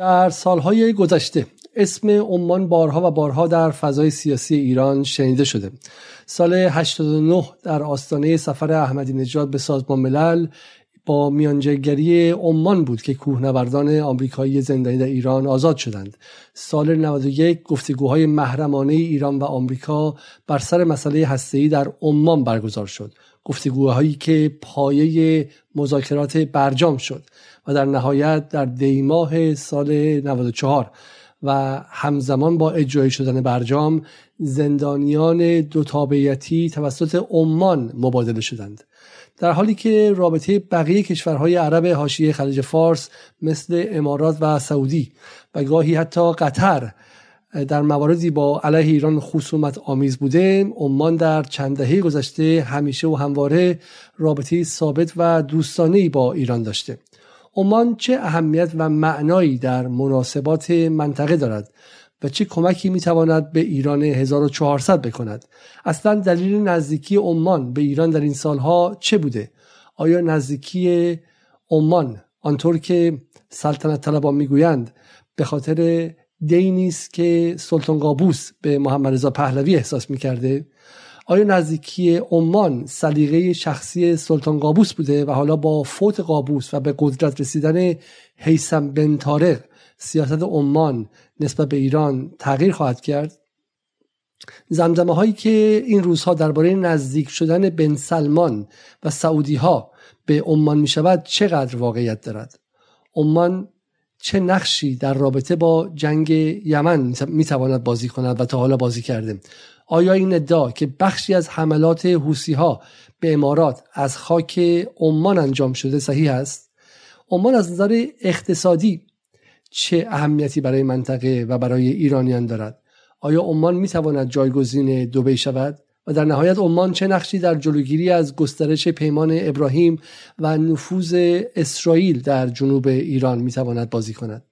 در سالهای گذشته اسم عمان بارها و بارها در فضای سیاسی ایران شنیده شده. سال 89 در آستانه سفر احمدی نژاد به سازمان ملل با میانجگری عمان بود که کوهنوردان آمریکایی زندانی در ایران آزاد شدند. سال 91 گفتگوهای محرمانه ایران و آمریکا بر سر مسئله هسته‌ای در عمان برگزار شد. گفتگوهایی که پایه مذاکرات برجام شد و در نهایت در دیماه سال 94 و همزمان با اجرایی شدن برجام زندانیان دو تابعیتی توسط عمان مبادله شدند. در حالی که رابطه بقیه کشورهای عرب حاشیه خلیج فارس مثل امارات و سعودی و گاهی حتی قطر در مواردی با علیه ایران خصومت آمیز بوده عمان در چند دهه گذشته همیشه و همواره رابطه ثابت و دوستانه با ایران داشته. عمان چه اهمیت و معنایی در مناسبات منطقه دارد؟ و چه کمکی می‌تواند به ایران 1400 بکند؟ اصلا دلیل نزدیکی عمان به ایران در این سالها چه بوده؟ آیا نزدیکی عمان آنطور که سلطنت طلبان می‌گویند به خاطر دینی است که سلطان قابوس به محمد رضا پهلوی احساس می‌کرده؟ آیا نزدیکی عمان سلیقه شخصی سلطان قابوس بوده و حالا با فوت قابوس و به قدرت رسیدن حیسم بن طارق سیاست عمان نسبت به ایران تغییر خواهد کرد؟ زمزمه هایی که این روزها درباره نزدیک شدن بن سلمان و سعودی ها به عمان می شود چقدر واقعیت دارد؟ عمان چه نقشی در رابطه با جنگ یمن می تواند بازی کند و تا حالا بازی کرده؟ آیا این ادعا که بخشی از حملات حوسی ها به امارات از خاک عمان انجام شده صحیح است؟ عمان از نظر اقتصادی چه اهمیتی برای منطقه و برای ایرانیان دارد؟ آیا عمان می تواند جایگزین دوبی شود؟ و در نهایت عمان چه نقشی در جلوگیری از گسترش پیمان ابراهیم و نفوذ اسرائیل در جنوب ایران می تواند بازی کند؟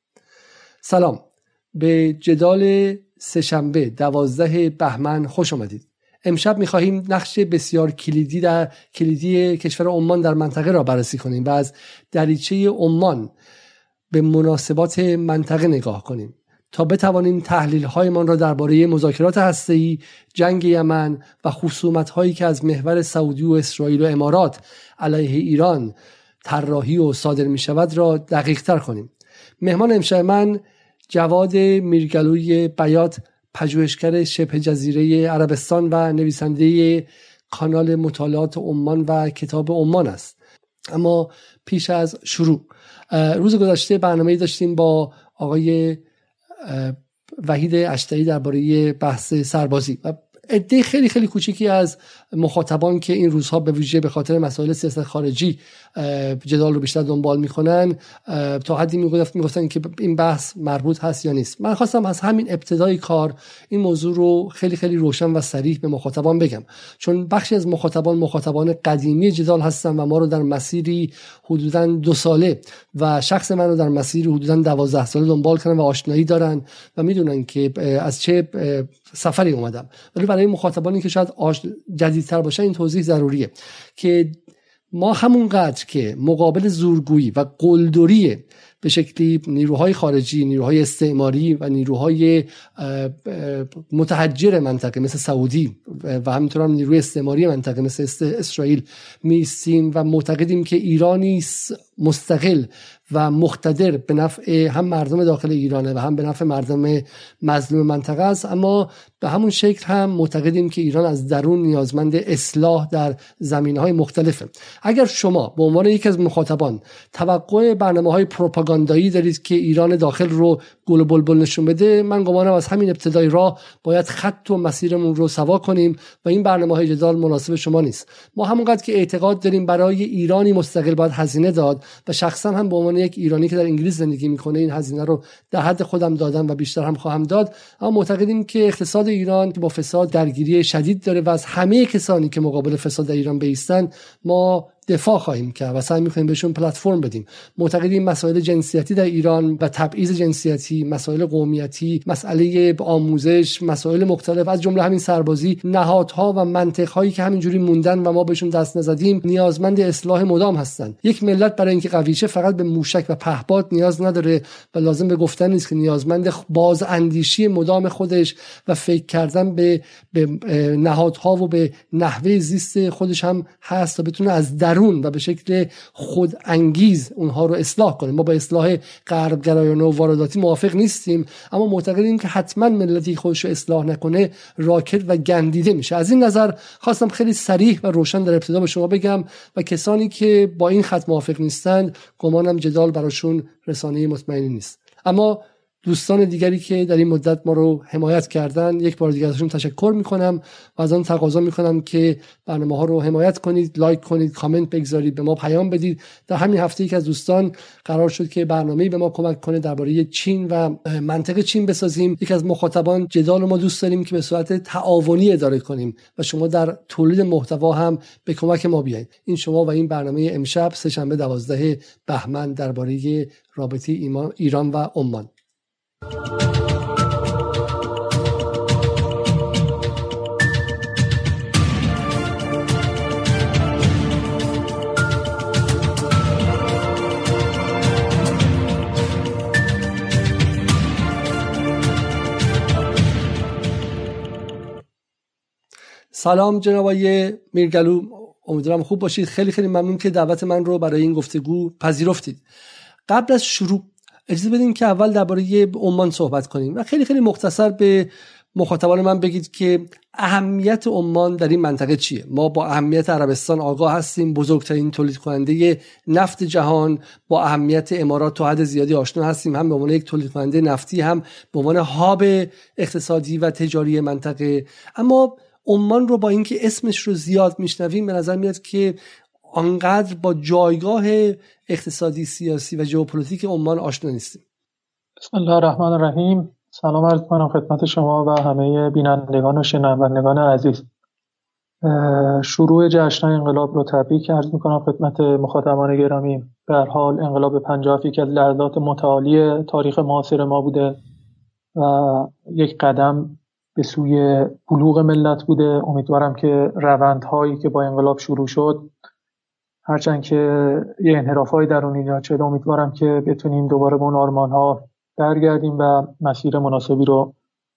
سلام. به جدال سهشنبه دوازده بهمن خوش آمدید. امشب می‌خواهیم نقش بسیار کلیدی در کلیدی کشور عمان در منطقه را بررسی کنیم و از دریچه عمان به مناسبات منطقه نگاه کنیم. تا بتوانیم تحلیل هایمان را درباره مذاکرات هسته‌ای، جنگ یمن و خصومت هایی که از محور سعودی و اسرائیل و امارات علیه ایران طراحی و صادر می شود را دقیق تر کنیم. مهمان امشب من جواد میرگلوی بیات پژوهشگر شبه جزیره عربستان و نویسنده کانال مطالعات عمان و کتاب عمان است اما پیش از شروع روز گذشته برنامه داشتیم با آقای وحید اشتری درباره بحث سربازی. و عده خیلی خیلی کوچیکی از مخاطبان که این روزها به ویژه به خاطر مسائل سیاست خارجی جدال رو بیشتر دنبال می‌کنن تا حدی می‌گفتن که این بحث مربوط هست یا نیست. من خواستم از همین ابتدای کار این موضوع رو خیلی خیلی روشن و سریح به مخاطبان بگم. چون بخشی از مخاطبان مخاطبان قدیمی جدال هستن و ما رو در مسیری حدودا دو ساله و شخص من رو در مسیر حدودا دوازده ساله دنبال کردن و آشنایی دارن و می‌دونن که از چه سفری اومدم. ولی برای مخاطبانی که شاید جدیدتر باشن این توضیح ضروریه که ما همونقدر که مقابل زورگویی و قلدری به شکلی نیروهای خارجی نیروهای استعماری و نیروهای متحجر منطقه مثل سعودی و همینطور هم نیروی استعماری منطقه مثل اسرائیل میستیم و معتقدیم که ایرانی مستقل و مقتدر به نفع هم مردم داخل ایرانه و هم به نفع مردم مظلوم منطقه است. اما به همون شکل هم معتقدیم که ایران از درون نیازمند اصلاح در زمینه های مختلفه. اگر شما به عنوان یکی از مخاطبان توقع برنامه های پروپاگاندایی دارید که ایران داخل رو گل و بلبل نشون بده من گمانم از همین ابتدای راه باید خط و مسیرمون رو سوا کنیم و این برنامه های جدال مناسب شما نیست. ما همونقدر که اعتقاد داریم برای ایرانی مستقل باید هزینه داد و شخصا هم به عنوان یک ایرانی که در انگلیس زندگی می‌کنه این هزینه رو در حد خودم دادم و بیشتر هم خواهم داد. اما معتقدیم که اقتصاد ایران که با فساد درگیری شدید داره و از همه کسانی که مقابل فساد در ایران بیستن ما دفاع خواهیم کرد و سعی می‌کنیم بهشون پلتفرم بدیم. معتقدیم مسائل جنسیتی در ایران و تبعیض جنسیتی مسائل قومیتی مسئله آموزش مسائل مختلف از جمله همین سربازی نهادها و منطقهایی که همینجوری موندن و ما بهشون دست نزدیم نیازمند اصلاح مدام هستند یک ملت برای اینکه قوی فقط به موشک و پهپاد نیاز نداره و لازم به گفتن نیست که نیازمند باز اندیشی مدام خودش و فکر کردن به, نهادها و به نحوه زیست خودش هم هست تا بتونه از درون و به شکل خود انگیز اونها رو اصلاح کنه ما با اصلاح غرب گرایانه و وارداتی موافق نیستیم اما معتقدیم که حتما ملتی خودش رو اصلاح نکنه راکت و گندیده میشه. از این نظر خواستم خیلی سریح و روشن در ابتدا به شما بگم و کسانی که با این خط موافق نیستند گمانم جدال براشون رسانه مطمئنی نیست. اما دوستان دیگری که در این مدت ما رو حمایت کردن یک بار دیگر ازشون تشکر می‌کنم و از آن تقاضا می‌کنم که برنامه ها رو حمایت کنید لایک کنید کامنت بگذارید به ما پیام بدید در همین هفته یک از دوستان قرار شد که برنامه به ما کمک کنه درباره چین و منطقه چین بسازیم. یک از مخاطبان جدال ما دوست داریم که به صورت تعاونی اداره کنیم و شما در تولید محتوا هم به کمک ما بیاید این شما و این برنامه امشب سهشنبه دوازده بهمن درباره رابطه ایران و عمان. سلام جناب آقای میرگلو امیدوارم خوب باشید. خیلی خیلی ممنون که دعوت من رو برای این گفتگو پذیرفتید. قبل از شروع اجازه بدین که اول درباره عمان صحبت کنیم. و خیلی خیلی مختصر به مخاطبان من بگید که اهمیت عمان در این منطقه چیه. ما با اهمیت عربستان آگاه هستیم. بزرگترین تولید کننده نفت جهان. با اهمیت امارات تا حد زیادی آشنا هستیم. هم به عنوان یک تولید کننده نفتی هم به عنوان هاب اقتصادی و تجاری منطقه. اما عمان رو با اینکه اسمش رو زیاد میشنویم به نظر میاد که آنقدر با جایگاه اقتصادی سیاسی و ژئوپلیتیک عمان آشنا نیستیم. بسم الله الرحمن الرحیم. سلام عرض کنم خدمت شما و همه بینندگان و شنوندگان عزیز. شروع جشن انقلاب رو تبریک عرض می‌کنم خدمت مخاطبان گرامی. در حال انقلاب پنجاه که از لحظات متعالی تاریخ معاصر ما بوده و یک قدم به سوی بلوغ ملت بوده. امیدوارم که روندهایی که با انقلاب شروع شد هرچند که یه انحراف های درون ایجاد شده امیدوارم که بتونیم دوباره به اون آرمان ها برگردیم و مسیر مناسبی رو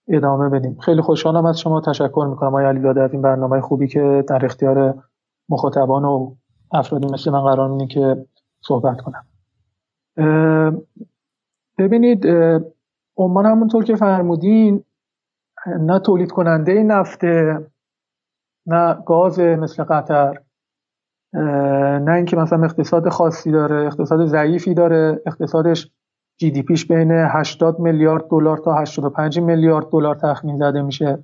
ادامه بدیم. خیلی خوشحالم از شما تشکر می‌کنم آقای علیزاده از این برنامه خوبی که در اختیار مخاطبان و افرادی مثل من قرار میدین که صحبت کنم. ببینید عمان همونطور که فرمودین نه تولید کننده نفته نه گاز مثل قطر. نه اینکه مثلا اقتصاد خاصی داره اقتصاد ضعیفی داره اقتصادش جی دی پیش بین 80 میلیارد دلار تا 85 میلیارد دلار تخمین زده میشه.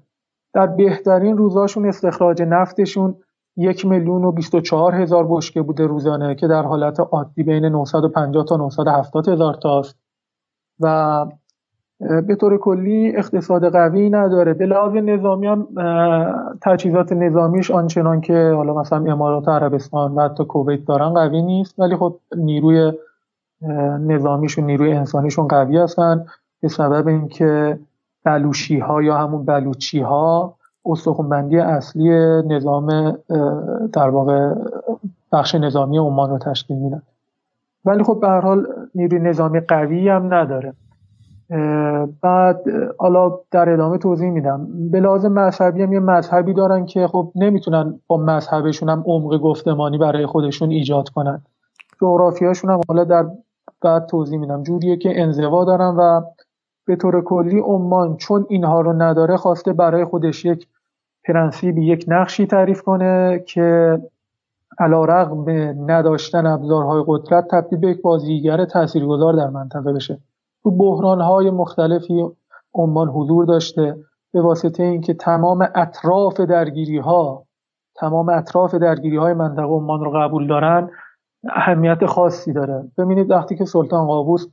در بهترین روزاشون استخراج نفتشون یک میلیون و 24 هزار بشکه بوده روزانه که در حالت عادی بین 950 تا 970 هزار تاست. و به طور کلی اقتصاد قوی نداره. به لحاظ نظامی هم تجهیزات نظامیش آنچنان که حالا مثلا امارات عربستان و حتی کویت دارن قوی نیست ولی خب نیروی نظامیشون نیروی انسانیشون قوی هستن. به سبب اینکه بلوشی ها یا همون بلوچی ها استخونبندی اصلی نظام در واقع بخش نظامی عمان رو تشکیل میدن. ولی خب به هر حال نیروی نظامی قوی هم نداره. بعد حالا در ادامه توضیح میدم. به لازم مذهبی هم یه مذهبی دارن که خب نمی‌تونن با مذهبشون هم عمق گفتمانی برای خودشون ایجاد کنن. جغرافیاشون هم حالا در بعد توضیح میدم. جوریه که انزوا دارن و به طور کلی عمان چون اینها رو نداره خواسته برای خودش یک پرنسیبی یک نقشی تعریف کنه که علا رقم نداشتن ابزارهای قدرت تبدیل به یک بازیگر تاثیرگذار در منطقه بشه. تو بحران های مختلفی عمان حضور داشته به واسطه اینکه تمام اطراف درگیری ها تمام اطراف درگیری های منطقه عمان رو قبول دارن اهمیت خاصی داره. ببینید وقتی که سلطان قابوس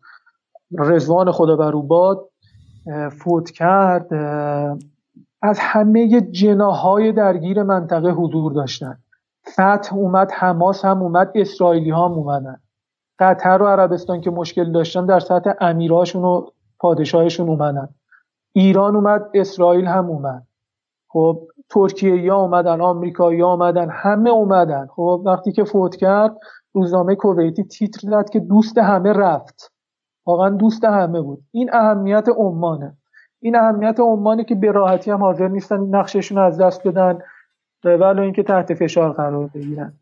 رزوان خدا بر باد فوت کرد از همه جناهای درگیر منطقه حضور داشتن. فتح اومد حماس هم اومد اسرائیلی هم اومدن. قطر و عربستان که مشکل داشتن در سطح امیراشون و پادشاهشون اومدن. ایران اومد اسرائیل هم اومد. خب ترکیه یا اومدن آمریکا یا اومدن همه اومدن. خب وقتی که فوت کرد روزنامه کویتی تیتر داد که دوست همه رفت. واقعا دوست همه بود. این اهمیت عمانه. این اهمیت عمانه که به راحتی هم حاضر نیستن نقششون از دست بدن ولی اینکه تحت فشار قرار بگیرن.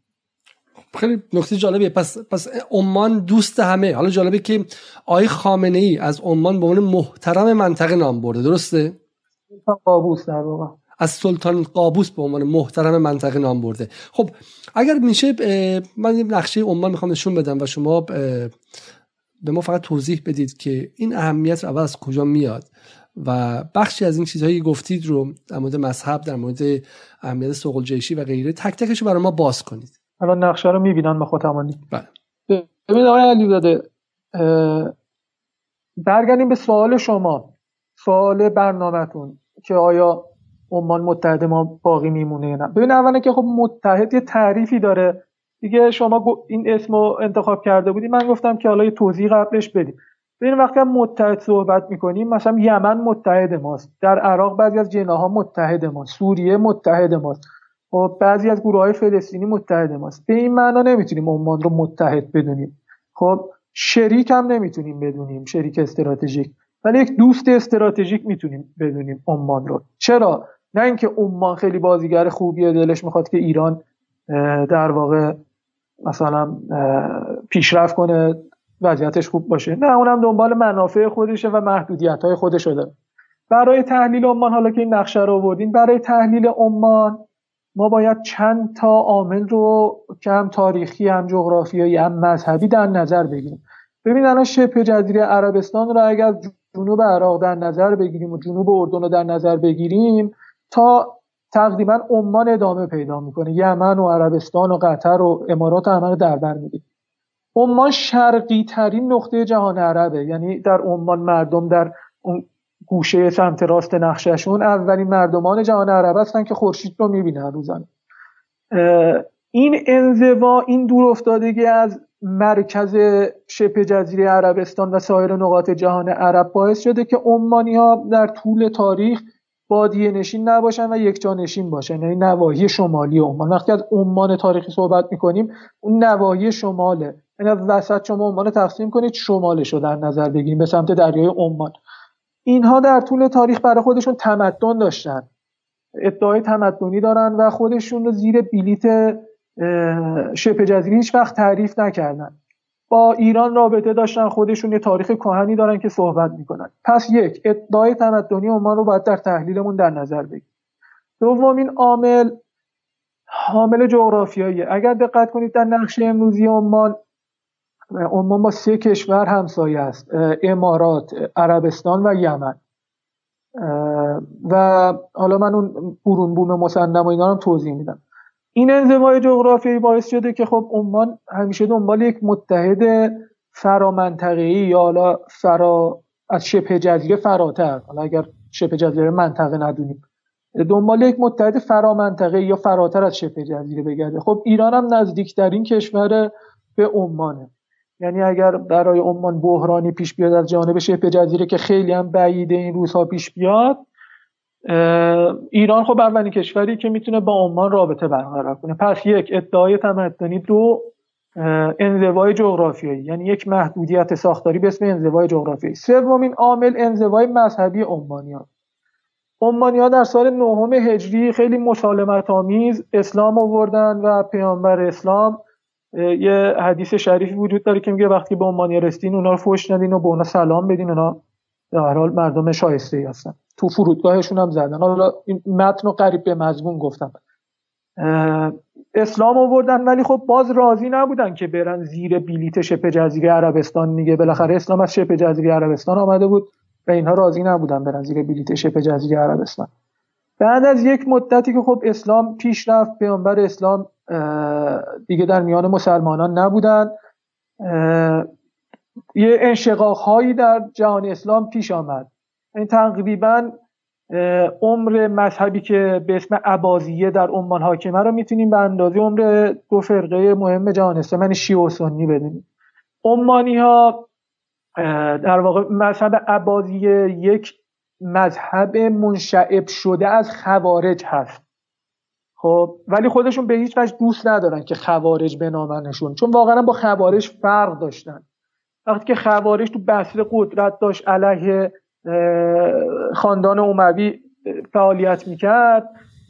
خیلی نکته جالبیه. پس پس عمان دوست همه. حالا جالبه که آقای خامنه ای از عمان به عنوان محترم منطقه نام برده. درسته؟ قابوس در واقع. از سلطان قابوس به عنوان محترم منطقه نام برده. خب اگر میشه من یه نقشه عمان می‌خوام نشون بدم و شما به ما فقط توضیح بدید که این اهمیت اول از کجا میاد. و بخشی از این چیزهایی گفتید رو در مورد مذهب در مورد اهمیت سوقل جیشی و غیره تک تکش رو برای ما باز کنید. الان نقشه رو می‌بینن با خودمانی بله. ببینید آقای علی داده برگردیم به سوال شما. سوال برنامهتون که آیا عمان متحد ما باقی میمونه نه؟ ببین اولا که خب متحد یه تعریفی داره. دیگه شما این اسم رو انتخاب کرده بودی. من گفتم که حالا یه توضیح قبلش بدیم. ببین وقتی هم متحد صحبت می‌کنیم مثلا یمن متحد ماست. در عراق بعضی از جناها متحد ماست. سوریه متحد ماست. خب بعضی از گروه های فلسطینی متحد ماست. به این معنا نمی‌تونیم عمان رو متحد بدونیم. خب شریک هم نمی‌تونیم بدونیم شریک استراتژیک. ولی یک دوست استراتژیک می‌تونیم بدونیم عمان رو. چرا؟ نه اینکه عمان خیلی بازیگر خوبیه دلش می‌خواد که ایران در واقع مثلا پیشرفت کنه وضعیتش خوب باشه. نه اونم دنبال منافع خودشه و محدودیت های خودش داره برای تحلیل عمان حالا که این نقشه رو آوردین برای تحلیل عمان ما باید چند تا عامل رو که هم تاریخی هم جغرافیایی هم مذهبی در نظر بگیریم. ببین الان شبه جزیره عربستان رو اگر جنوب عراق در نظر بگیریم و جنوب اردن رو در نظر بگیریم تا تقریبا عمان ادامه پیدا می‌کنه. یمن و عربستان و قطر و امارات همه رو در بر می‌گیره عمان شرقی ترین نقطه جهان عربه. یعنی در عمان مردم در گوشه سمت راست نقششون اولین مردمان جهان عرب هستن که خورشید رو می‌بینن روزانه این انزوا این دور افتادگی از مرکز شبه جزیره عربستان و سایر نقاط جهان عرب باعث شده که عمانی ها در طول تاریخ بادیه نشین نباشن و یک جا نشین باشن یعنی نواحی شمالی عمان. وقتی از عمان تاریخی صحبت می‌کنیم اون نواحی شماله. یعنی از وسط شما عمان تقسیم کنید شمالش رو در نظر بگیریم به سمت دریای عمان. اینها در طول تاریخ برای خودشون تمدن داشتن. ادعای تمدنی دارن و خودشون رو زیر بلیت شبه جزیره هیچ وقت تعریف نکردن. با ایران رابطه داشتن خودشون یه تاریخ کهنی دارن که صحبت می‌کنن. پس یک ادعای تمدنی عمان رو باید در تحلیلمون در نظر بگیریم. دومین عامل حامل جغرافیایی اگر دقت کنید در نقشه امروزی عمان عمان با سه کشور همسایه است امارات عربستان و یمن. و حالا من اون برون بوم مسندم و اینا رو توضیح میدم. این انزوای جغرافیایی باعث شده که خب عمان همیشه دنبال یک متحد فرامنطقه‌ای یا حالا فرا از شبه جزیره فراتر. حالا اگر شبه جزیره منطقه ندونیم. دنبال یک متحد فرامنطقه یا فراتر از شبه جزیره بگرده. خب ایران هم نزدیکترین کشور به عمانه. یعنی اگر برای عمان بحرانی پیش بیاد از جانب شبه جزیره که خیلی هم بعیده این روزها پیش بیاد ایران خب اولین کشوری که می‌تونه با عمان رابطه برقرار کنه. پس یک ادعای تمدنی. دو انزوای جغرافیایی. یعنی یک محدودیت ساختاری به اسم انزوای جغرافیایی. سومین عامل انزوای مذهبی عمانیان. عمانیان در سال نهم هجری خیلی مسالمت آمیز اسلام آوردن و پیامبر اسلام یه حدیث شریفی وجود داره که میگه وقتی به عمانی رسیدین اونا رو فوش ندین و به اونا سلام بدین اونا در حال مردم شایسته ای هستن. تو فرودگاهشون هم زدن. حالا این متن رو قریب به مضمون گفتم. اسلام آوردن ولی خب باز راضی نبودن که برن زیر بلیت شبه جزیره عربستان. میگه بالاخره اسلام از شبه جزیره عربستان آمده بود و اینها راضی نبودن برن زیر بلیت شبه جزیره عربستان. بعد از یک مدتی که خب اسلام پیش رفت پیامبر اسلام دیگه در میان مسلمانان نبودن یه انشقاق هایی در جهان اسلام پیش آمد. این تقریبا عمر مذهبی که به اسم عبازیه در عمان حاکمه رو می‌تونیم به اندازه عمر دو فرقه مهم جهان اسلامی یعنی شیعه و سنی بدونیم. عمانی ها در واقع مذهب عبازیه یک مذهب منشعب شده از خوارج هست. خب ولی خودشون به هیچ وجه دوست ندارن که خوارج بنامنشون چون واقعا با خوارج فرق داشتن. وقتی که خوارج تو بسر قدرت داشت علیه خاندان اوموی فعالیت می‌کرد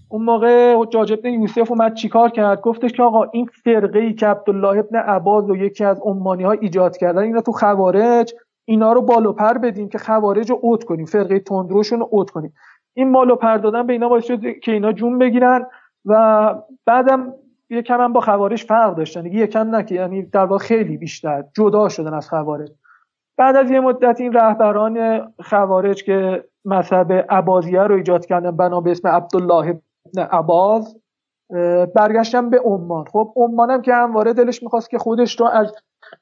اون موقع حجاج ابن یوسف اومد چیکار کرد؟ گفتش که آقا این فرقه ای که عبدالله ابن عباز و یکی از امانی ها ایجاد کردن اینا تو خوارج اینا رو بالو پر بدیم که خوارج رو اوت کنیم فرقه تندروشون رو اوت کنیم. این بالو پر دادن به اینا باعث شد که اینا جون بگیرن و بعدم یکم هم با خوارج فرق داشتن. یکم نه که یعنی در واقع خیلی بیشتر جدا شدن از خوارج. بعد از یه مدت این رهبران خوارج که مذهب عبازیه رو ایجاد کردن بنا به اسم عبدالله ابن عباز برگشتن به عمان. خب عمان هم که همواره دلش می‌خواست که خودش رو از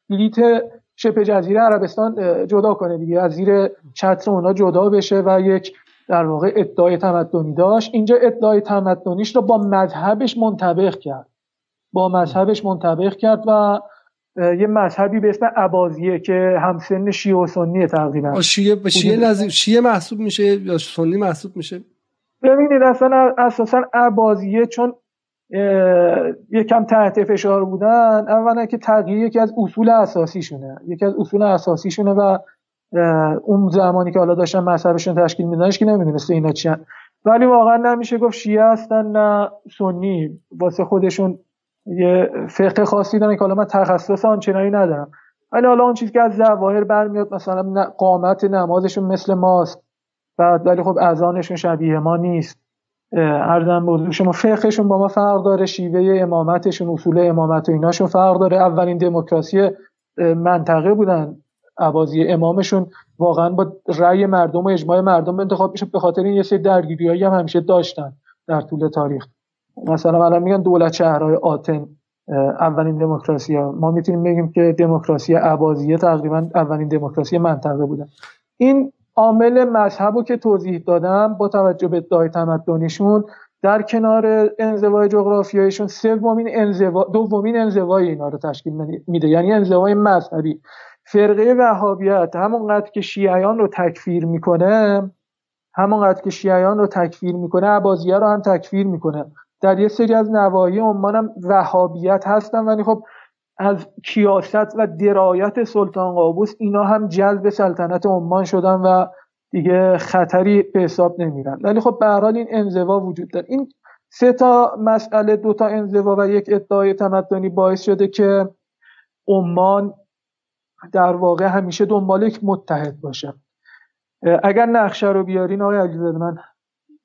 بلیت شبه جزیره عربستان جدا کنه دیگه. از زیر چتر اونا جدا بشه و یک در واقع ادعای تمدنی داشت. اینجا ادعای تمدنیش رو با مذهبش منطبق کرد. با مذهبش منطبق کرد و یه مذهبی به اسم عبازیه که همسن شیعه و سنیه تقریبا. شیعه شیعه, شیعه محسوب میشه یا سنی محسوب میشه؟ ببینید اصلا اساسا عبازیه چون یکم تحت فشار بودن. اولا که تغییر یکی از اصول اساسیشونه. یکی از اصول اساسیشونه و اون زمانی که حالا داشتن مذهبشون تشکیل میدنش که نمی‌دونسته اینا چی ولی واقعا نمیشه گفت شیعه هستن نه سنی. واسه خودشون یه فقه خاصی دارن که حالا من تخصص آنچنانی ندارم. ولی حالا اون چیزی که از ظواهر برمیاد مثلا قامت نمازشون مثل ماست. بعد ولی خب اذانشون شبیه ما نیست. ارزم به شما فقهشون با ما فرق داره شیوه امامتشون اصول امامت و ایناشون فرق داره. اولین دموکراسی منطقه بودن عبازی امامشون. واقعا با رأی مردم و اجماع مردم انتخاب میشه به خاطر این یه سری درگیریایی هم همیشه داشتن در طول تاریخ. مثلا الان میگن دولت شهرهای آتن اولین دموکراسی ما می‌تونیم بگیم که دموکراسی عبازیه تقریبا اولین دموکراسی منطقه بودن این عامل مذهب رو که توضیح دادم با توجه به ادعای تمدنیشون در کنار انزوای جغرافیاییشون سومین انزوا دومین انزوای اینا رو تشکیل میده. یعنی انزوای مذهبی. فرقه وهابیت همونقدر که شیعیان رو تکفیر می‌کنه همونقدر که شیعیان رو تکفیر می‌کنه عبازیه رو هم تکفیر می‌کنه. در یه سری از نواحی عمان هم وهابیت هستن ولی خب از کیاست و درایت سلطان قابوس اینا هم جلب سلطنت عمان شدن و دیگه خطری به حساب نمیرن. ولی خب به حال این انزوا وجود داره. این سه تا مسئله دو تا انزوا و یک ادعای تمدنی باعث شده که عمان در واقع همیشه دنبال یک متحد باشه. اگر نقشه رو بیارین آقای علیزاده من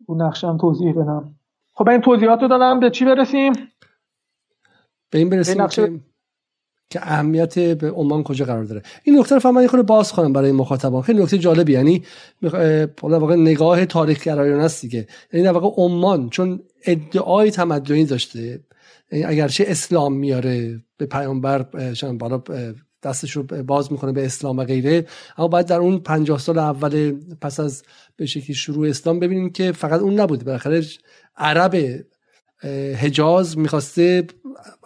اون نقشه هم توضیح بدم. خب این توضیحات رو دادم به چی برسیم؟ به این برسیم که که اهمیت به عمان کجا قرار داره. این نکته رو من خود باز کنم برای مخاطبان. خیلی نکته جالبی یعنی در واقع نگاه تاریخ گرایانه است دیگه. یعنی در واقع عمان چون ادعای تمدنی داشته یعنی اگرچه اسلام میاره به پیامبر بالا دستش رو باز می‌کنه به اسلام و غیره اما باید در اون 50 سال اول پس از به شکلی شروع اسلام ببینیم که فقط اون نبوده. بالاخره عرب حجاز می‌خواسته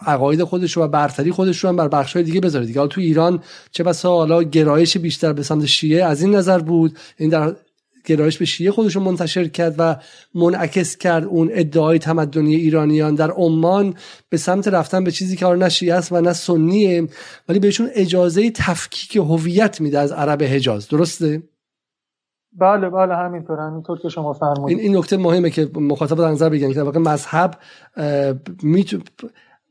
عقاید خودش و برتری خودش رو هم بر بخش های دیگه بذاره دیگه. تو ایران چه بسا حالا گرایش بیشتر به سمت شیعه از این نظر بود. این در گرایش به شیعه خودش رو منتشر کرد و منعکس کرد اون ادعای تمدنی ایرانیان در عمان به سمت رفتن به چیزی که نه شیعه است و نه سنیه ولی بهشون اجازه تفکیک هویت میده از عرب حجاز. درسته؟ بله بله همینطور همینطور که شما فرمودید. این این نکته مهمه که مخاطب در نظر بگیرن که واقع مذهب میتو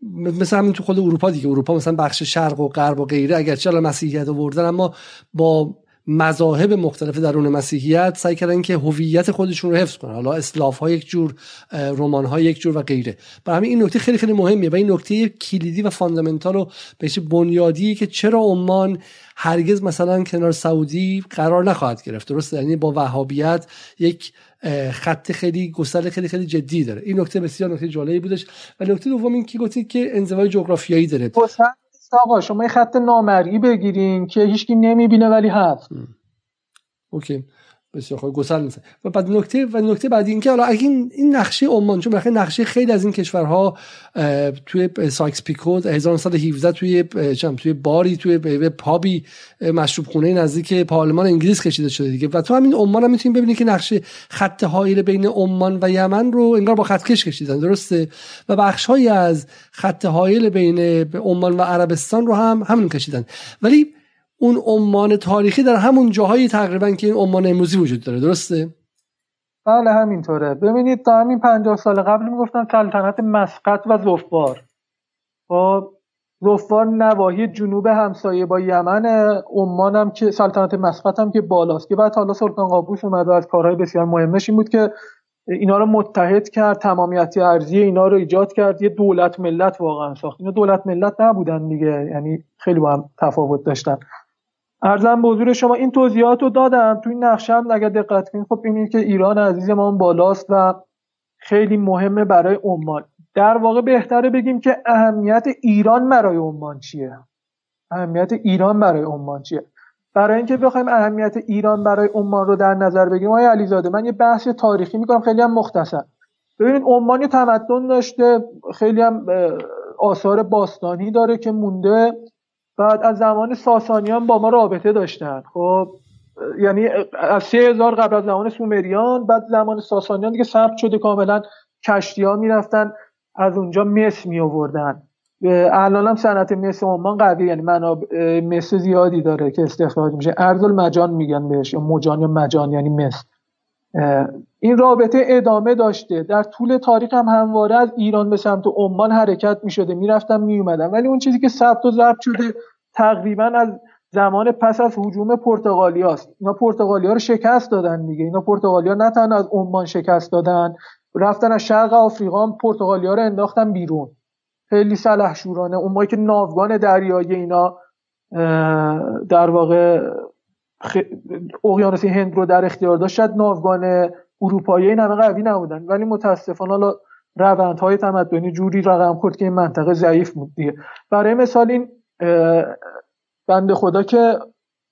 مثل همین تو خود اروپا دیگه اروپا مثلا بخش شرق و غرب و غیره اگرچه الان مسیحیت آوردن اما با مذاهب مختلف درون مسیحیت سعی کردن که هویت خودشون رو حفظ کنن. حالا اسلاو ها یک جور رمان ها یک جور و غیره. برای همین این نکته خیلی خیلی مهمیه و این نکته کلیدی و fundamental و بهش بنیادی که چرا عمان هرگز مثلا کنار سعودی قرار نخواهد گرفت. درسته؟ یعنی با وهابیت یک خط خیلی گسترده خیلی خیلی جدی داره. این نکته بسیار نکته جالبی بودش. و نکته دوم این که گفتید که انزوای جغرافیایی داره. آقا شما یه خط نامرئی بگیرین که هیچکی نمی‌بینه ولی هست. اوکی. بسیار خوب گسل می‌زنه و بعد نکته و نکته بعدی اینکه حالا اگه این, نقشه عمان چون بخاطر نقشه خیلی از این کشورها توی سایکس پیکوت 1917 توی چم توی باری توی پابی مشروب خونه نزدیک پارلمان انگلیس کشیده شده دیگه. و تو همین عمان هم می‌تونی ببینی که نقشه خط حائل بین عمان و یمن رو انگار با خطکش کشیدن درسته؟ و بخشهایی از خط حائل بین عمان و عربستان رو هم همین کشیدن. ولی اون عمان تاریخی در همون جاهایی تقریبا که این عمان امروزی وجود داره درسته؟ بله همینطوره. ببینید تا همین پنجاه سال قبل می‌گفتن سلطنت مسقط و زفبار خب زفبار نواحی جنوب همسایه با یمن عمان هم که سلطنت مسقط هم که بالاست. که بعد حالا سلطان قابوس اومد و از کارهای بسیار مهمش این بود که اینا رو متحد کرد تمامیت ارزی اینا رو ایجاد کرد. یه دولت ملت واقعا ساخت. اینا دولت ملت نبودن دیگه یعنی خیلی با هم تفاوت داشتن. ارزم به حضور شما این توضیحات رو دادم. تو این نقشه هم اگر دقت کنید خب ببینید که ایران عزیز ما بالاست و خیلی مهمه برای عمان. در واقع بهتره بگیم که اهمیت ایران برای عمان چیه؟ اهمیت ایران برای عمان چیه؟ برای اینکه بخوایم اهمیت ایران برای عمان رو در نظر بگیریم آقای علیزاده من یه بحث تاریخی می‌کنم خیلی هم مختصر. ببینید عمان تمدن داشته خیلی هم آثار باستانی داره که مونده بعد از زمان ساسانیان با ما رابطه داشتن. خب یعنی از سه هزار قبل از زمان سومریان بعد زمان ساسانیان دیگه ثبت شده کاملا کشتی ها می‌رفتن از اونجا مس می آوردن الان هم صنعت مس عمان قوی یعنی منابع مس زیادی داره که استخراج میشه. ارز مجان میگن بهش یا مجان یا مجان یعنی مس. این رابطه ادامه داشته. در طول تاریخ هم همواره از ایران به سمت عمان حرکت می شده می‌رفتن می اومدن ولی اون چیزی که ثبت و ضبط شده تقریبا از زمان پس از حجوم پرتغالیاست اینا پرتغالیا رو شکست دادن دیگه. اینا پرتغالیا نه تنها از عمان شکست دادن رفتن از شرق آفریقا هم پرتغالیا رو انداختن بیرون. خیلی سلحشورانه اون که ناوگان دریایی اینا در واقع اقیانوس هند رو در اختیار داشت ناوگان اروپایی این همه قوی نبودن. ولی متاسفانه حالا روندهای تمدنی جوری رقم خورد که این منطقه ضعیف بود دیگه. برای مثال این بنده خدا که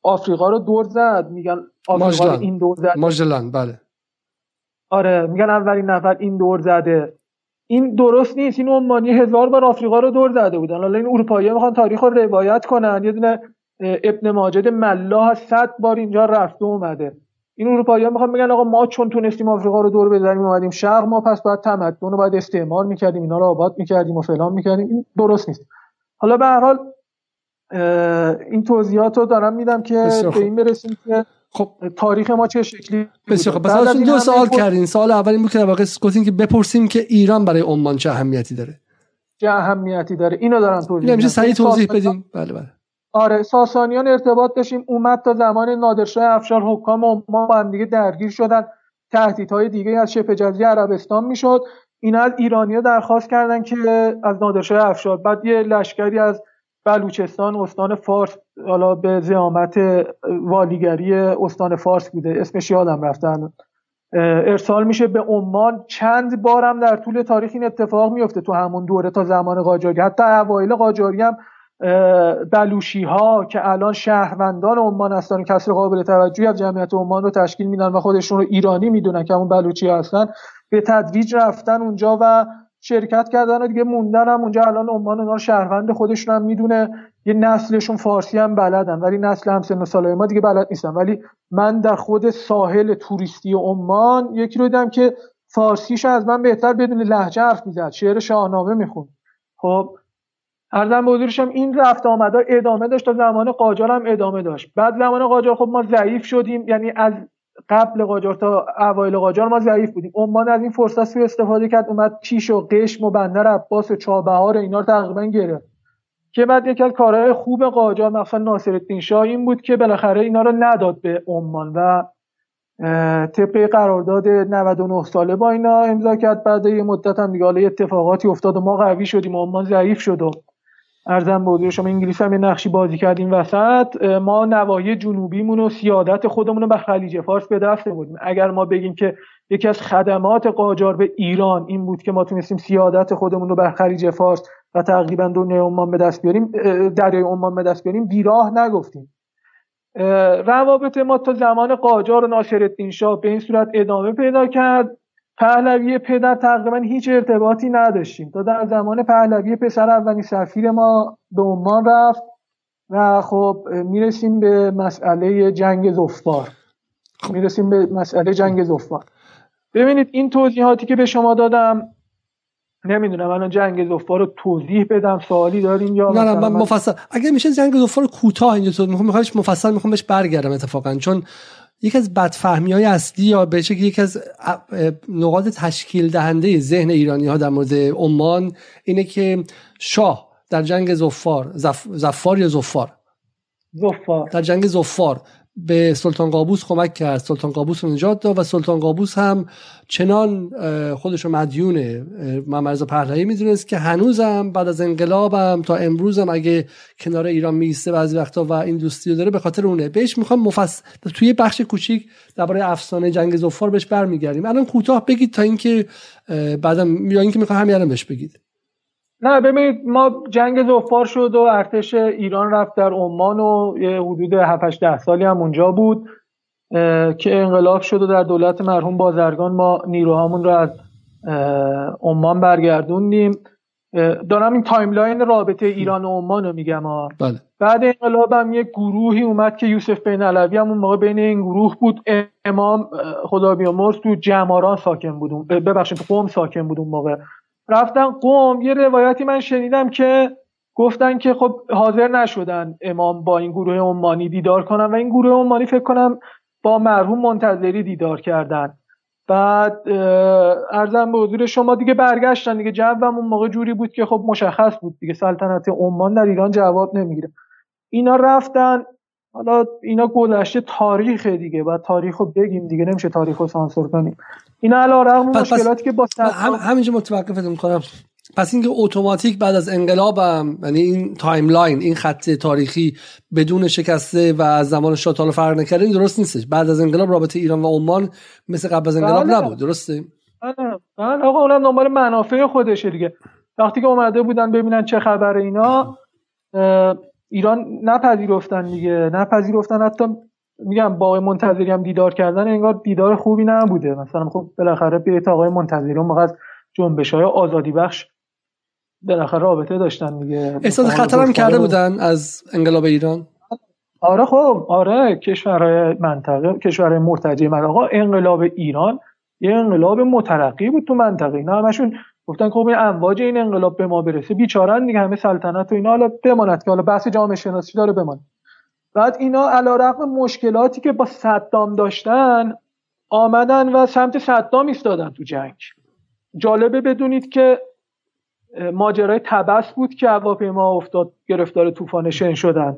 آفریقا رو دور زد. میگن آفریقا این دور زد ماجلان بله. آره میگن اولین نفر این دور زده. این درست نیست. این عمانی هزار بار آفریقا رو دور زده بودن. حالا این اروپایی می‌خوان تاریخ رو روایت کنن. یه دونه ابن ماجد ملاح صد بار اینجا رفته اومده. این اروپایی ها می‌خوان بگن آقا ما چون تونستیم آفریقا رو دور بزنیم اومدیم شرق ما پس باید تمدن رو باید استعمار می‌کردیم اینا رو آباد می‌کردیم و فلان می‌کردیم. این درست نیست. حالا به هر حال این توضیحات رو دارم میدم که به این برسیم که خب. تاریخ ما چه شکلی بسیار خب پس دو سوال کردین. سوال اول این بود که واقعا گفتین که بپرسیم که ایران برای عمان چه اهمیتی داره. چه اهمیتی داره؟ اینو دارم توضیح میدم. صحیح توضیح بدین بله بله. آره ساسانیان ارتباط داشتیم. اومد تا زمان نادرشاه افشار حکام ما با هم دیگه درگیر شدن. تهدیدهای دیگه از شبه جزیره عربستان می‌شد. اینا از ایرانیا درخواست کردن که از نادرشاه افشار. بعد یه لشکری از بلوچستان استان فارس حالا به زعامت والیگری استان فارس بوده. اسمش یادم رفتن ارسال میشه به عمان. چند بارم در طول تاریخ این اتفاق میفته تو همون دوره تا زمان قاجاری. حتی اوایل قاجاری هم بلوشی ها که الان شهروندان عمان هستن کسر قابل توجهی از جمعیت عمان رو تشکیل میدن و خودشون رو ایرانی می‌دونن که همون بلوچی هستن به تدریج رفتن اونجا و شرکت کردن و دیگه موندن هم اونجا. الان عمان اونا رو شهروند خودشون هم می‌دونه. یه نسلشون فارسی هم بلدن ولی نسل هم سن سالای ما دیگه بلد نیستن. ولی من در خود ساحل توریستی عمان یکی رو دیدم که فارسیش از من بهتر بدون لهجه حرف می‌زد. شعر شاهنامه می‌خوند. خب ارزم به این رفت آمدا ادامه داشت تا زمان قاجار هم ادامه داشت. بعد زمان قاجار خب ما ضعیف شدیم یعنی از قبل قاجار تا اوایل قاجار ما ضعیف بودیم. عمان از این فرصت سوی استفاده کرد اومد کیش و قشم و بندر عباس و چابهار اینا رو تقریبا گرفت. که بعد یکی از کارهای خوب قاجار مثلا ناصرالدین شاه این بود که بالاخره اینا رو نداد به عمان و طبق قرارداد 99 ساله با اینا امضا کرد. بعد یه مدت هم دیگه اتفاقاتی افتاد و ما قوی شدیم و عمان ضعیف شد و ارزم به شما انگلیس هم یه نقشی بازی کردیم وسط. ما نواحی جنوبیمون و سیادت خودمون رو به خلیج فارس به دست بودیم اگر ما بگیم که یکی از خدمات قاجار به ایران این بود که ما تونستیم سیادت خودمون رو به خلیج فارس و تقریبا دنیای عمان به دست بیاریم دریای عمان به دست بیاریم بیراه نگفتیم. روابط ما تا زمان قاجار و ناصرالدین شاه به این صورت ادامه پیدا کرد. پهلوی پدر تقریبا هیچ ارتباطی نداشتیم. تا در زمان پهلوی پسر اولین سفیر ما به عمان رفت و خب می‌رسیم به مسئله جنگ زفار می‌رسیم به مسئله جنگ زفار ببینید این توضیحاتی که به شما دادم نمی‌دونم الان جنگ زفار رو توضیح بدم سوالی داریم یا نه نه من مفصل. اگه میشه جنگ زفار کوتاه اینجا تو می‌خوام مفصل می‌خوام بهش برگردم اتفاقا. چون یکی از بدفهمی های اصلی یا به یکی از نقاط تشکیل دهنده ذهن ایرانی ها در مورد عمان اینه که شاه در جنگ زفار زف... زفار یا زفار؟ زفار. در جنگ زفار. به سلطان قابوس کمک کرد. سلطان قابوس رو نجات داد و سلطان قابوس هم چنان خودش رو مدیون ممرز پهلوی می‌دونست که هنوزم بعد از انقلابم تا امروزم اگه کنار ایران میسته بعضی وقتا و این دوستی رو داره به خاطر اونه. بهش می‌خوام مفصل توی بخش کوچیک درباره افسانه جنگ زفار بهش برمیگردیم. الان کوتاه بگید تا اینکه بعدم یا اینکه می‌خوام همین الان بهش بگید. نه ببینید ما جنگ ظفار شد و ارتش ایران رفت در عمان و یه حدود 7 ده سالی هم اونجا بود که انقلاب شد و در دولت مرحوم بازرگان ما نیروهامون رو از عمان برگردوندیم. دارم این timeline رابطه ایران و عمان رو میگم بله. بعد انقلاب هم یه گروهی اومد که یوسف بن علوی هم اون موقع بین این گروه بود. امام خدا بیامرز تو جماران ساکن بود ببخشید قم ساکن بود اون موقع. رفتن قوم یه روایتی من شنیدم که گفتن که خب حاضر نشدن امام با این گروه عمانی دیدار کنن و این گروه عمانی فکر کنم با مرحوم منتظری دیدار کردن. بعد ارزم به حضور شما دیگه برگشتن دیگه جوم اون موقع جوری بود که خب مشخص بود دیگه سلطنت عمان در ایران جواب نمی‌گیره. اینا رفتن حالا اینا گذشته تاریخ دیگه بعد تاریخ رو بگیم دیگه نمیشه تاریخ رو سانسور کنیم. اینا علی‌رغم مشکلاتی که با هم همینجا متوقفت می‌کنم. پس اینکه اتوماتیک بعد از انقلابم یعنی این timeline این خط تاریخی بدون شکسته و از زمان شاه فرق نکرده این درست نیستش. بعد از انقلاب رابطه ایران و عمان مثل قبل از انقلاب بله. نبود. درسته؟ بله, بله آقا اونم دنبال منافع خودشه دیگه. وقتی که اومده بودن ببینن چه خبر اینا ایران نپذیرفتن دیگه. نپذیرفتن. حتی میگم با آقای منتظری هم دیدار کردن انگار دیدار خوبی نبوده. مثلا خب بالاخره بیت آقای منتظری اون از جنبش های آزادی بخش بالاخره رابطه داشتن دیگه. احساس خطر هم کرده بودن از انقلاب ایران؟ آره خب آره کشورهای منطقه کشورهای مرتجع. من آقا انقلاب ایران یه انقلاب مترقی بود تو منطقه. اینا همشون گفتن خب این امواج این انقلاب به ما برسه. بیچارن دیگه همه سلطنت و اینا. حالا بماند که حالا بحث جامعه شناسی داره بمان بعد اینا علیرغم مشکلاتی که با صدام داشتن آمدن و سمت صدام ایستادن تو جنگ. جالبه بدونید که ماجرای تبس بود که هواپیما افتاد گرفتار طوفان شن شدن.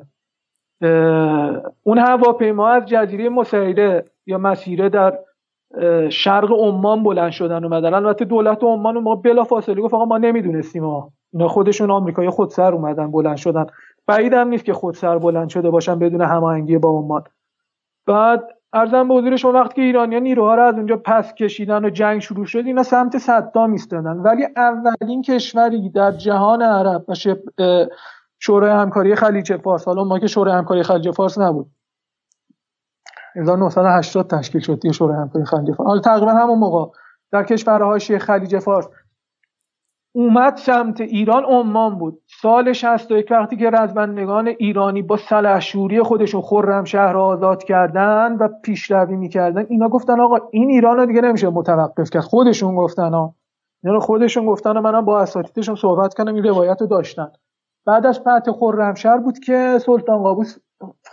اون هواپیما از جزیره مسیره یا مسیره در شرق عمان بلند شدن اومدن. البته دولت عمان ما بلا فاصله گفت آقا ما نمی‌دونستیم ها اینا خودشون آمریکایی خودسر اومدن بلند شدن. بعید هم نیست که خودسر بلند شده باشن بدون هماهنگی با عمان. بعد ارزم به حضور شما وقتی که ایرانیان نیروها رو از اونجا پس کشیدن و جنگ شروع شد اینا سمت صدام ایستادن. ولی اولین کشوری در جهان عرب و شورای همکاری خلیج فارس. حالا ما که شورای همکاری خلیج فارس نبود. 1980 تشکیل شد دیگه شورای همکاری خلیج فارس. حالا تقریبا همون موقع. در کشورهای خلیج فارس اومد سمت ایران عمان بود. سال 61 وقتی که رزمندگان ایرانی با سلحشوری خودشون خرم شهر را آزاد کردن و پیشروی می‌کردن اینا گفتن آقا این ایران رو دیگه نمیشه متوقف کرد. خودشون گفتن ها. اینا خودشون گفتن و منم با اساتیدشون صحبت کردم این روایت رو داشتن. بعد از فتح خرمشهر بود که سلطان قابوس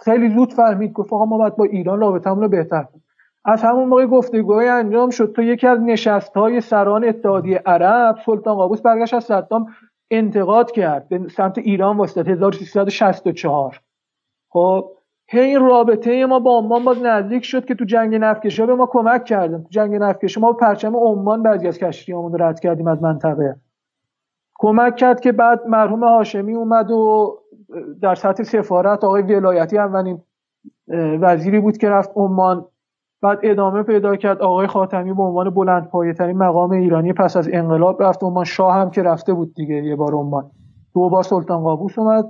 خیلی زود فهمید. گفت آقا ما باید با ایران رابطمون رو بهتر کنیم. از همون موقع گفتگوهای انجام شد. تو یکی از نشست های سران اتحادیه عرب سلطان قابوس برگشت از صدام انتقاد کرد. به سمت ایران واسطه 1364 خب هی این رابطه ما با عمان باز نزدیک شد که تو جنگ نفکشی به ما کمک کردن. تو جنگ نفکشی ما پرچم عمان بعضی از کشتیامون رد کردیم از منطقه. کمک کرد که بعد مرحوم هاشمی اومد و در سطح سفارت آقای ولایتی اولین وزیری بود که رفت عمان. بعد ادامه پیدا کرد آقای خاتمی به عنوان بلند پایه ترین مقام ایرانی پس از انقلاب رفت عمان. شاه هم که رفته بود دیگه یه بار عمان. دو بار سلطان قابوس اومد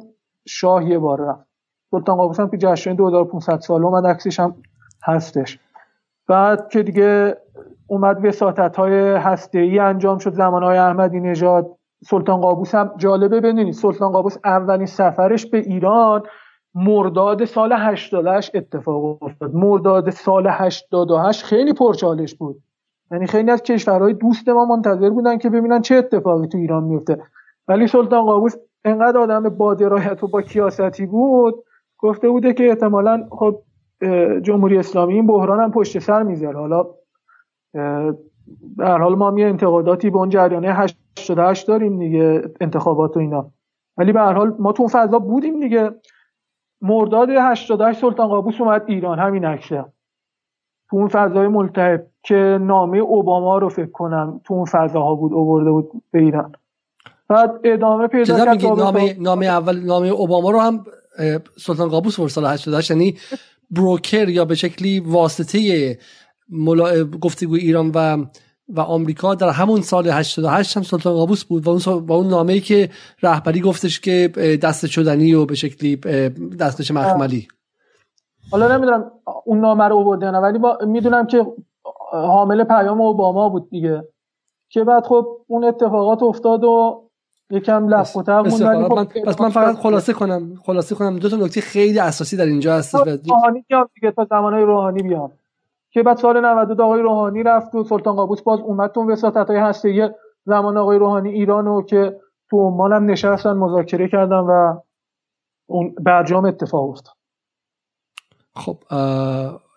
شاه یه بار رفت. سلطان قابوس هم که جشن 2500 سال اومد عکسش هم هستش. بعد که دیگه اومد وساطت های ای انجام شد زمان های احمدی نژاد. سلطان قابوس هم جالبه بدونید سلطان قابوس اولین سفرش به ایران مرداد سال 88 اتفاق افتاد. مرداد سال 88 خیلی پرچالش بود. یعنی خیلی از کشورهای دوست ما منتظر بودن که ببینن چه اتفاقی تو ایران میفته. ولی سلطان قابوس انقدر آدم با درایت و با کیاستی بود گفته بوده که احتمالا خب جمهوری اسلامی این بحران هم پشت سر می‌ذاره. حالا در حال ما می انتقاداتی به اون جریانه 88 داریم دیگه انتخابات و اینا. ولی به هر حال ما تو اون فضا بودیم دیگه. مرداد 88 سلطان قابوس اومد ایران همین عکسه تو اون فضای ملتهب که نامه اوباما رو فکر کنم تو اون فضاها بود اوورده بود به ایران. بعد ادامه پیدا کرد نامه نامه اول نامه اوباما رو هم سلطان قابوس ورد سال 88 یعنی بروکر یا به شکلی واسطه ملا... گفتگو ایران و و آمریکا در همون سال 88 هم سلطان قابوس بود و اون, و اون نامه ای که رهبری گفتش که دست شدنی و به شکلی دستکش مخملی حالا نمی‌دونم اون نامه رو نه ولی می‌دونم که حامل پیام اوباما بود دیگه. که بعد خب اون اتفاقات افتاد و یکم لفت و ولی خب من پس من فقط خلاصه کنم خلاصه کنم. دو تا نکته خیلی اساسی در اینجا هست روحانی بیام دیگه تا زمانهای روحانی بیام. که بعد سال 92 آقای روحانی رفت و سلطان قابوس باز اومد تو وساطت های هسته زمان آقای روحانی ایرانو که تو عمان هم نشستن مذاکره کردن و اون برجام اتفاق افتاد. خب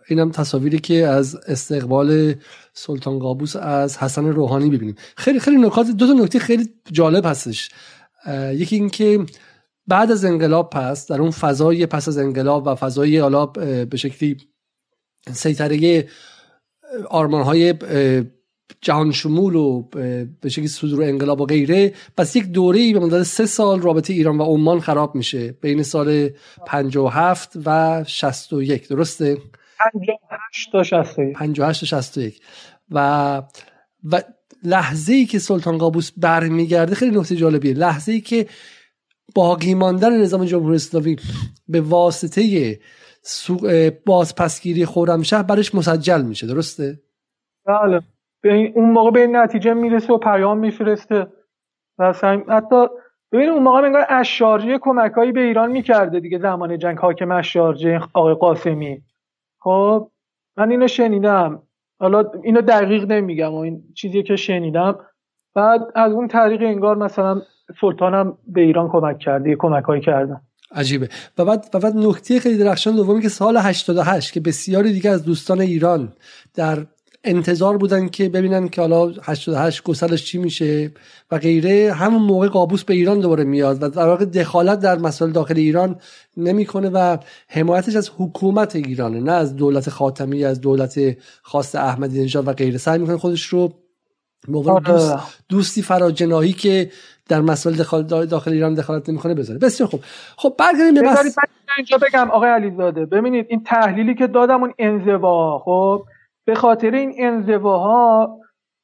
اینم تصاویری که از استقبال سلطان قابوس از حسن روحانی ببینیم. خیلی خیلی نکات دو تا نکته خیلی جالب هستش. یکی اینکه بعد از انقلاب پس در اون فضای پس از انقلاب و فضای حالا به شکلی سیطره آرمان های جهان شمول و به شکلی صدور انقلاب و غیره پس یک دوره به مدت سه سال رابطه ایران و عمان خراب میشه بین سال 57 و 61 درسته؟ 58 تا 61 58 تا 61 و و لحظه ای که سلطان قابوس برمیگرده خیلی نکته جالبیه. لحظه ای که باقی ماندن نظام جمهوری اسلامی به واسطه بازپسگیری خرمشهر برش مسجل میشه درسته؟ بله. اون موقع به نتیجه می‌رسه و پیام میفرسته. و حتی ببین اون موقع انگار اشارجی کمکایی به ایران می‌کرده دیگه زمان جنگ حاکم اشارجی آقای قاسمی. خب من اینو شنیدم. حالا اینو دقیق نمیگم و این چیزی که شنیدم. بعد از اون طریق انگار مثلا سلطانم به ایران کمک کرده کمکایی کردن. عجیبه و بعد و بعد نکته خیلی درخشان دومی که سال 88 که بسیاری دیگه از دوستان ایران در انتظار بودن که ببینن که حالا 88 گسلش چی میشه و غیره همون موقع قابوس به ایران دوباره میاد و در واقع دخالت در مسائل داخل ایران نمی‌کنه و حمایتش از حکومت ایرانه نه از دولت خاتمی از دولت خاص احمدی نژاد و غیره سعی می‌کنه خودش رو به آره. دوست دوستی فراجناهی که در مسائل داخل, داخل ایران دخالت نمی‌کنه بذاره. بسیار خوب. خب برگردیم به بس اینجا بگم آقای علیزاده ببینید این تحلیلی که دادم اون انزوا خب؟ به خاطر این انزواها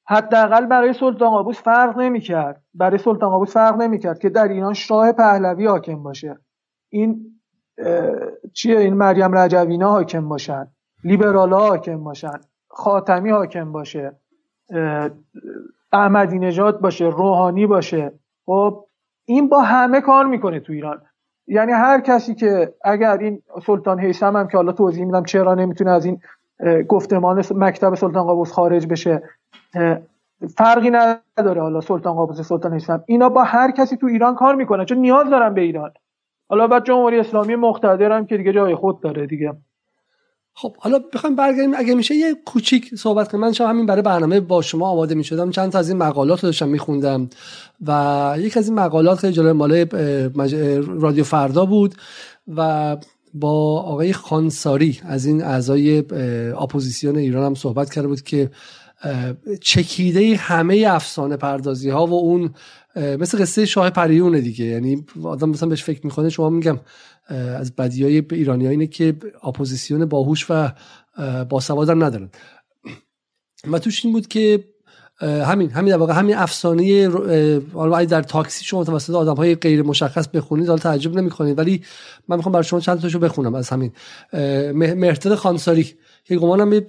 حداقل برای سلطان قابوس فرق نمی‌کرد. برای سلطان قابوس فرق نمی‌کرد که در ایران شاه پهلوی حاکم باشه. این چیه؟ این مریم رجوینا حاکم باشن. لیبرالا حاکم باشن. خاتمی حاکم باشه. احمدی نژاد باشه. روحانی باشه. خب این با همه کار می‌کنه تو ایران. یعنی هر کسی که اگر این سلطان حیثم هم که حالا توضیح میدم چرا نمی‌تونه از این گفتمان مکتب سلطان قابوس خارج بشه فرقی نداره حالا سلطان قابوس سلطان حیثم اینا با هر کسی تو ایران کار می‌کنن چون نیاز دارن به ایران. حالا بعد جمهوری اسلامی مقتدرم که دیگه جای خود داره دیگه. خب حالا بخوایم برگردیم. اگه میشه یه کوچیک صحبت کنم من شما همین برای برنامه با شما آماده می‌شدم. چند تا از این مقالات رو داشتم میخوندم و یک از این مقالات خیلی جالب مال رادیو فردا بود و با آقای خوانساری از این اعضای اپوزیسیون ایران هم صحبت کرده بود که چکیده همه افسانه پردازی ها و اون مثل قصه شاه پریونه دیگه. یعنی آدم مثلا بهش فکر می‌کنه شما میگم از بدی های ایرانی ها اینه که اپوزیسیون باهوش و باسواد هم ندارن. و توش این بود که همین همین در واقع همین افسانه حالا در تاکسی شما توسط آدم های غیر مشخص بخونید حالا تعجب نمی‌کنید. ولی من می‌خوام برای شما چند تاشو بخونم از همین. مهرتد خانساری. که گمانم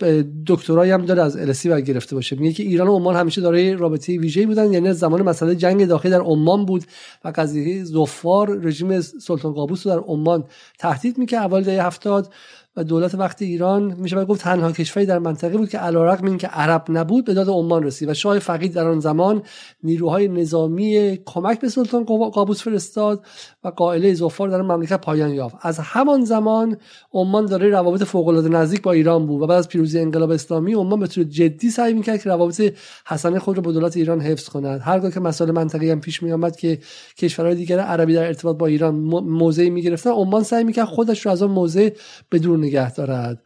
دکترایی هم داره از السی بر گرفته باشه. میگه که ایران و عمان همیشه دارای رابطه ویژه‌ای بودن یعنی زمان مسئله جنگ داخلی در عمان بود و قضیه زفار رژیم سلطان قابوس رو در عمان تهدید می‌کرد. اول دهه 70 و دولت وقت ایران میشه گفت تنها کشوری در منطقه بود که علیرغم اینکه عرب نبود به داد عمان رسید و شاه فقید در آن زمان نیروهای نظامی کمک به سلطان قابوس فرستاد و قائله زفار در مملکت پایان یافت. از همان زمان عمان داره روابط فوق العاده نزدیک با ایران بود و بعد از پیروزی انقلاب اسلامی عمان به طور جدی سعی می‌کرد که روابط حسن خود را با دولت ایران حفظ کند. هرگاه که مسائل منطقی هم پیش میآمد که کشورهای دیگر عربی در ارتباط با ایران موضعی می‌گرفتن عمان سعی می‌کرد خودش رو از آن موضع بدون نگه دارد.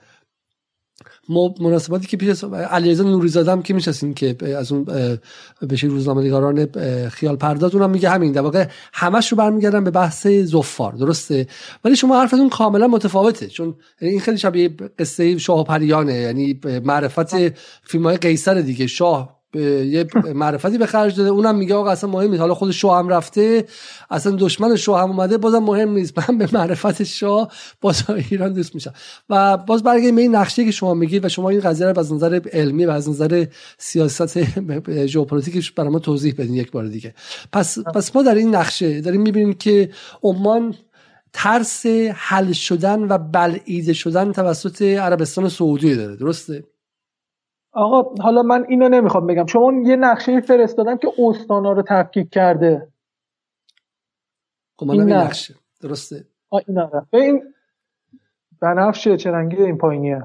مناسباتی که پیش علیرضا نوریزاده هم که میشستیم که از اون بشه روزنامه‌نگاران خیال پرداز اونم میگه همین. در واقع همش رو برمیگردن به بحث زفار. درسته؟ ولی شما حرفتون کاملا متفاوته. چون این خیلی شبیه قصه شاه و پریانه یعنی معرفت فیلم های قیصر دیگه. شاه یه معرفتی به خرج داده. اونم میگه آقا اصلا مهم نیست. حالا خود شاه هم رفته. اصلا دشمن شاه هم اومده. بازم مهم نیست. من به معرفت شاه باز ایران دوست میشم. و باز برگردیم به این نقشه که شما میگید و شما این قضیه رو از نظر علمی و از نظر سیاست ژئوپلیتیکش برای ما توضیح بدین یک بار دیگه. پس پس ما در این نقشه داریم می‌بینیم که عمان ترس حل شدن و بلعیده شدن توسط عربستان سعودی داره. درسته؟ آقا حالا من اینو نمی‌خوام بگم. شما یه نقشه فرستادم که استانا رو تفکیک کرده. خب این نقشه. درسته؟ این این بنفشه چه رنگی این پایینیه.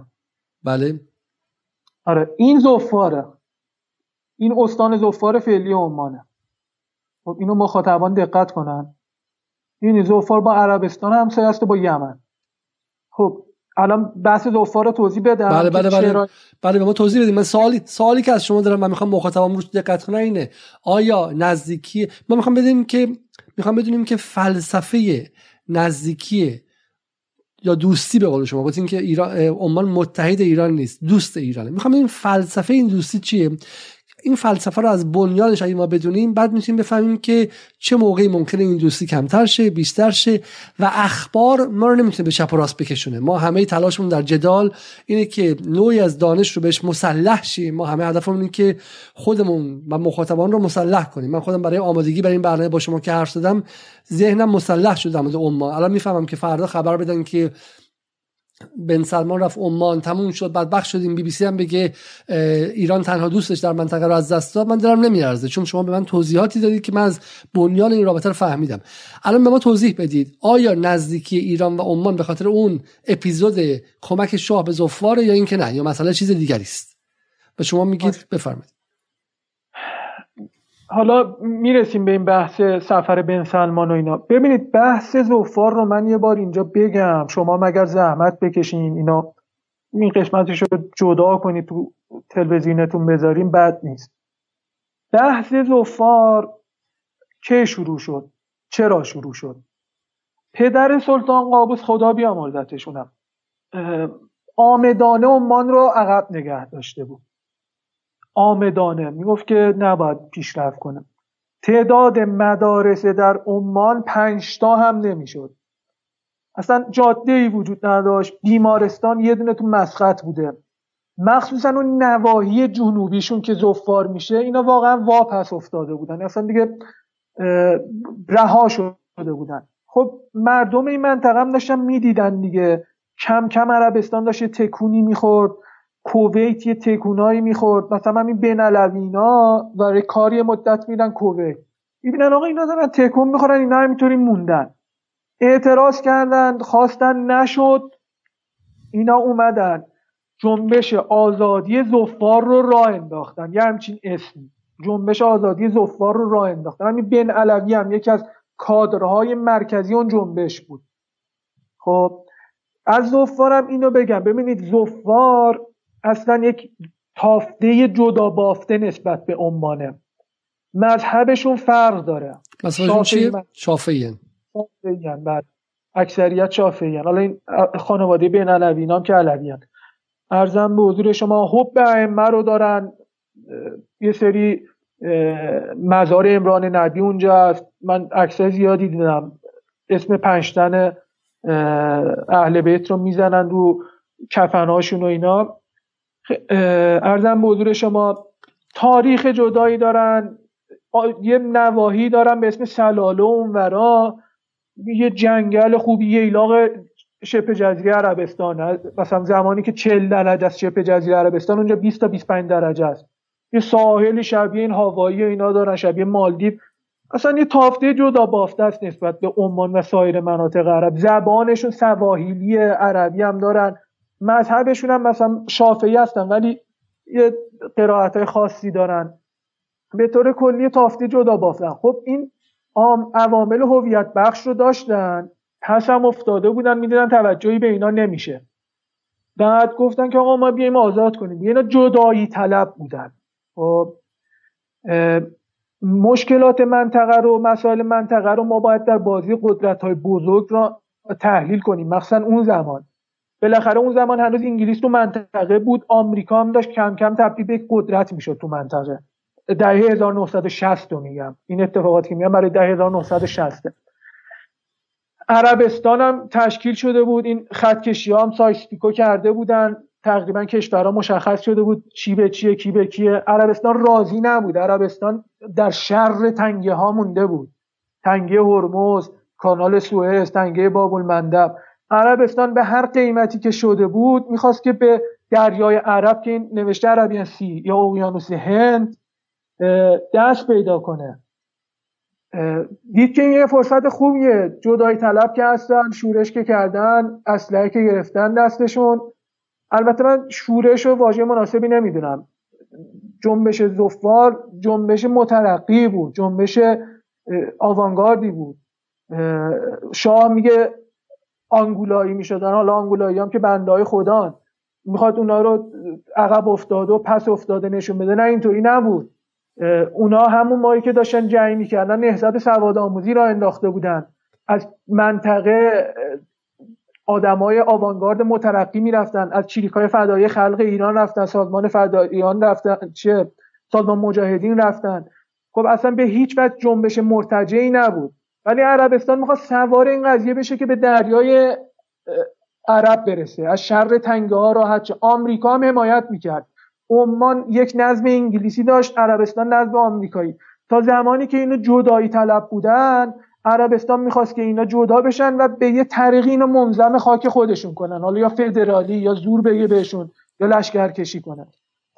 بله. آره این زفاره. این استان زفار فعلی عمانه. خب اینو مخاطبان دقت کنن. این زفار با عربستان همسایه است با یمن. خب الان بحث زفار رو توضیح بدم بله بله بله. بله به ما توضیح بدیم من سوالی سوالی که از شما دارم من می‌خوام مخاطبم روش دقت کنن اینه. آیا نزدیکی ما می‌خوام بدونیم که می‌خوام بدونیم که فلسفه نزدیکی یا دوستی به قول شما گفتین که ایران عمان متحد ایران نیست دوست ایرانه. می‌خوام ببینیم فلسفه این دوستی چیه؟ این فلسفه رو از بنیانش اگه ما بدونیم بعد می‌تونیم بفهمیم که چه موقعی ممکنه این دوستی کمتر شه بیشتر شه و اخبار ما رو نمی‌تونه به چپ و راست بکشونه. ما همه تلاشمون در جدال اینه که نوعی از دانش رو بهش مسلح شیم. ما همه هدفمون اینه که خودمون و مخاطبان رو مسلح کنیم. من خودم برای آمادگی برای این برنامه با شما که حرف زدم ذهنم مسلح شد در مورد الان می‌فهمم که فردا خبر بدن که بن سلمان رفت عمان تموم شد بعد بخش شدیم بی بی سی هم بگه ایران تنها دوستش در منطقه رو از دست داد. من دلم نمیارزه چون شما به من توضیحاتی دادید که من از بنیان این رابطه رو فهمیدم. الان به ما توضیح بدید آیا نزدیکی ایران و عمان به خاطر اون اپیزود کمک شاه به زفاره یا اینکه نه؟ یا مسئله چیز دیگری است؟ به شما میگید بفرمایید. حالا می‌رسیم به این بحث سفر بن سلمان و اینا. ببینید بحث زفار رو من یه بار اینجا بگم. شما مگر زحمت بکشین اینا این قسمتش رو جدا کنید تو تلویزیونتون بذاریم بد نیست. بحث زفار که شروع شد؟ چرا شروع شد؟ پدر سلطان قابوس خدا بیامرزتشونم. آمدانه عمان رو عقب نگه داشته بود. آمدانه. می‌گفت که نباید پیشرفت کنه. تعداد مدارس در عمان پنجتا هم نمی‌شد. اصلا جاده ای وجود نداشت. بیمارستان یه دونه تو مسقط بوده. مخصوصا اون نواحی جنوبیشون که زفار میشه اینا واقعا واپس افتاده بودن. اصلا دیگه رها شده بودن. خب مردم این منطقه هم داشتن می‌دیدن دیگه. کم کم عربستان داشت تکونی می‌خورد. کویت یه تکونایی می‌خورد. مثلا همین بین اینا و کاری مدت میدن کویت. می‌بینن آقا اینا دارن تکون می‌خورن اینا همینطوری موندن. اعتراض کردن خواستن نشد. اینا اومدن. جنبش آزادی زفار رو راه انداختن. یه همچین اسمی. جنبش آزادی زفار رو راه انداختن. همین بین علوی هم یکی از کادرهای مرکزی اون جنبش بود. خب از زفارم اینو بگم. ببینید زفار اصلا یک تافته جدا بافته نسبت به عمانه. مذهبشون فرق داره. مثلا چیه؟ شافعیان شافعیان بعد اکثریت شافعیان حالا این خانواده بین علویان هم که علویان ارزم به حضور شما حب ائمه رو دارن. یه سری مزار امران نبی اونجا هست. من عکسای زیادی دیدم. اسم پنجتن اهل بیت رو می‌زنن رو کفنهاشون و اینا. ارزم به حضور شما تاریخ جدایی دارن یه نواهی دارن به اسم سلاله اونورا یه جنگل خوبی یه ایلاق شبه جزیره عربستان مثلا زمانی که 40 درجه است شبه جزیره عربستان اونجا 20 تا 25 درجه است. یه ساحلی شبیه این هوایی اینا دارن شبیه مالدیو. اصلا یه تافته جدا بافته است نسبت به عمان و سایر مناطق عرب. زبانشون سواحیلی عربی هم دارن. مذهبشون هم مثلا شافعی هستن ولی یه قرائت خاصی دارن. به طور کلی تافته جدا بافتن. خب این عوامل هویت بخش رو داشتن پس هم افتاده بودن می‌دیدن توجهی به اینا نمیشه. بعد گفتن که آقا ما بیایم آزاد کنیم. اینا جدایی طلب بودن. خب مشکلات منطقه رو مسائل منطقه رو ما باید در بازی قدرت های بزرگ را تحلیل کنیم. مخصوصا اون زمان. بالاخره اون زمان هنوز انگلیس تو منطقه بود آمریکا هم داشت کم کم تبدیل به قدرت می‌شد تو منطقه. دهه 1960 رو میگم. این اتفاقاتی که میگم برای دهه 1960 عربستان هم تشکیل شده بود. این خطکشی ها هم سایستیکو کرده بودن. تقریبا کشورها مشخص شده بود چی به چیه کی به کیه. عربستان راضی نبود. عربستان در شر تنگه ها مونده بود. تنگه هرمز کانال سوئز تنگه باب المندب عربستان به هر قیمتی که شده بود می‌خواست که به دریای عرب که این نوشته عربیان سی یا اقیانوس هند دست پیدا کنه. دید که این یه فرصت خوبیه. جدای طلب که هستن شورش که کردن اسلحه که گرفتن دستشون. البته من شورش و واژه مناسبی نمی‌دونم. جنبش زفار جنبش مترقی بود جنبش آوانگاردی بود. شاه میگه آنگولایی می‌شدن. حالا آنگولایی هم که بندهای خدان. می‌خواد اونا رو عقب افتاده و پس افتاده نشون بده. نه اینطوری نبود. اونا همون مایی که داشتن جنگ می‌کردن نهضت سواد آموزی را انداخته بودن. از منطقه آدمای آوانگارد مترقی می‌رفتن. از چریکای فدایی خلق ایران رفتن سازمان فداییان رفتن چه سازمان مجاهدین رفتن. خب اصلا به هیچ وجه جنبش مرتجعی نبود. ولی عربستان می‌خواد سوار این قضیه بشه که به دریای عرب برسه. از شر تنگه ها راحت چه آمریکا هم حمایت می‌کرد. عمان یک نظم انگلیسی داشت عربستان نظم آمریکایی. تا زمانی که اینو جدایی طلب بودن عربستان می‌خواست که اینا جدا بشن و به یه طریقی اینو منظم خاک خودشون کنن. حالا یا فدرالی یا زور بگه بهشون یا لشکر کشی کنن.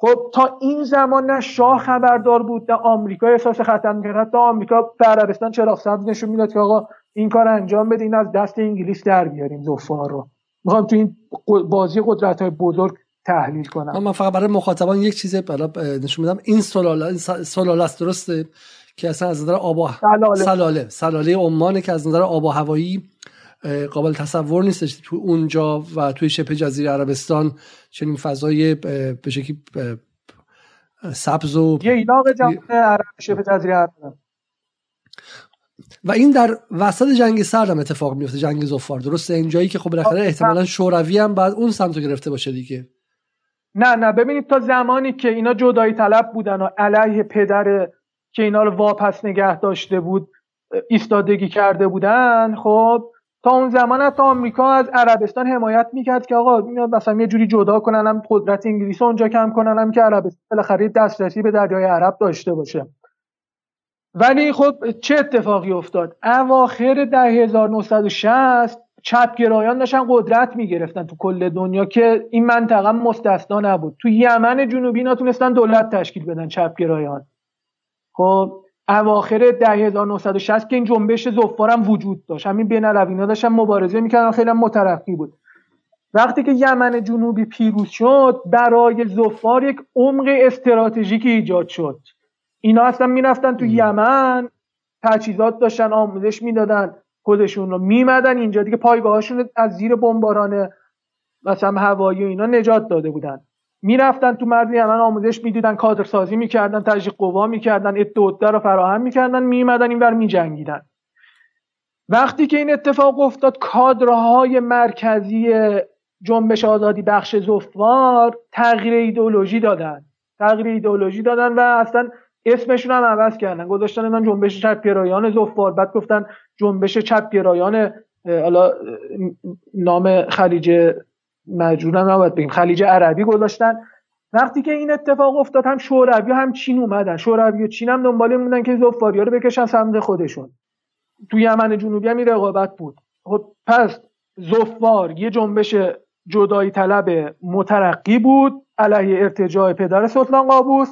خب تا این زمان نه شاه خبردار بود نه آمریکا احساس خطر می‌کرد حتی آمریکا به عربستان چراغ سبز نشون می‌داد که آقا این کار انجام بدین از دست انگلیس در بیاریم زفار رو. می‌خوام تو این بازی قدرت های بزرگ تحلیل کنم. من فقط برای مخاطبان یک چیز نشون میدم. این سلاله سلاله است درسته؟ که اصلا از نظر آب سلاله. سلاله, سلاله عمانه که از نظر آب و هوایی قابل تصور نیستش تو اونجا و توی شبه جزیره عربستان چنین فضای به شکلی سبز و یه ایلاق جمعه عرب شبه جزیره عرب. و این در وسط جنگ سرد هم اتفاق میفته جنگ زفار درسته؟ اینجایی که خب بالاخره احتمالا شوروی هم بعد اون سمت رو گرفته باشه دیگه. نه نه ببینید تا زمانی که اینا جدایی طلب بودن و علیه پدر که اینا رو واپس نگه داشته بود ایستادگی کرده بودن خب تا اون زمان حتی آمریکا از عربستان حمایت می‌کرد که آقا اینا مثلا یه جوری جدا کنن هم قدرت انگلیس اونجا کم کنن هم که عربستان بالاخره دسترسی به دریای عرب داشته باشه. ولی خب چه اتفاقی افتاد؟ اواخر ده 1960 چپگرایان داشتن قدرت می‌گرفتن تو کل دنیا که این منطقه مستثنا نبود. تو یمن جنوبی نتونستن دولت تشکیل بدن چپگرایان خب اواخر ده 1960 که این جنبش زفارم وجود داشت. همین بین عربینا داشتن مبارزه می‌کردن خیلی مترقی بود. وقتی که یمن جنوبی پیروز شد برای زفار یک عمق استراتژیکی ایجاد شد. اینا اصلا می‌رفتن تو یمن تجهیزات داشتن آموزش می‌دادن خودشون رو میمدن اینجا. دیگه پایگاهاشون از زیر بمباران مثلا هوایی و اینا نجات داده بودن. می‌رفتن تو مرز یمن آموزش می‌دیدن کادر سازی می‌کردن تجهیز قوا می‌کردن ادعوده رو فراهم می‌کردن میمدن اینور میجنگیدن. وقتی که این اتفاق افتاد کادرهای مرکزی جنبش آزادی بخش زفوار تغییر ایدئولوژی دادن. تغییر ایدئولوژی دادن و اصلا اسمشون هم عوض کردن. گذاشتن من جنبش چپگرایان زفار بعد گفتن جنبش چپگرایان حالا نام خلیج مجرورم نباید بگیم. خلیج عربی گذاشتن. وقتی که این اتفاق افتاد هم شوروی هم چین اومدن. شوروی و چین هم دنبال موندن که زفاریا رو بکشن سمت خودشون. تو یمن جنوبی هم این رقابت بود. خب پس زفار یه جنبش جدایی طلب مترقی بود علیه ارتجاع پدر سلطان قابوس.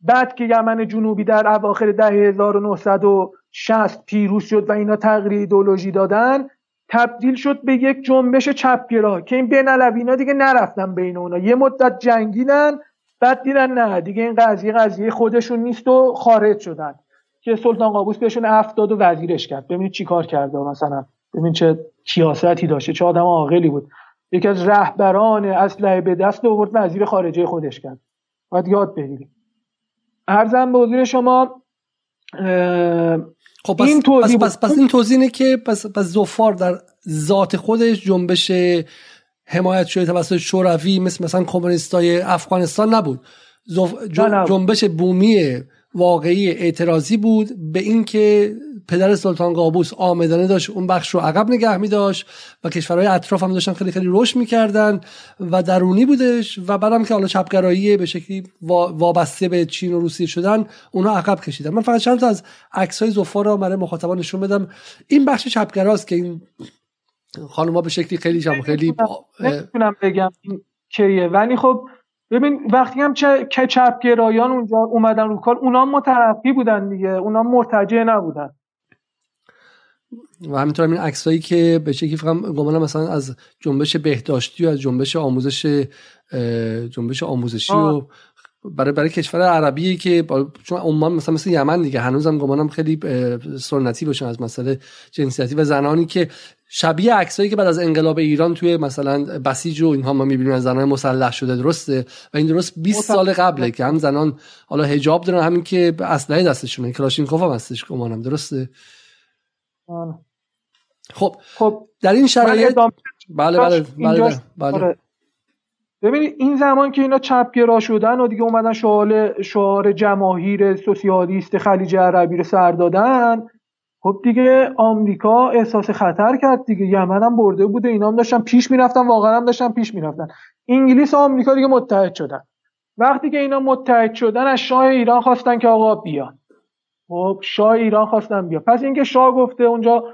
بعد که یمن جنوبی در اواخر دهه 1960 پیروز شد و اینا تغییر ایدولوژی دادن تبدیل شد به یک جنبش چپگرا که این بین اینا دیگه نرفتن بین اونا. یه مدت جنگیدن بعد دیدن نه دیگه این قضیه قضیه خودشون نیست و خارج شدن. که سلطان قابوس بهشون افتاد و وزیرش کرد. ببینید چی کار کرده مثلا. ببین چه کیاستی داشته. چه آدم عاقلی بود. یکی از رهبران اسلحه به دست آورد وزیر خارجه خودش کرد. باید یاد بگیریم. ارزم به حضور شما خب پس این توضیح پس, پس, این توضیح اینه که پس, پس زفار در ذات خودش جنبش حمایت شده توسط شوروی مثل مثلا کمونیستای افغانستان نبود. جنبش بومی واقعی اعتراضی بود به اینکه پدر سلطان قابوس آمدانه داشت اون بخش رو عقب نگه می داشت و کشورهای اطراف هم داشتن خیلی خیلی رشد می‌کردن و درونی بودش و بعدم که حالا چپگرایی به شکلی وابسته به چین و روسیه شدن اونا عقب کشیدن. من فقط چند تا از عکس های زفار رو برای مخاطبان نشون بدم. این بخش چپگراست که این خانم به شکلی خیلی خیلی نمی‌تونم بگم کیه. ولی خب ببین وقتی هم چه که چپگرایان اونجا اومدن رو کار اونا مترقی بودن دیگه. اونا مرتجع نبودن. و همینطور این عکسایی که به شکلی فقط گمانم مثلا از جنبش بهداشتی و از جنبش آموزش جنبش آموزشی و برای برای کشور عربی که چون عمان مثلا مثل یمن دیگه هنوزم گمانم خیلی سنتی باشن از مسئله جنسیتی و زنانی که شبیه عکسایی که بعد از انقلاب ایران توی مثلا بسیج و اینها ما می‌بینیم از زنان مسلح شده درسته؟ و این درست 20 سال قبله که هم زنان حالا حجاب دارن همین که اسلحه دستشونه. کلاشینکوف هم هستش گمانم درسته؟ آره. خب خب در این شرایط بله بله بله, بله. ببینید این زمان که اینا چپگرا شدن و دیگه اومدن شعار شعار جماهیر سوسیالیست خلیج عربی رو سر دادن خب دیگه آمریکا احساس خطر کرد دیگه. یمن هم برده بوده اینا هم داشتن پیش می‌رفتن واقعا هم داشتن پیش می‌رفتن. انگلیس و آمریکا دیگه متحد شدن. وقتی که اینا متحد شدن از شاه ایران خواستن که آقا بیان. خب شاه ایران خواستن بیا پس اینکه شاه گفته اونجا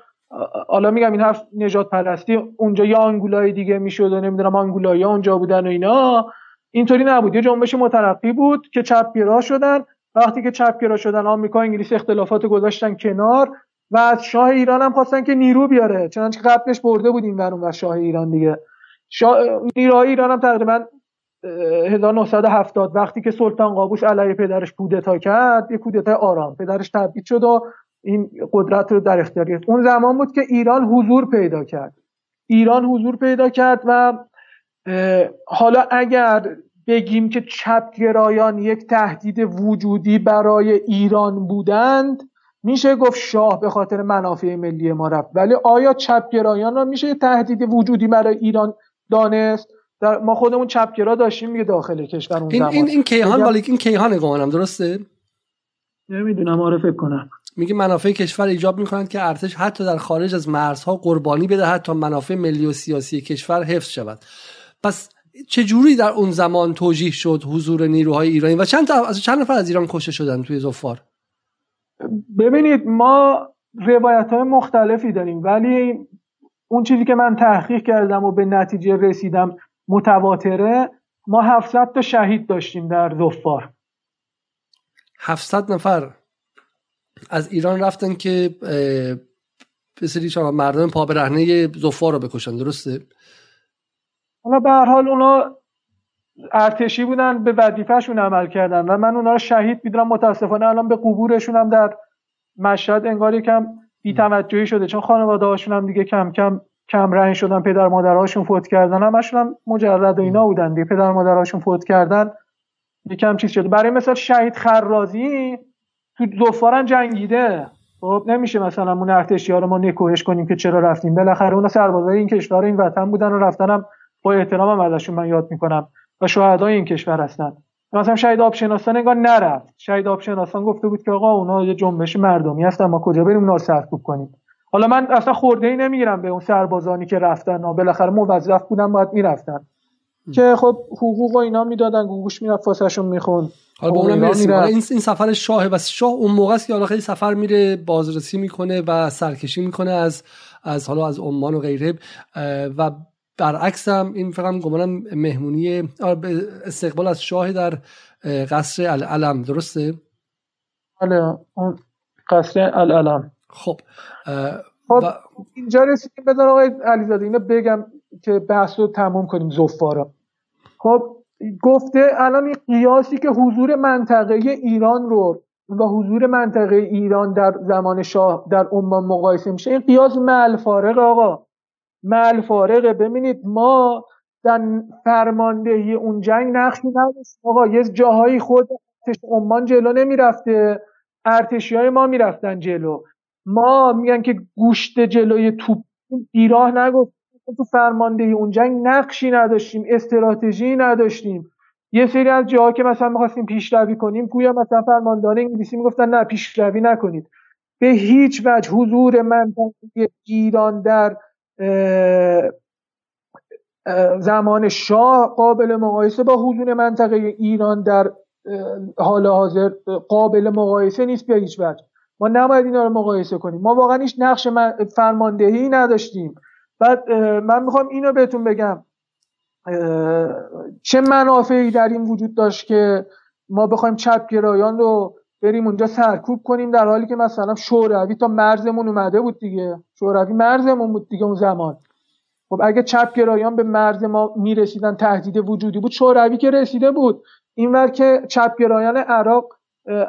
حالا میگم این حرف نجات پرستی اونجا یا آنگولای دیگه می‌شد و نمی‌دونم آنگولایی اونجا بودن و اینا اینطوری نبود. یه جنبش مترقی بود که چپگرا شدن. وقتی که چپگرا شدن آمریکا انگلیس اختلافات گذاشتن کنار و از شاه ایران هم خواستن که نیرو بیاره. چنانچه قبلش برده بود این و شاه ایران دیگه. شا... نیروهای ایران هم تقریبا 1970 وقتی که سلطان قابوس علیه پدرش کودتا کرد یه کودتا آرام. پدرش تبعید شد و این قدرت رو در اختیار گرفت. اون زمان بود که ایران حضور پیدا کرد. ایران حضور پیدا کرد و حالا اگر بگیم که چپگرایان یک تهدید وجودی برای ایران بودند میشه گفت شاه به خاطر منافع ملی ما رفت. ولی آیا چپگرایان را میشه تهدید وجودی برای ایران دانست؟ در ما خودمون چپگرا داشتیم میگه داخل کشور اون این, این, این کیهان ولی این کیهان گمانم درسته؟ نمی‌دونم آره فکر کنم. میگه منافع کشور ایجاب می‌کنند که ارتش حتی در خارج از مرزها قربانی بده تا منافع ملی و سیاسی کشور حفظ شود. پس چه جوری در اون زمان توجیه شد حضور نیروهای ایرانی؟ و چند تا از چند نفر از ایران کشته شدن توی زفار ببینید ما روایت های مختلفی داریم ولی اون چیزی که من تحقیق کردم و به نتیجه رسیدم متواتره. ما 700 تا شهید داشتیم در زفار 700 نفر. از ایران رفتن که به سری مردم پا برهنه زفار رو بکشن درسته؟ حالا به هر حال اونا ارتشی بودن به وظیفهشون عمل کردن و من اونا رو شهید می‌دونم متاسفانه الان به قبورشون هم در مشهد انگار یکم بی‌توجهی شده چون خانواده هاشون هم دیگه کم کم کم رنگ شدن پدر مادرهاشون فوت کردن همشون هم مجرد و اینا بودن دیگه پدر مادرهاشون فوت کردن یکم چیز شده. برای مثال شهید خرازی تو زفارن جنگیده. خب نمیشه مثلا اون ارتشی ها رو ما نکوهش کنیم که چرا رفتیم. بالاخره اون سربازای این کشور این وطن بودن و رفتنم با احترامم ازشون من یاد می‌کنم. و شهدای این کشور هستن. مثلا شهید آبشناسان انگار نرفت. شهید آبشناسان گفته بود که آقا اونا یه جنبش مردمی هستن ما کجا بریم اونا رو سرکوب کنیم. حالا من اصلا خورده ای نمی‌گیرم به اون سربازانی که رفتن. و بالاخره موظف بودن باید می‌رفتن. که خب حقوق و اینا می‌دادن گوش می‌رفت واسهشون میخون حالا به اونم می‌رسیم. این این سفر شاه و شاه اون موقع است که حالا خیلی سفر میره بازرسی می‌کنه و سرکشی می‌کنه از از حالا از عمان و غیره. و برعکس هم این فقط گمانم مهمونی استقبال از شاه در قصر العلم. درسته؟ بله اون قصر العلم. خب خب اینجا رسیدیم. بذار آقای علیزاده اینو بگم که بحث رو تموم کنیم زفارا. خب گفته الان این قیاسی که حضور منطقه ایران رو و حضور منطقه ایران در زمان شاه در عمان مقایسه میشه این قیاس مل فارغ آقا. مل فارغه ببینید ما در فرماندهی اون جنگ نقشی نداشت آقا یه جاهایی خود ارتش عمان جلو نمی‌رفته. ارتشی های ما می‌رفتن جلو. ما میگن که گوشت جلوی توپ ایران نگفت. تو فرماندهی اون جنگ نقشی نداشتیم استراتژی نداشتیم. یه سری از جاها که مثلا می‌خواستیم پیشروی کنیم گویا مثلا فرماندهان انگلیسی می‌گفتن نه پیشروی نکنید. به هیچ وجه حضور منطقه ایران در زمان شاه قابل مقایسه با حضور منطقه ایران در حال حاضر قابل مقایسه نیست به هیچ وجه. ما نباید اینا رو مقایسه کنیم. ما واقعا هیچ نقش فرماندهی نداشتیم. بعد من می‌خوام اینو بهتون بگم. چه منافعی در این وجود داشت که ما بخوایم چپگرایان رو بریم اونجا سرکوب کنیم در حالی که مثلا شوروی تا مرزمون اومده بود دیگه. شوروی مرزمون بود دیگه اون زمان. خب اگه چپگرایان به مرز ما می‌رسیدن تهدید وجودی بود شوروی که رسیده بود. اینور که چپگرایان عراق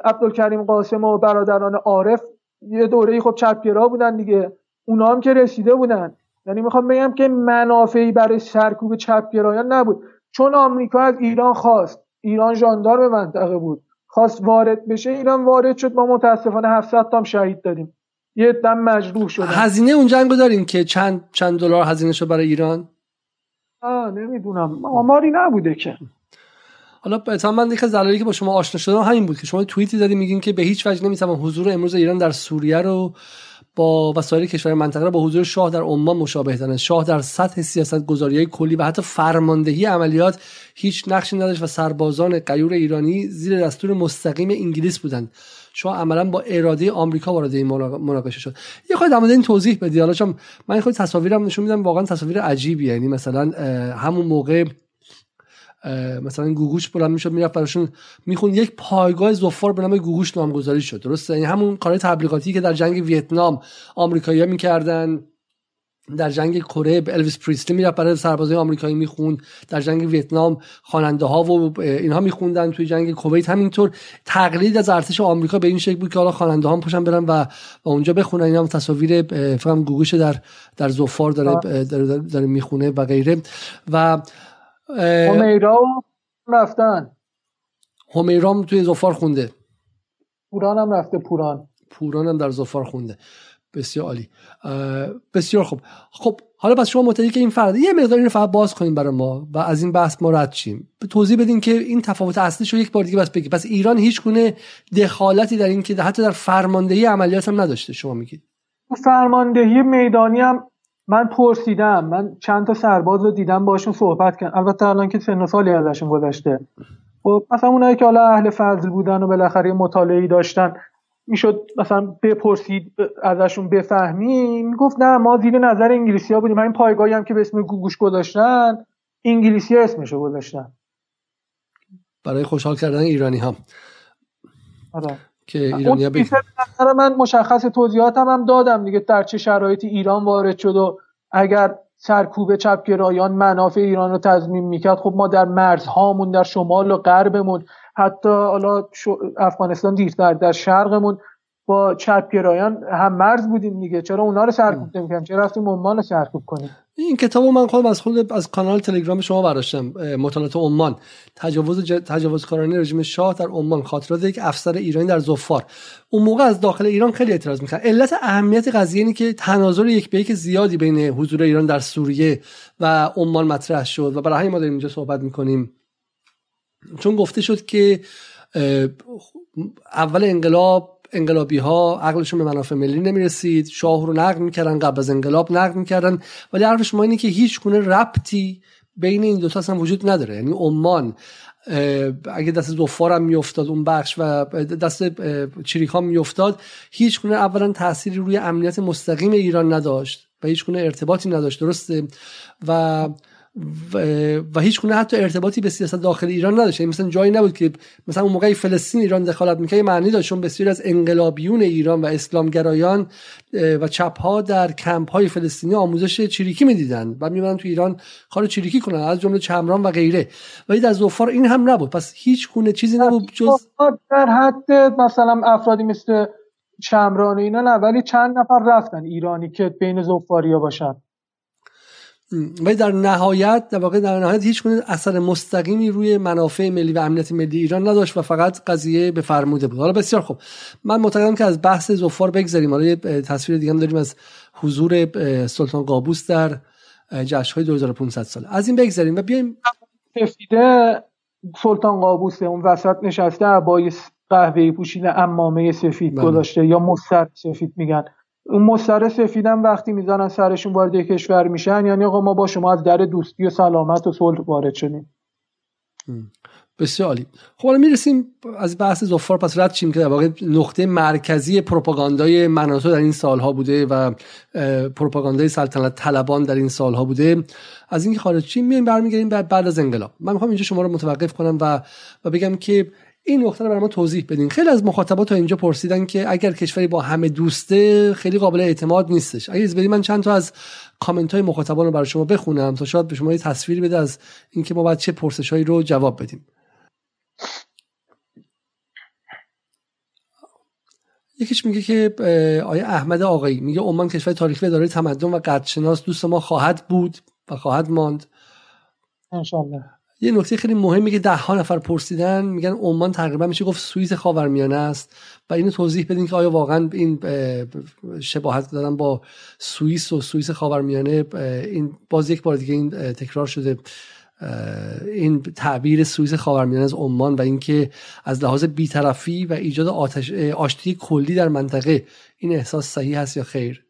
عبدالکریم قاسم و برادران عارف یه دوره خب چپگرا بودن دیگه. اونا هم که رسیده بودن. یعنی می‌خوام بگم که منافعی برای سرکوب چپگرایان نبود. چون آمریکا از ایران خواست ایران ژاندارم منطقه بود. خواست وارد بشه ایران وارد شد. ما متاسفانه 700 تام شهید دادیم. یه دم مجروح شد هزینه اون جنگو داریم که چند چند دلار هزینه شد برای ایران؟ آه نمی‌دونم. آماری نبوده که. حالا مثلا من یک دلایلی که با شما آشنا شدم همین بود که شما توییتی دادی میگین که به هیچ وجه نمی‌تونم حضور امروز ایران در سوریه رو با وسایل کشور منطقه با حضور شاه در عمان مشابه دانست شاه در سطح سیاست گذاری کلی و حتی فرماندهی عملیات هیچ نقشی نداشت و سربازان غیور ایرانی زیر دستور مستقیم انگلیس بودند. شاه عملا با اراده آمریکا وارد این مناقشه شد. یه خواهد در این توضیح بدی. حالا من خود تصاویرم نشون میدم واقعا تصاویر عجیبی یعنی مثلا همون موقع مثلا گوگوش بلند می‌شد می‌رفت براشون میخون یک پایگاه زفار به نام گوگوش نامگذاری شد درسته؟ یعنی همون کار تبلیغاتی که در جنگ ویتنام آمریکایی‌ها می‌کردن. در جنگ کره الویس پریسلی می‌رفت برای سربازای آمریکایی می‌خوند. در جنگ ویتنام خواننده ها و اینها میخوندن. توی جنگ کویت همینطور. تقلید از ارتش آمریکا به این شکل بود که حالا خواننده ها پوشن برن و, و اونجا بخونن. اینا تصاویر فهم گوگوش در در زفار داره داره, داره می‌خونه و غیره. و همیرا رفتن. همیرام توی زفار خونده. پوران هم رفته پوران. پوران هم در زفار خونده. بسیار عالی. بسیار خوب. خب حالا پس شما معتقدی که این فرد یه مقدار این فقط باز کنیم برای ما و از این بحث ما رد شیم. توضیح بدین که این تفاوت اصلیش رو یک بار دیگه بس بگی. پس ایران هیچ گونه دخالتی در این که حتی در فرماندهی عملیات هم نداشته شما میگید. فرماندهی میدانی هم من پرسیدم من چند تا سرباز رو دیدم باشون صحبت کردم البته الان که سن سالی ازشون گذشته. خب مثلا اونایی که حالا اهل فضل بودن و بالاخره مطالعه داشتن می‌شد مثلا بپرسید ازشون بفهمیم گفت نه ما زیر نظر انگلیسی ها بودیم این پایگاهی هم که به اسم گوگوش گذاشتن انگلیسی ها اسمشو گذاشتن. برای خوشحال کردن ایرانی هم آره. که ایرانی من مشخص توضیحاتم هم دادم دیگه در چه شرایطی ایران وارد شد و اگر سرکوب چپگرایان منافع ایران رو تضمین می‌کرد خب ما در مرزهامون در شمال و غربمون حتی حالا افغانستان دیرتر در شرقمون با چپگرایان هم مرز بودیم دیگه. چرا اونا رو سرکوب نمی‌کنیم؟ چرا رفتیم عمان رو سرکوب کنیم؟ این کتابو من خودم از خود از کانال تلگرام شما برداشتم مطالعات عمان. تجاوز ج... تجاوزکارانه رژیم شاه در عمان خاطرات یک افسر ایرانی در زفار اون موقع از داخل ایران خیلی اعتراض می‌کرد علت اهمیت قضیه اینه که تناظر یک به یک زیادی بین حضور ایران در سوریه و عمان مطرح شد و برای همین ما داریم اینجا صحبت می‌کنیم. چون گفته شد که اول انقلاب انقلابی ها عقلشون به منافع ملی نمی‌رسید. شاه رو نقد می‌کردن قبل از انقلاب نقد می‌کردن. ولی حرف شما اینه که هیچ گونه ربطی بین این دوتا اصلا وجود نداره. یعنی عمان اگه دست زفار هم میافتاد اون بخش و دست چریک ها میافتاد هیچ گونه اولا تأثیری روی امنیت مستقیم ایران نداشت و هیچ گونه ارتباطی نداشت. درسته؟ و و هیچ گونه حتی ارتباطی به سیاست داخل ایران نداشت. یعنی مثلا جایی نبود که مثلا اون موقعی فلسطین ایران دخالت می‌کرد معنی داشت چون بسیاری از انقلابیون ایران و اسلامگرایان و چپ ها در کمپ های فلسطینی آموزش چریکی می‌دیدن و میمونن تو ایران کار چریکی کنن از جمله چمران و غیره. ولی در زوفار این هم نبود. پس هیچ گونه چیزی نبود جز در حد مثلا افرادی مثل چمران اینا نه ولی چند نفر رفتن ایرانی که بین زوفاریا باشن. ولی در نهایت در واقع در نهایت هیچ گونه اثر مستقیمی روی منافع ملی و امنیت ملی ایران نداشت و فقط قضیه به فرموده بود. حالا بسیار خوب. من معتقدم که از بحث زفار بگذریم. حالا یه تصویر دیگه هم داریم از حضور سلطان قابوس در جشن های 2500 سال از این بگذریم و بیایم سفیده سلطان قابوس اون وسط نشسته عبای قهوه‌ای پوشیده امامه سفید بله. گذاشته یا مستر سفید میگن. اون مستر سفیدم وقتی می‌زنن سرشون وارد کشور میشن یعنی آقا ما با شما از در دوستی و سلامت و صلح وارد شدیم. بسیار عالی. خب حالا می‌رسیم از بحث زفار پس رد چیم که در واقع نقطه مرکزی پروپاگاندای مناطق در این سالها بوده و پروپاگاندای سلطنت طلبان در این سالها بوده. از این خارج چیم میایم برمیگردیم بعد بعد از انقلاب. من می‌خوام اینجا شما رو متوقف کنم و و بگم که این نقطه رو برای ما توضیح بدین. خیلی از مخاطبات تا اینجا پرسیدن که اگر کشوری با همه دوسته خیلی قابل اعتماد نیستش. اگه از من چند تا از کامنت های مخاطبان رو برای شما بخونم تا شاید به شما یه تصویری بده از اینکه ما باید چه پرسش هایی رو جواب بدیم. یکیش میگه که آیا احمد آقایی میگه عمان کشور تاریخی و دارای تمدن و قدرشناس دوست ما خواهد بود و خواهد ماند. انشالله یه نکته خیلی مهمی که ده ها نفر پرسیدن میگن عمان تقریبا میشه گفت سوئیس خاورمیانه است. و اینو توضیح بدین که آیا واقعا این شباهت دارن با سوئیس و سوئیس خاورمیانه. این باز یک بار دیگه این تکرار شده. این تعبیر سوئیس خاورمیانه از عمان و اینکه از لحاظ بیطرفی و ایجاد آتش آشتی کلی در منطقه این احساس صحیح هست یا خیر؟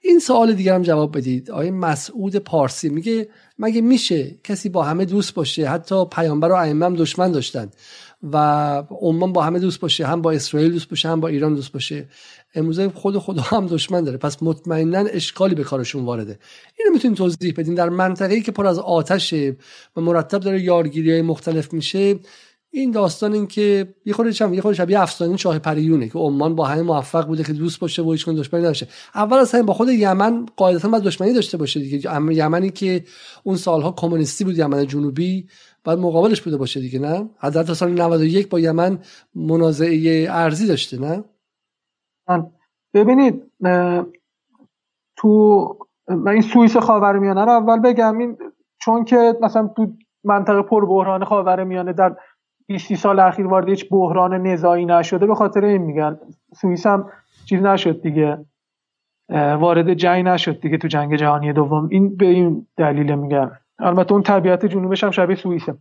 این سوال دیگر هم جواب بدید. آقای مسعود پارسی میگه مگه میشه کسی با همه دوست باشه؟ حتی پیامبر و ائمه هم دشمن داشتن و عمان با همه دوست باشه هم با اسرائیل دوست باشه هم با ایران دوست باشه. امروزه خود خدا هم دشمن داره. پس مطمئنا اشکالی به کارشون وارده. اینو می‌تونید توضیح بدین در منطقه‌ای که پر از آتشه و مرتب داره یارگیری های مختلف میشه این داستان این که یه خورده چم یه خورده شبیه افسانه شاه پریونه که عمان با همه موفق بوده که دوست باشه و هیچ دشمنی نداشته. اول از همه با خود یمن قاعدتا باید دشمنی داشته باشه دیگه. یمنی که اون سالها کمونیستی بود یمن جنوبی بعد مقابلش بوده باشه دیگه نه؟ حداقل سال 91 با یمن منازعه ارزی داشته نه؟ ببینید تو من این سوئیس خاورمیانه رو اول بگم. این چون که مثلا تو منطقه پر بحران خاورمیانه در 20 سال اخیر وارد هیچ بحران نزاعی نشده. به خاطر این میگن. سوئیس هم چیز نشد دیگه. وارد جنگ نشد دیگه تو جنگ جهانی دوم. این به این دلیل میگن. البته اون طبیعت جنوبش هم شبیه سوئیسه.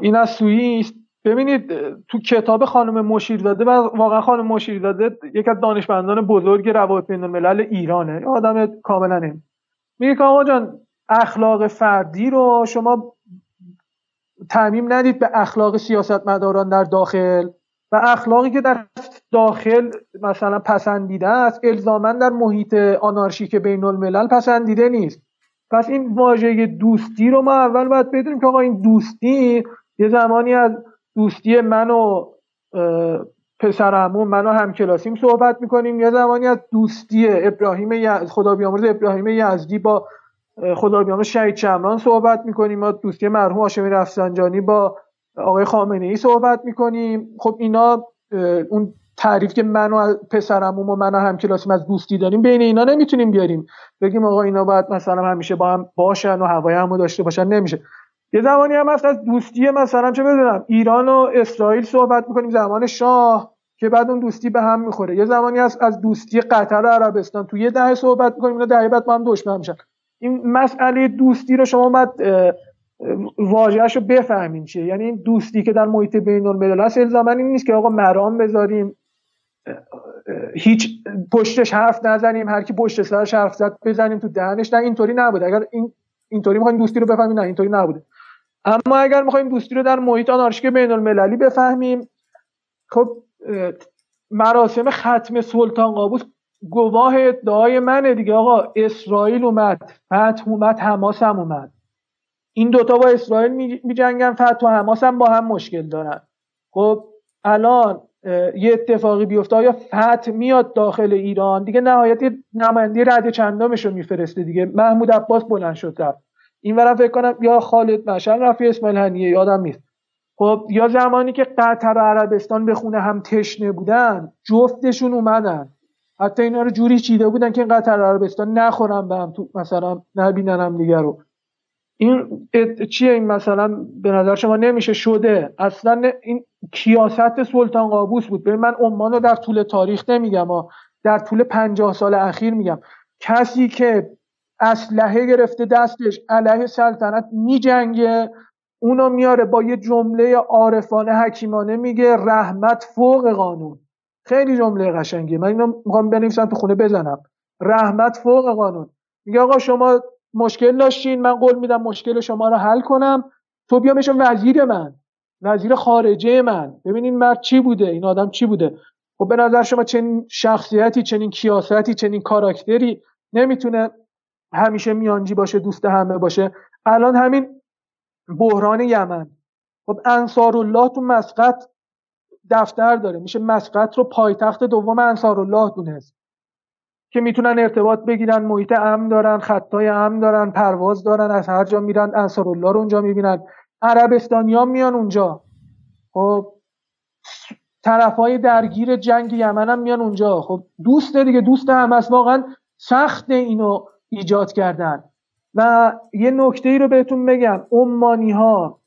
این از سوئیس. ببینید تو کتاب خانم مشیرزاده و واقعا خانم مشیرزاده یکی از دانشمندان بزرگ روابط بین الملل ایرانه. آدم کاملا این. میگه که آقا جان اخلاق فردی رو شما تعمیم ندید به اخلاق سیاستمداران در داخل و اخلاقی که در داخل مثلا پسندیده است الزاما در محیط آنارشیک بین الملل پسندیده نیست. پس این واژه دوستی رو ما اول باید بدونیم که آقا این دوستی یه زمانی از دوستی من و پسرمون من و همکلاسیم صحبت می‌کنیم. یه زمانی از دوستی ابراهیم خدا بیامرز ابراهیم یزدی با خدا بیامرز شهید چمران صحبت می‌کنیم. ما دوستی مرحوم هاشمی رفسنجانی با آقای خامنه ای صحبت می‌کنیم. خب اینا اون تعریف که من و پسرمون و من و همکلاسیم از دوستی داریم بین اینا نمی‌تونیم بیاریم. بگیم آقا اینا باید مثلا همیشه با هم باشن و هوای همو داشته باشن. نمیشه. یه زمانی هم هست از دوستی مثلا چه بدونم ایران و اسرائیل صحبت می‌کنیم زمان شاه که بعد اون دوستی به هم می‌خوره. یه زمانی هست از دوستی قطر و عربستان تو یه دهه صحبت می‌کنیم اینا دهه بعد با هم دشمن میشن. این مسئله دوستی رو شما باید واژهش رو بفهمین چیه. یعنی این دوستی که در محیط بین الملل هست الزاما این نیست که آقا مرام بذاریم هیچ پشتش حرف نزنیم هر کی پشت سرش حرف زد بزنیم تو دهنش. نه اینطوری نبوده. اگر این اینطوری می‌خوایم دوستی رو بفهمیم نه اینطوری نبوده. اما اگر می‌خوایم دوستی رو در محیط آنارشیک بین المللی بفهمیم خب مراسم ختم سلطان قابوس گواه ادعای منه دیگه. آقا اسرائیل اومد. فتح اومد حماس هم اومد. این دوتا با اسرائیل می جنگن فتح و حماس هم با هم مشکل دارن. خب الان یه اتفاقی بیفته. آیا فتح میاد داخل ایران؟ دیگه نهایت نماینده رد چندمش رو میفرسته دیگه. محمود عباس بلند شد رفت. این ورم فکر کنم یا خالد مشن رفی اسماعیل هنیه یادم نیست. خب یا زمانی که قطر و عربستان به خونه هم تشنه بودن جفتشون اومدن. حتی اینا رو جوری چیده بودن که و عربستان نخورن به هم تو مثلا نبینن هم دیگه رو. این چیه این مثلا؟ به نظر شما نمیشه شده. اصلا این کیاست سلطان قابوس بود. ببین من عمان رو در طول تاریخ نمیگم در طول پنجاه سال اخیر میگم. کسی که اسلحه گرفته دستش علیه سلطنت میجنگه اونو میاره با یه جمله عارفانه حکیمانه میگه رحمت فوق قانون. خیلی جمله قشنگیه. من اینو می‌خوام بنویسم تو خونه بزنم. رحمت فوق قانون. میگه آقا شما مشکل داشتین من قول میدم مشکل شما رو حل کنم. تو بیا بشم وزیر من. وزیر خارجه من. ببینین مرد چی بوده؟ این آدم چی بوده؟ خب به نظر شما چنین شخصیتی چنین کیاستی چنین کاراکتری نمی‌تونه همیشه میانجی باشه دوست همه باشه؟ الان همین بحران یمن. خب انصار الله تو مسقط دفتر داره. میشه مسقط رو پایتخت دوم انصار الله دونست. که می‌تونن ارتباط بگیرن محیط امن دارن خطای امن دارن پرواز دارن از هر جا میرن انصار الله رو اونجا می‌بینن. عربستانیان میان اونجا. خب طرف های درگیر جنگ یمن هم میان اونجا. خب دوست دیگه دوست هم هست. واقعا سخت اینو ایجاد کردن. و یه نکته ای رو بهتون بگم. عمانی ها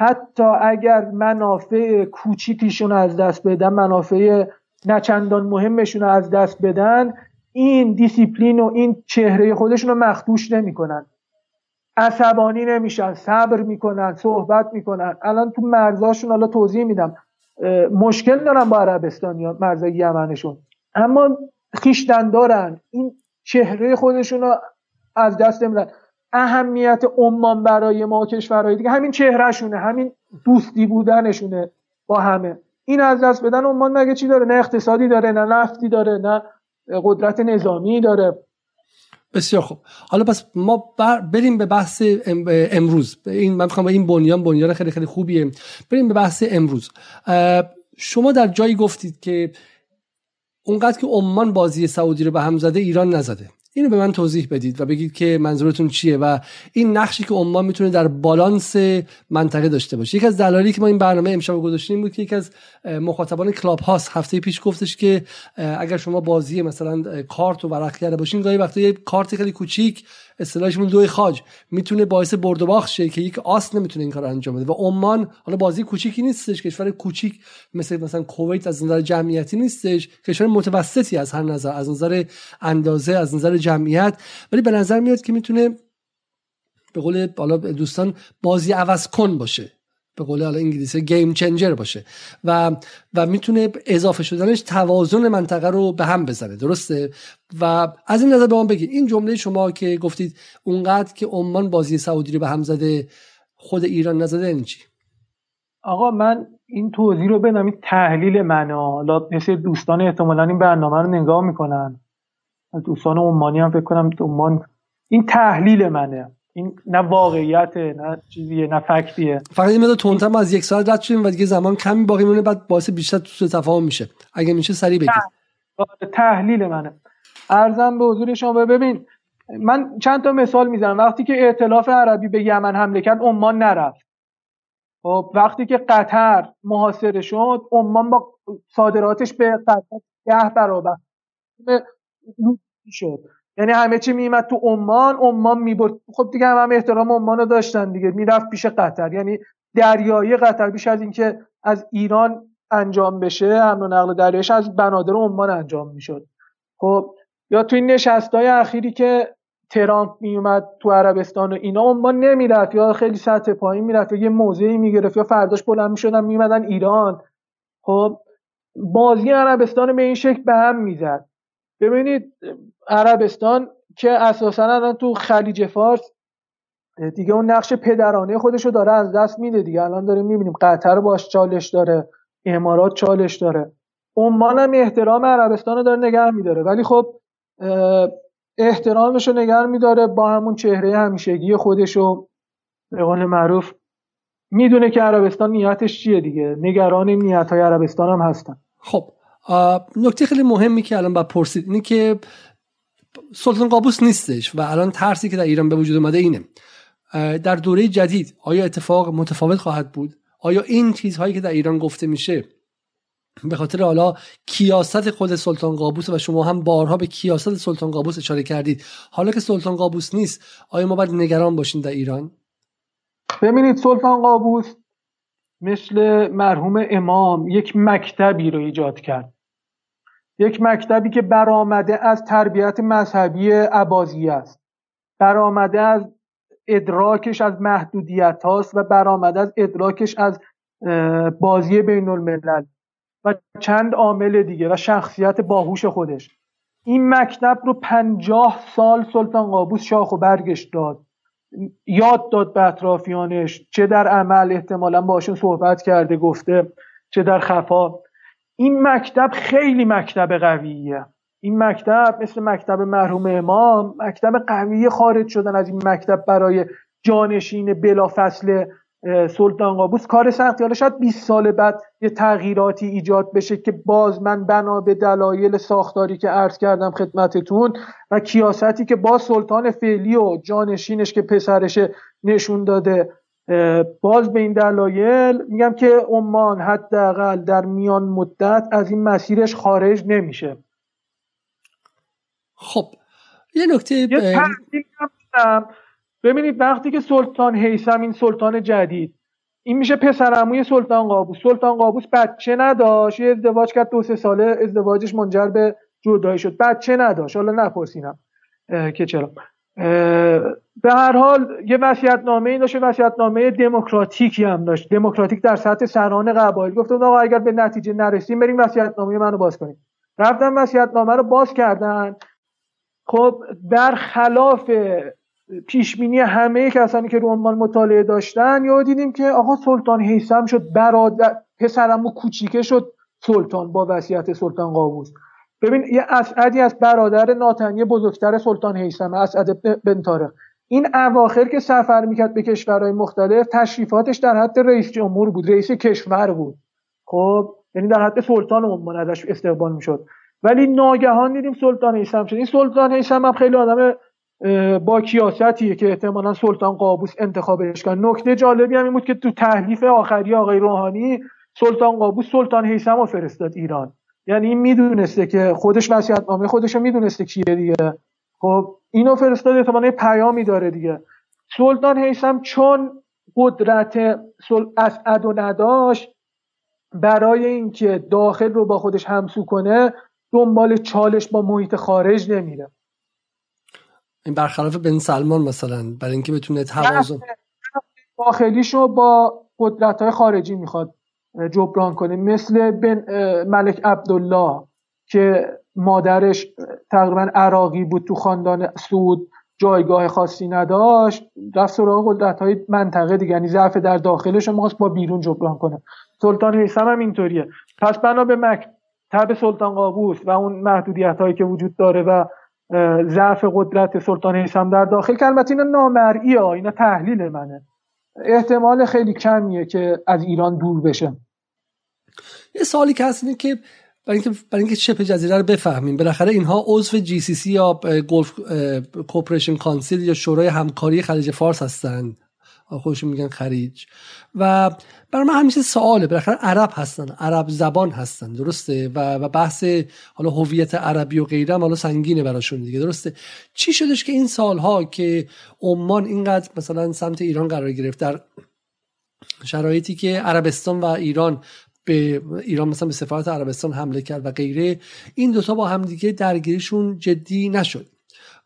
حتی اگر منافع کوچیکیشون از دست بدن منافع نچندان مهمشون از دست بدن این دیسیپلین و این چهره خودشون رو مخدوش نمی‌کنن. عصبانی نمیشن صبر می‌کنن صحبت می‌کنن. الان تو مرزاشون حالا توضیح میدم. مشکل دارن با عربستان یا مرزای یمنشون. اما خیشتن دارن این چهره خودشون رو از دست نمیدن. اهمیت عمان برای ما کشورهای دیگه. همین چهرهشونه همین دوستی بودنشونه با همه. این از دست بدن عمان مگه چی داره؟ نه اقتصادی داره نه نفتی داره نه قدرت نظامی داره. بسیار خوب. حالا پس ما بریم به بحث امروز. این من می‌خوام این بنیان بنیان خیلی خیلی خوبیه. بریم به بحث امروز. شما در جایی گفتید که اونقدر که عمان بازی سعودی رو به هم زده ایران نزده. اینو به من توضیح بدید و بگید که منظورتون چیه و این نقشی که عمان می‌تونه در بالانس منطقه داشته باشه. یکی از دلایلی که ما این برنامه امشب گذاشتیم بود که یکی از مخاطبان کلاب هاست هفته پیش گفتش که اگر شما بازی مثلا کارت و ورق کرده باشین گاهی وقتا یه کارت خیلی کوچیک اصطلاحشون دوی خاج. می‌تونه باعث برد و باخت شه که یک آس نمی‌تونه این کار انجام بده. و عمان حالا بازی کوچیکی نیستش کشور کوچیک مثل مثلا کویت از نظر جمعیتی نیستش. کشور متوسطی از هر نظر از نظر اندازه از نظر جمعیت. ولی به نظر میاد که می‌تونه به قول بالا دوستان بازی عوض کن باشه. به قول حالا انگلیسی گیم چنجر باشه. و و می‌تونه اضافه شدنش توازن منطقه رو به هم بزنه. درسته؟ و از این نظر به من بگید. این جمله شما که گفتید اونقدر که عمان بازی سعودی رو به هم زده خود ایران نزده این چی؟ آقا من این توضیح رو بدم این تحلیل منه حالا مثل دوستان احتمالا این برنامه رو نگاه می‌کنن. دوستان عمانی هم فکر کنم عمان این تحلیل منه. این نه واقعیت نه چیزیه نه فکتیه. فقط این مدار تونتم از یک ساعت رد شدیم و دیگه زمان کمی باقی میمونه بعد باعث بیشتر تو تفاهم میشه. اگه میشه سریع بگید تحلیل منه. ارزم به حضور شما ببین من چند تا مثال می‌زنم. وقتی که ائتلاف عربی به یمن حمله کرد عمان نرفت. خب وقتی که قطر محاصره شد عمان با صادراتش به قطر ده برابر. شد. یعنی همه چی میمد تو عمان عمان می‌برد. خب دیگه هم, هم احترام عمان رو داشتن دیگه. می‌رفت پیش قطر. یعنی دریایی قطر بیش از اینکه از ایران انجام بشه حمل و نقل دریایش از بنادر عمان انجام می‌شد. خب یا تو این نشست های اخیری که ترامپ میومد تو عربستان و اینا عمان نمی‌رفت. یا خیلی سطح پایین می‌رفت. یا یه موضعی می‌گرفت. یا فرداش بلند می‌شدن میمدن ایران. خب بازی عربستان به این شکل به هم می‌زد. ببینید عربستان که اساسا الان تو خلیج فارس دیگه اون نقش پدرانه خودش رو داره از دست میده دیگه. الان داریم می‌بینیم قطر باش چالش داره امارات چالش داره. عمان هم احترام عربستان رو داره نگه میداره. ولی خب احترامش رو نگه میداره با همون چهره همیشگی خودش رو به قول معروف می‌دونه که عربستان نیتش چیه دیگه. نگران نیت های عربستان هم هستن. خب نکته خیلی مهمی که الان با پرسید اینه که سلطان قابوس نیستش و الان ترسی که در ایران به وجود اومده اینه. در دوره جدید آیا اتفاق متفاوت خواهد بود؟ آیا این چیزهایی که در ایران گفته میشه به خاطر حالا کیاست خود سلطان قابوس و شما هم بارها به کیاست سلطان قابوس اشاره کردید حالا که سلطان قابوس نیست آیا ما باید نگران باشیم در ایران؟ ببینید سلطان قابوس مثل مرحوم امام یک مکتبی رو ایجاد کرد. یک مکتبی که برآمده از تربیت مذهبی عبازی است. برآمده از ادراکش از محدودیت هاست و برآمده از ادراکش از بازی بین الملل و چند عامل دیگه و شخصیت باهوش خودش. این مکتب رو پنجاه سال سلطان قابوس شاخ و برگش داد. یاد داد به اطرافیانش چه در عمل احتمالا باشون صحبت کرده گفته چه در خفا. این مکتب خیلی مکتب قویه. این مکتب مثل مکتب مرحوم امام مکتب قوی خارج شدن از این مکتب برای جانشین بلافصل سلطان قابوس. کار سختی حالا شاید 20 سال بعد یه تغییراتی ایجاد بشه که باز من بنا به دلایل ساختاری که عرض کردم خدمتتون و کیاستی که با سلطان فعلی و جانشینش که پسرش نشون داده باز به این دلایل میگم که عمان حداقل در میان مدت از این مسیرش خارج نمیشه. خب یه نکته ببینید وقتی که سلطان حیثم این سلطان جدید این میشه پسرعموی سلطان قابوس. سلطان قابوس بچه نداشت. یه ازدواج کرد دو سه ساله ازدواجش منجر به جدایی شد. بچه نداشت. حالا نپرسینم که چرا. به هر حال یه وصیت نامه داشت. وصیت نامه دموکراتیکی هم داشت. دموکراتیک در سطح سران قبایل. گفت آقا اگر به نتیجه نرسیم بریم وصیت نامه منو باز کنیم. رفتن وصیت نامه رو باز کردن. خب برخلاف پیشبینی همه کسانی که رو عنوان مطالعه داشتن یا دیدیم که آقا سلطان حیثم شد برادر پسرمو کوچیکه شد سلطان با وصیت سلطان قابوس. ببین یه اسعدی از برادر ناتنی بزرگتر سلطان حیثم اسعد بن تارق این اواخر که سفر می‌کرد به کشورهای مختلف تشریفاتش در حد رئیس جمهور بود رئیس کشور بود. خب یعنی در حد سلطان عمان ازش استقبال می‌شد. ولی ناگهان دیدیم سلطان حیثم شد. این سلطان حیثم هم خیلی آدم با کیاستیه که احتمالا سلطان قابوس انتخابش کرد. نکته جالبی هم این بود که تو تحلیف آخری آقای روحانی سلطان قابوس سلطان حیثم رو فرستاد ایران. یعنی این می‌دونسته که خودش وصیت نامه خودش رو می‌دونسته کیه دیگه. خب اینو فرستاد احتمالا پیامی داره دیگه. سلطان حیثم چون قدرت اسعد و نداشت برای اینکه داخل رو با خودش همسو کنه دنبال چالش با محیط خارج نمیره. این برخلاف بن سلمان مثلا برای اینکه بتونه توازن داخلیشو با قدرت های خارجی می‌خواد جبران کنه. مثل بن ملک عبدالله که مادرش تقریبا عراقی بود تو خاندان سعود جایگاه خاصی نداشت رفت سراغ قدرت های منطقه دیگه. یعنی ضعف در داخلش رو با بیرون جبران کنه. سلطان حیثم هم اینطوریه. پس بنا به مکتب سلطان قابوس و اون محدودیت هایی که وجود داره و ضعف قدرت سلطان حیثم در داخل که البته اینا نامرئی ها اینا تحلیل منه. احتمال خیلی کمیه که از ایران دور بشه. یه سوالی که هست که برای اینکه برای اینکه شبه جزیره رو بفهمیم بالاخره اینها عضو GCC یا Gulf Cooperation Council یا شورای همکاری خلیج فارس هستند. خودشون میگن خلیج و برای من همیشه سواله. بالاخره عرب هستن عرب زبان هستن درسته؟ و, بحث حالا هویت عربی و غیره حالا سنگینه براشون دیگه درسته؟ چی شدش که این سالها که عمان اینقدر مثلا سمت ایران قرار گرفت در شرایطی که عربستان و ایران به ایران مثلا به سفارت عربستان حمله کرد و غیره این دوتا با همدیگه درگیریشون جدی نشد.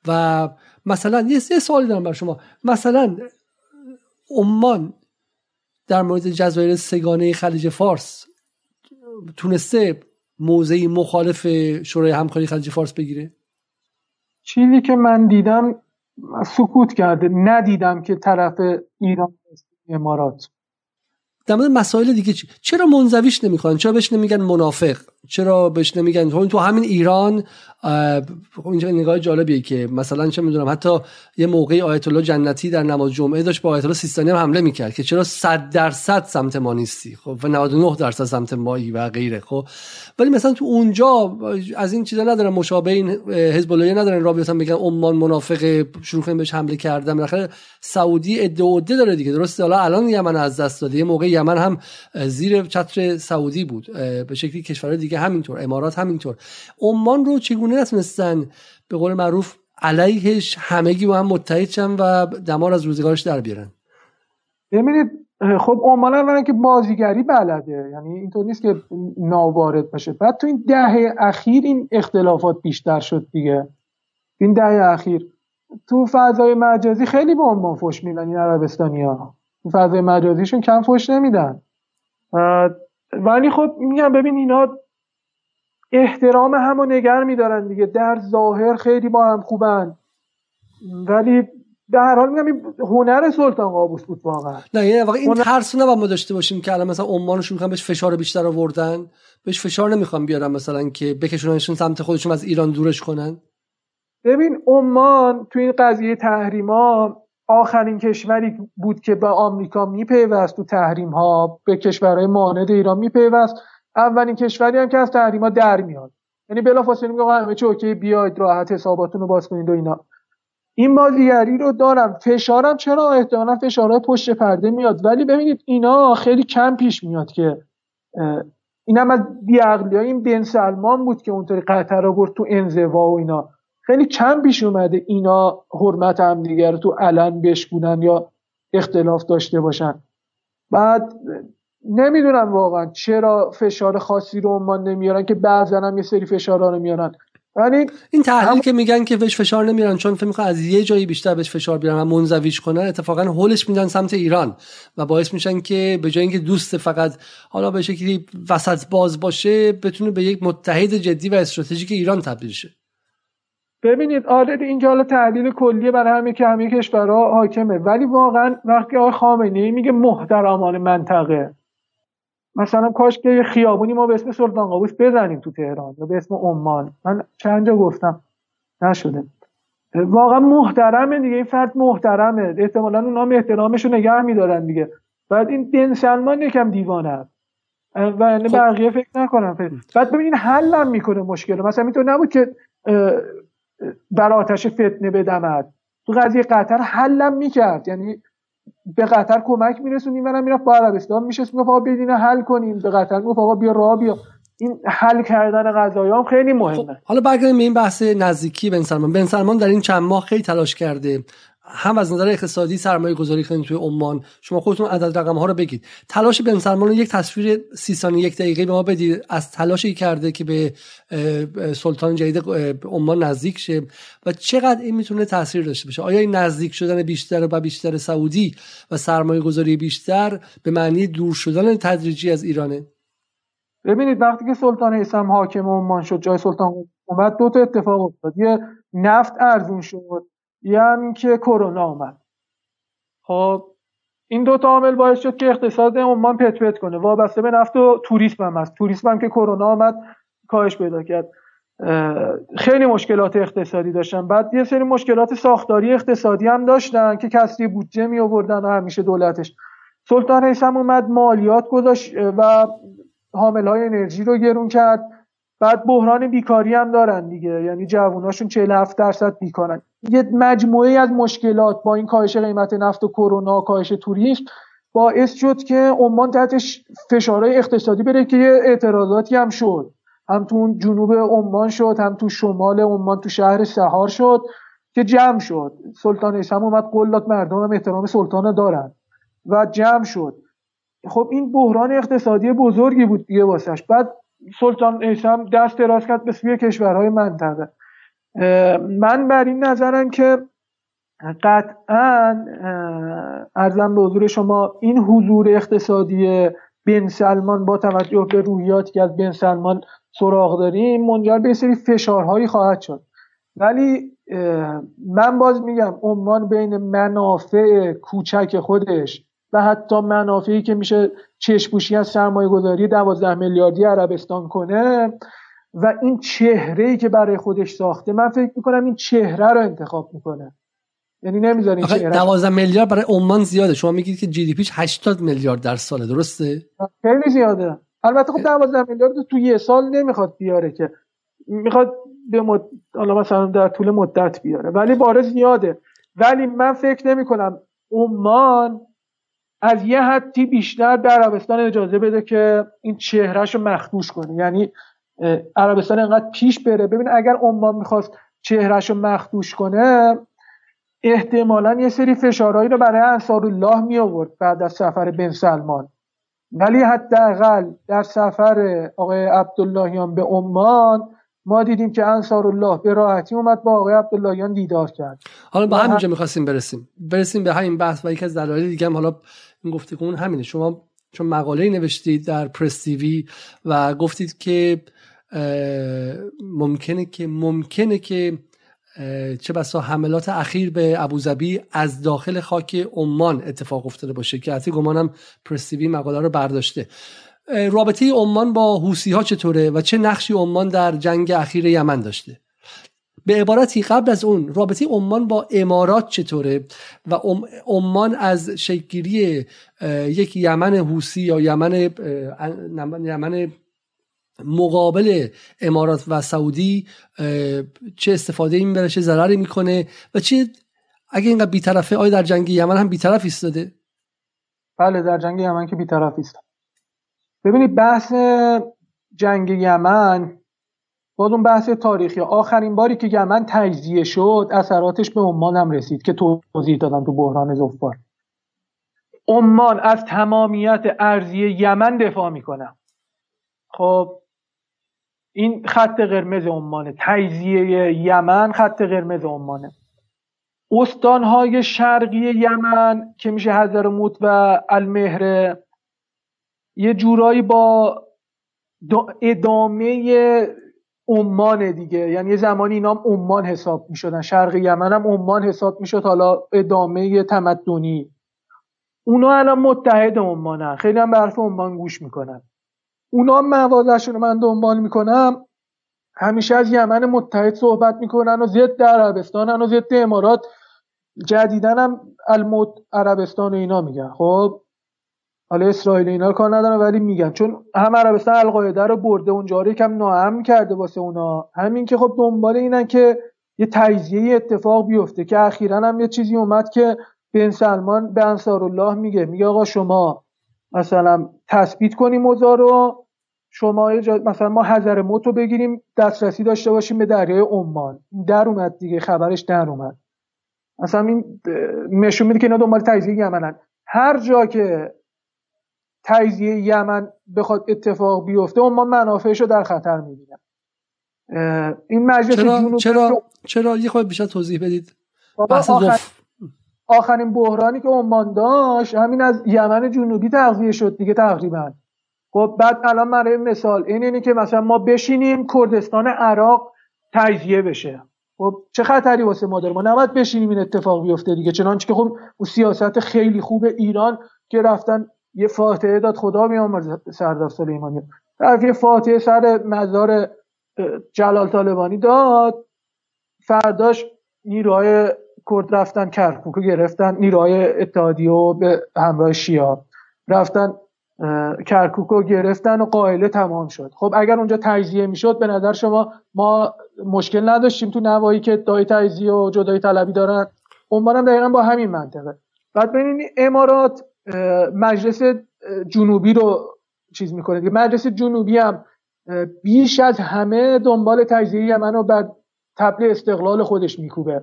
و مثلا یه سوالی دارم بر شما. مثلا عمان در مورد جزایر سگانه خلیج فارس تونسته موضعی مخالف شورای همکاری خلیج فارس بگیره؟ چیزی که من دیدم سکوت کرده. ندیدم که طرف ایران امارات. در مورد مسائل دیگه چی؟ چرا منزویش نمی‌خوان؟ چرا بهش نمیگن منافق؟ چرا بهش نمیگن؟ تو همین ایران اینجا نگاه جالبیه که مثلا چه می‌دونم حتی یه موقعی آیت الله جنتی در نماز جمعه داشت با آیت الله سیستانی هم حمله می‌کرد که چرا 100 درصد سمت ما نیستی خب و 99 درصد سمت مایی و غیره خب. ولی مثلا تو اونجا از این چیزا ندارن مشابه این حزب الله ندارن رابطه میگن عمان منافق شروع کنیم بهش حمله کردن بالاخره سعودی ادعا داره دیگه درسته؟ حالا الان یمن از دست داده یه موقع یمن هم زیر چتر سعودی بود به شکلی کشورهای دیگه همینطور امارات همینطور. عمان رو چگونه نتونستن به قول معروف علیهش همگی با هم متحد شن و دمار از روزگارش در بیارن؟ ببینید خب عمان اولا که بازیگری بلده یعنی اینطور نیست که ناوارد باشه بعد تو این دهه اخیر این اختلافات بیشتر شد دیگه. این دهه اخیر. تو فضای مجازی خیلی به عمان فش میدن این عربستانی ها تو فضای مجازیشون کم فش نمیدن. ولی خب میگم ببین اینا احترام همو نگر میدارن دیگه. در ظاهر خیلی با هم خوبن. ولی در هر حال میگم هنر سلطان قابوس بود واقعا. نه یعنی واقعا این هنر... ترس نباید ما داشته باشیم که الان مثلا عمانشون می‌خوان بهش فشار بیشتر آوردن. بهش فشار نمی‌خوام بیارن مثلا که بکشوننشون سمت خودشون از ایران دورش کنن. ببین عمان تو این قضیه تحریما آخرین کشوری بود که به آمریکا میپیوست تو تحریم ها به کشورهای مانند ایران میپیوست. اولین کشوری هم که از تحریما در میاد. یعنی بلافاصله میگه همه چی اوکی بیاید راحت حساباتون رو باز کنید و اینا. این بازیگری رو دارم. فشارم چرا؟ احتمالا فشارهای پشت پرده میاد. ولی ببینید اینا خیلی کم پیش میاد که این هم از بیعقلی این بن سلمان بود که اونطوری قطر رو برد تو انزوا و اینا. خیلی کم پیش اومده اینا حرمت هم دیگر تو علن بشکونن یا اختلاف داشته باشن. بعد نمی‌دونم واقعا چرا فشار خاصی رو عمان نمیارن که بعضا هم یه سری فشارا رو میارن ولی این تحلیل هم... که میگن که بهش فشار نمیارن چون فکر می‌کنن از یه جایی بیشتر بهش فشار بیارن و منزویش کنن اتفاقا هولش میدن سمت ایران و باعث میشن که به جای اینکه دوست فقط حالا به شکلی وسط باز باشه بتونه به یک متحد جدی و استراتژیک ایران تبدیل شه. ببینید آره اینجا حالا تحلیل کلیه برای همه که همه کشورها حاکمه. ولی واقعا وقتی آقای خامنه ای میگه محترمان منطقه مثلا کاش که یه خیابونی ما به اسم سلطان قابوس بزنیم تو تهران یا به اسم عمان. من چند جا گفتم. نشده. واقعا محترمه دیگه. این فرد محترمه. احتمالا اونا هم احترامش رو نگه میدارن دیگه. بعد این بن سلمان یکم دیوانه است. و یعنی خب. بقیه فکر نکنم بعد ببینین حل هم می‌کنه مشکل. مثلا اینطور نبود که بر آتش فتنه بدمد. تو قضیه قطر حلم می‌کرد. یعنی به قطر کمک میرسونیم منم می‌رفت با عربستان میشه می‌گفت آقا بدین حل کنیم. به قطر می‌گفت آقا بیا راه بیا. این حل کردن قضایی هم خیلی مهمه. خب حالا برگردیم به این بحث نزدیکی بن سلمان. بن سلمان در این چند ماه خیلی تلاش کرده. هم از نظر اقتصادی سرمایه گذاری کنید توی عمان. شما خودتون عدد رقم ها رو بگید. تلاش بن سلمان یک تصویر سی ثانیه یک دقیقه به ما بدید. از تلاشی کرده که به سلطان جدید عمان نزدیک شه و چقدر این می‌تونه تاثیر داشته باشه. آیا این نزدیک شدن بیشتر و بیشتر سعودی و سرمایه گذاری بیشتر به معنی دور شدن تدریجی از ایرانه؟ ببینید وقتی که سلطان ایسم حاکم عمان شد جای سلطان اومد دو تا اتفاق افتاد. یه نفت ارزون شد. همین که کرونا آمد خب این دو تا عامل باعث شد که اقتصاد عمان پت پت کنه. وابسته به نفت و توریسم هم هست. توریسم هم که کرونا آمد کاهش پیدا کرد. خیلی مشکلات اقتصادی داشتن. بعد یه سری مشکلات ساختاری اقتصادی هم داشتن که کسری بودجه می آوردن و همیشه دولتش. سلطان هم اومد مالیات گذاشت و حامل های انرژی رو گرون کرد. بعد بحران بیکاری هم دارن دیگه. یعنی جووناشون 47 درصد بیکارن. یه مجموعه از مشکلات با این کاهش قیمت نفت و کرونا کاهش توریسم باعث شد که عمان تحتش فشارهای اقتصادی بره که یه اعتراضاتی هم شد. هم تو جنوب عمان شد هم تو شمال عمان تو شهر سهار شد که جمع شد. سلطان اسم اومد قلات مردم هم احترام سلطان دارن و جمع شد. خب این بحران اقتصادی بزرگی بود دیگه واسش. بعد سلطان ایسم دست دراز کرد به سوی کشورهای منطقه. من بر این نظرم که قطعا ارزم به حضور شما این حضور اقتصادی بن سلمان با توجه به روحیاتی که از بن سلمان سراغ داریم منجر به سری فشارهایی خواهد شد. ولی من باز میگم عمان بین منافع کوچک خودش و حتی منافعی که میشه چشپوشی از سرمایه گذاری دوازده میلیاردی عربستان کنه و این چهره ای که برای خودش ساخته من فکر می‌کنم این چهره رو انتخاب می‌کنه. یعنی نمی‌ذاره این چهره. 12 میلیارد برای عمان زیاده. شما میگید که جی دی پیش 80 میلیارد در ساله درسته؟ خیلی زیاده. البته خب 12 میلیارد تو یه سال نمی‌خواد بیاره که. می‌خواد به مد... حالا مثلا در طول مدت بیاره. ولی باره زیاده ولی من فکر نمی کنم عمان از یه حدی بیشتر به عربستان اجازه بده که این چهرهش رو مخدوش کنه. یعنی عربستان انقدر پیش بره. ببین اگر عمان می‌خواست چهرهش رو مخدوش کنه احتمالا یه سری فشارهایی رو برای انصار الله می آورد بعد از سفر بن سلمان. ولی حداقل در سفر آقای عبداللهیان به عمان ما دیدیم که انصار الله به راحتی اومد با آقای عبداللهیان دیدار کرد. حالا با همینجا می‌خواستیم برسیم. برسیم به همین بحث و یکی از دلایل دیگه هم حالا این گفتگو همینه. شما چون مقاله نوشتید در پرس تیوی و گفتید که ممکنه که ممکنه که چه بسا حملات اخیر به ابوظبی از داخل خاک عمان اتفاق افتاده باشه که حتی گمانم پرستیوی مقاله رو برداشته. رابطه عمان با حوسی ها چطوره و چه نقشی عمان در جنگ اخیر یمن داشته؟ به عبارتی قبل از اون رابطه عمان با امارات چطوره و عمان از شکلگیری یک یمن حوسی یا یمن یمن مقابل امارات و سعودی چه استفاده این بره چه ضرری می‌کنه و چه اگه اینقدر بیطرفه آیا در جنگ یمن هم بیطرف ایستاده؟ بله در جنگ یمن که بیطرف ایستاد. ببینید بحث جنگ یمن باز اون بحث تاریخی. آخرین باری که یمن تجزیه شد اثراتش به عمان هم رسید که توضیح دادم تو بحران زفار عمان از تمامیت ارزی یمن دفاع می‌کنه. خب این خط قرمز عمانه تجزیه یمن خط قرمز عمانه. استانهای شرقی یمن که میشه حضرموت و المهره یه جورایی با ادامه عمان دیگه. یعنی یه زمانی اینا هم عمان حساب می‌شدن. شرق یمن هم عمان حساب می‌شد حالا ادامه تمدنی. اونا الان متحد عمانن. خیلی هم به حرف عمان گوش می‌کنن. اونا موازشون رو من دنبال می‌کنم. همیشه از یمن متحد صحبت می‌کنن و ضد عربستان و ضد امارات. جدیدن هم الموت عربستان و اینا میگن. خب؟ حالا اسرائیل اینا رو کار ندارم ولی میگن. چون هم عربستان القاعده رو برده اونجا رو یکم ناامن کرده واسه اونا. همین که خب دنبال اینن که یه تجزیه اتفاق بیفته که اخیرا هم یه چیزی اومد که بن سلمان به انصار الله میگه. میگه آقا شما مثلا تثبیت کنیم موضوع رو. شما مثلا ما حذر موت رو بگیریم دسترسی داشته باشیم به دریای عمان. در اومد دیگه خبرش در اومد. مثلا این نشون میده که اینا دنبال تجزیه یمنن. هر جا که تجزیه یمن بخواد اتفاق بیفته عمان منافعش رو در خطر می‌بینن این مجلس چرا جنوب چرا چرا یه خود بیشتر توضیح بدید؟ آخر... آخرین بحرانی که عمان داشت همین از یمن جنوبی تغذیه شد دیگه تقریبا. خب بعد الان برای مثال این اینه که مثلا ما بشینیم کردستان عراق تجزیه بشه. خب چه خطری واسه ما داره؟ ما نباید بشینیم این اتفاق بیفته دیگه. چنانچه که خب اون سیاست خیلی خوب ایران که رفتن یه فاتحه داد خدا میامرز سردار سلیمانی. طرف یه فاتحه سر مزار جلال طالبانی داد. فرداش نیروهای کرد رفتن کرکوکو گرفتن نیروهای اتحادیه به همراه شیا رفتن کرکوکو گرفتن و قائله تمام شد. خب اگر اونجا تجزیه می‌شد به نظر شما ما مشکل نداشتیم تو نوایی که دای تجزیه و جدای طلبی دارن؟ عمان هم دقیقا با همین منطقه. بعد ببینید امارات مجلس جنوبی رو چیز می‌کنه مجلس جنوبی هم بیش از همه دنبال تجزیه یمن رو بر تبل استقلال خودش میکوبه.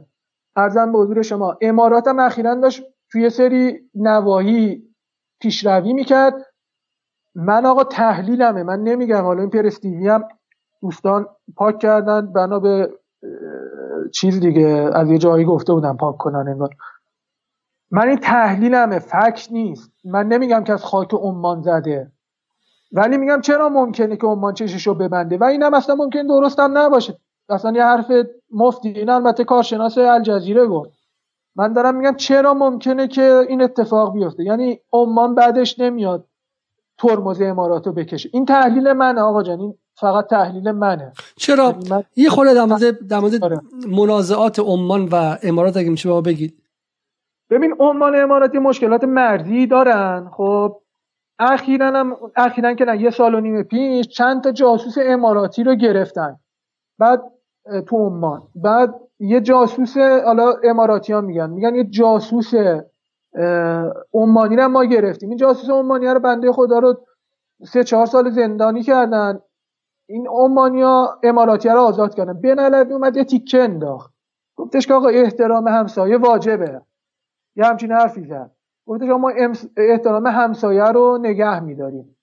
ارزم به حضور شما امارات هم اخیرا داشت توی سری نواحی پیشروی می‌کرد. من آقا تحلیلمه. من نمیگم. حالا این پرستیوی هم دوستان پاک کردن. بنا به چیز دیگه. از یه جایی گفته بودم پاک کنن انگار. من این تحلیلمه. فکر نیست. من نمیگم که از خاک عمان زده. ولی میگم چرا ممکنه که عمان چششو ببنده؟ و اینم اصلا ممکن درست هم نباشه. اصلا یه حرف مفتی. این البته کارشناس الجزیره گفت. من دارم میگم چرا ممکنه که این اتفاق بیفته؟ یعنی عمان بعدش نمیاد. ترمز امارات رو بکشه. این تحلیل منه آقا جان این فقط تحلیل منه. چرا؟ یعنی من... یه خورده در مورد آره. منازعات عمان و امارات اگه میشه با بگید. ببین عمان اماراتی مشکلات مرزی دارن. خب اخیرا هم اخیرا که نه یه سال و نیم پیش چند تا جاسوس اماراتی رو گرفتن. بعد تو عمان. بعد یه جاسوس حالا اماراتی ها میگن. میگن یه جاسوس عمانی رو ما گرفتیم. این جاسوس عمانی رو بنده خدا رو سه چهار سال زندانی کردن. این ها اماراتی رو آزاد کردن. بین اومد یه تیکه انداخت. گفتش که آقا احترام همسایه واجبه. یه همچین حرفی زد. گفتش ما احترام همسایه رو نگه میداریم.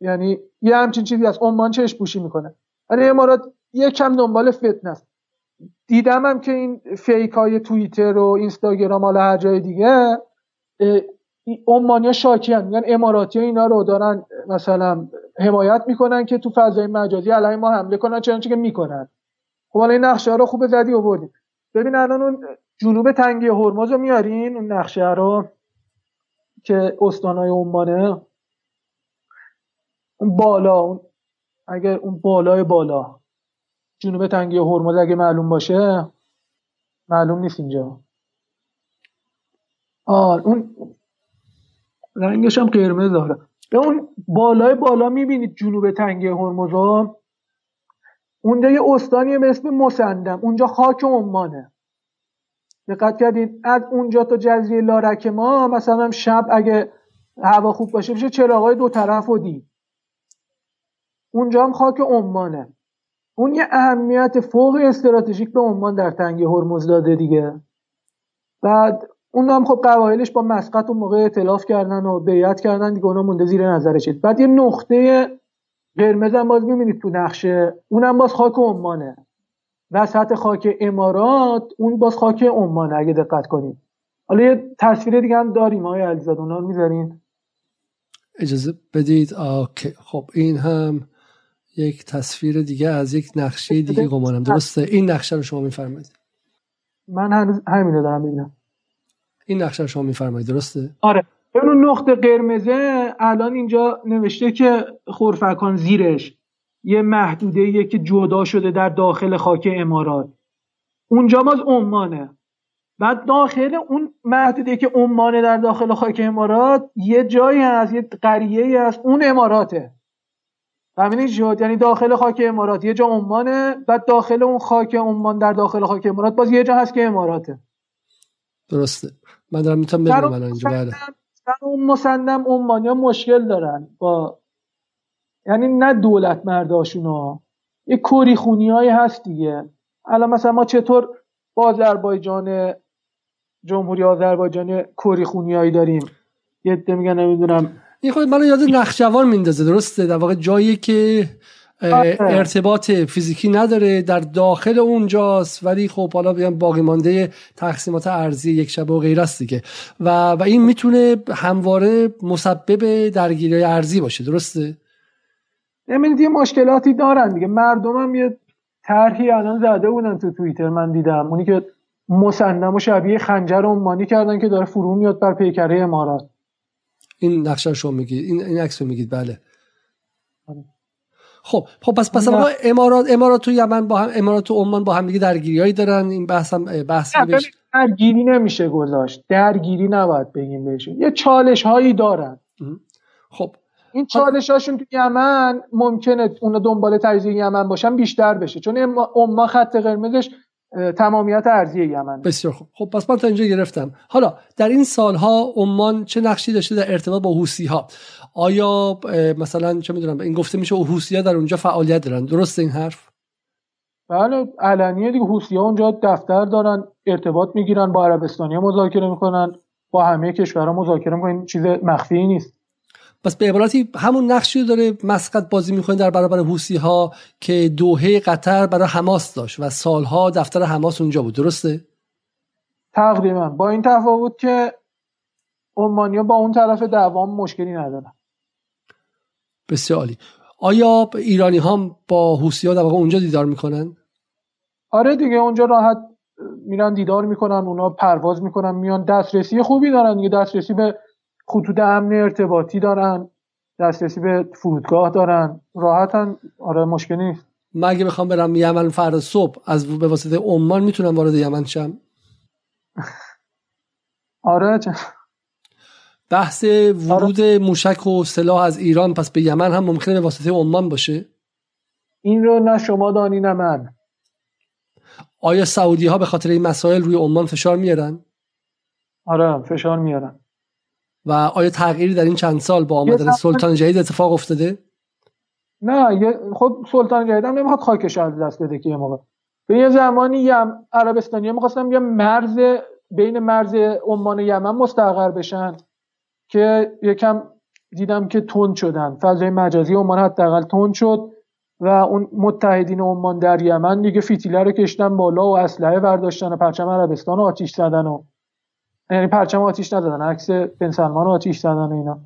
یعنی یه همچین چیزی از عمان چش پوشی می‌کنه. یعنی امارات یه کم دنبال فتنه است. دیدم هم که این فیک های توییتر و اینستاگرام حالا هر جای دیگه عمانیا شاکی هم میگن اماراتی اینا رو دارن مثلا حمایت می‌کنن که تو فضای مجازی علیه ما حمله کنن چنانچه که می‌کنن. خب حالا این نقشه رو خوب زدی و بردیم ببین الان اون جنوب تنگی هرمز رو میارین اون نقشه رو که استانای عمانه اون بالا اون اگر اون بالای بالا جنوب تنگی هرمز اگه معلوم باشه معلوم نیست اینجا. آه اون رنگش هم قرمز داره. به اون بالای بالا می‌بینید جنوب تنگی هرمز اونجا یه استانی به اسم مسندم. اونجا خاک عمانه. دقت کردین از اونجا تا جزیره لارک ما مثلا شب اگه هوا خوب باشه میشه چراغای دو طرف و دید. اونجا هم خاک عمانه. اون یه اهمیت فوق استراتژیک به عمان در تنگه هرمز داده دیگه. بعد اون هم خب قبایلش با مسقط اون موقع اعتلاف کردن و بیعت کردن دیگه اونا مونده زیر نظرش بعد یه نقطه قرمز هم باز می‌بینید تو نقشه. اونم باز خاک عمانه. وسط خاک امارات اون باز خاک عمانه اگه دقت کنید. حالا یه تصویر دیگه هم داریم های علیزاد اونا می‌ذارین؟ اجازه بدید. آکه خب این هم یک تصویر دیگه از یک نقشه دیگه گمانم درسته؟ این نقشه رو شما میفرمایید. من هنوز همین رو دارم می‌بینم. این نقشه شما میفرمایید درسته؟ آره. اون نقطه قرمزه الان اینجا نوشته که خورفکان زیرش یه محدوده که جدا شده در داخل خاک امارات. اونجا باز عمانه. بعد داخل اون محدوده که عمانه در داخل خاک امارات یه جایی هست یه قریه هست اون اماراته. همین شد؟ یعنی داخل خاک امارات. یه جا عمانه بعد داخل اون خاک عمان در داخل خاک امارات باز یه جا هست که اماراته. درسته. من دارم می‌تونم ببینم الان اینجا بله اون مسندم عمانی ها مشکل دارن. با یعنی نه دولت مرداشون ها یه کوری خونی هایی هست دیگه. الان مثلا ما چطور با آذربایجان جمهوری آذربایجان کوری خونی هایی داریم؟ یه میگن نمی‌دونم. این خود من یاد نخجوان میندازه درسته؟ در واقع جایی که. ارتباط فیزیکی نداره در داخل اونجاست. ولی خب حالا بیان باقی مانده تقسیمات ارزی یک شبه و غیر است دیگه. و, و این می‌تونه همواره مسبب درگیری ارزی باشه. درسته؟ ببینید یه مشکلاتی دارن دیگه. مردم هم یه طرحی الان زده بودن تو توییتر. من دیدم. اونی که مسندم و شبیه خنجر عمانی کردن که داره فرو میاد بر پیکره امارات. این نقشه شما میگید این این عکس رو میگید. بله. آره. خب خب پس پس امارات امارات و یمن با هم امارات و عمان با هم دیگه درگیریایی دارن. این بحث هم بحث درگیری نمیشه گذاشت. درگیری نباید بگیم بهشون. یه چالش هایی دارن خب. این چالش هاشون تو یمن ممکنه اونا دنبال تجزیه یمن باشن بیشتر بشه. چون عمان خط قرمزش تمامیت ارزی یمن بسیار خوب. خب پس من تا اینجا گرفتم. حالا در این سالها عمان چه نقشی داشته در ارتباط با حوسی ها آیا مثلا چه می‌دونم این گفته میشه حوسی در اونجا فعالیت دارن. درست این حرف؟ بله علنیه دیگه. حوسی ها اونجا دفتر دارن ارتباط می‌گیرن با عربستانی ها مذاکره می‌کنن با همه کشورها مذاکره می‌کنن. چیز مخفی نیست. پس به عبارتی همون نقشی رو داره مسقط بازی می‌کنه در برابر حوسی ها که دوهه قطر برای حماس داشت و سالها دفتر حماس اونجا بود. درسته؟ تقریبا. با این تفاوت که عمانیا با اون طرف دوام مشکلی ندارن. بسیار عالی. آیا ایرانی ها با حوسی ها در واقع اونجا دیدار می‌کنن؟ آره دیگه اونجا راحت میرن دیدار می‌کنن اونا پرواز می‌کنن میان دسترسی خوبی دارن دیگه دسترسی به خطوط امن ارتباطی دارن دسترسی به فرودگاه دارن. راحتن. آره مشکلی نیست. من اگه بخوام برم یمن فردا صبح از به واسطه عمان می‌تونم وارد یمن شم؟ آره بحث ورود آره. موشک و سلاح از ایران پس به یمن هم ممکنه به واسطه عمان باشه؟ این رو نه شما دانی نه من. آیا سعودی ها به خاطر این مسائل روی عمان فشار میارن؟ آره فشار میارن. و آیا تغییری در این چند سال با آمدن سلطان جدید اتفاق افتاده؟ نه خب سلطان جدید هم نمی‌خواد خاکش از دست بده که یه موقع. به یه زمانی یم عربستانی می‌خواستم یه مرز بین مرز عمان و یمن مستقر بشن. که یکم دیدم که تند شدن. فضای مجازی عمان حداقل تند شد و اون متحدین عمان در یمن دیگه فیتیله رو کشتن بالا و اسلحه برداشتن و پرچم عربستان آتیش زدن و یعنی پرچم آتیش ندادن عکس بن سلمان آتیش زدن و اینا.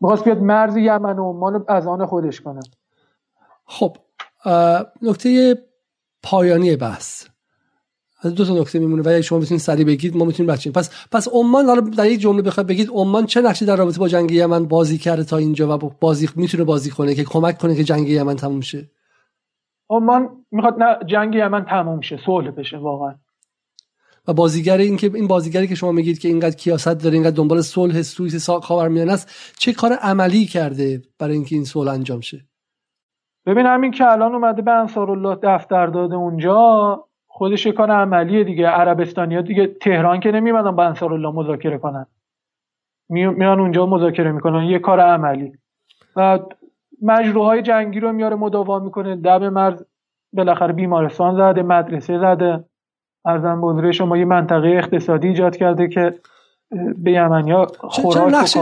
می‌خواست بیاد مرز یمن و عمان از آن خودش کنه. خب نکته پایانی بحث. از دو تا نکته میمونه. و اگه شما بتونید سریع بگید ما می‌تونیم بچین پس پس عمان حالا در یک جمله بخواد بگید عمان چه نقشی در رابطه با جنگ یمن بازی کرده تا اینجا و بازی می‌تونه بازی کنه که کمک کنه که جنگ یمن تموم شه؟ عمان می‌خواد نه جنگ یمن تموم شه. صلح بشه واقعا. و بازیگر این که این بازیگری که شما میگید که اینقدر کیاست داره اینقدر دنبال صلح سوئیس خاورمیانه است چه کار عملی کرده برای اینکه این صلح انجام شه؟ ببین همین که الان اومده به انصارالله دفتر داده اونجا خودش کار عملیه دیگه. عربستانیا دیگه تهران که نمیمدن با انصارالله مذاکره کنن. میان اونجا مذاکره می‌کنن. یه کار عملی. و مجروهای جنگی رو میاره مداوا می‌کنه. دب مرز بالاخره بیمارستان زده مدرسه زده. ارزم بودره شما یه منطقه اقتصادی ایجاد کرده که به یمنیا خوراک نقش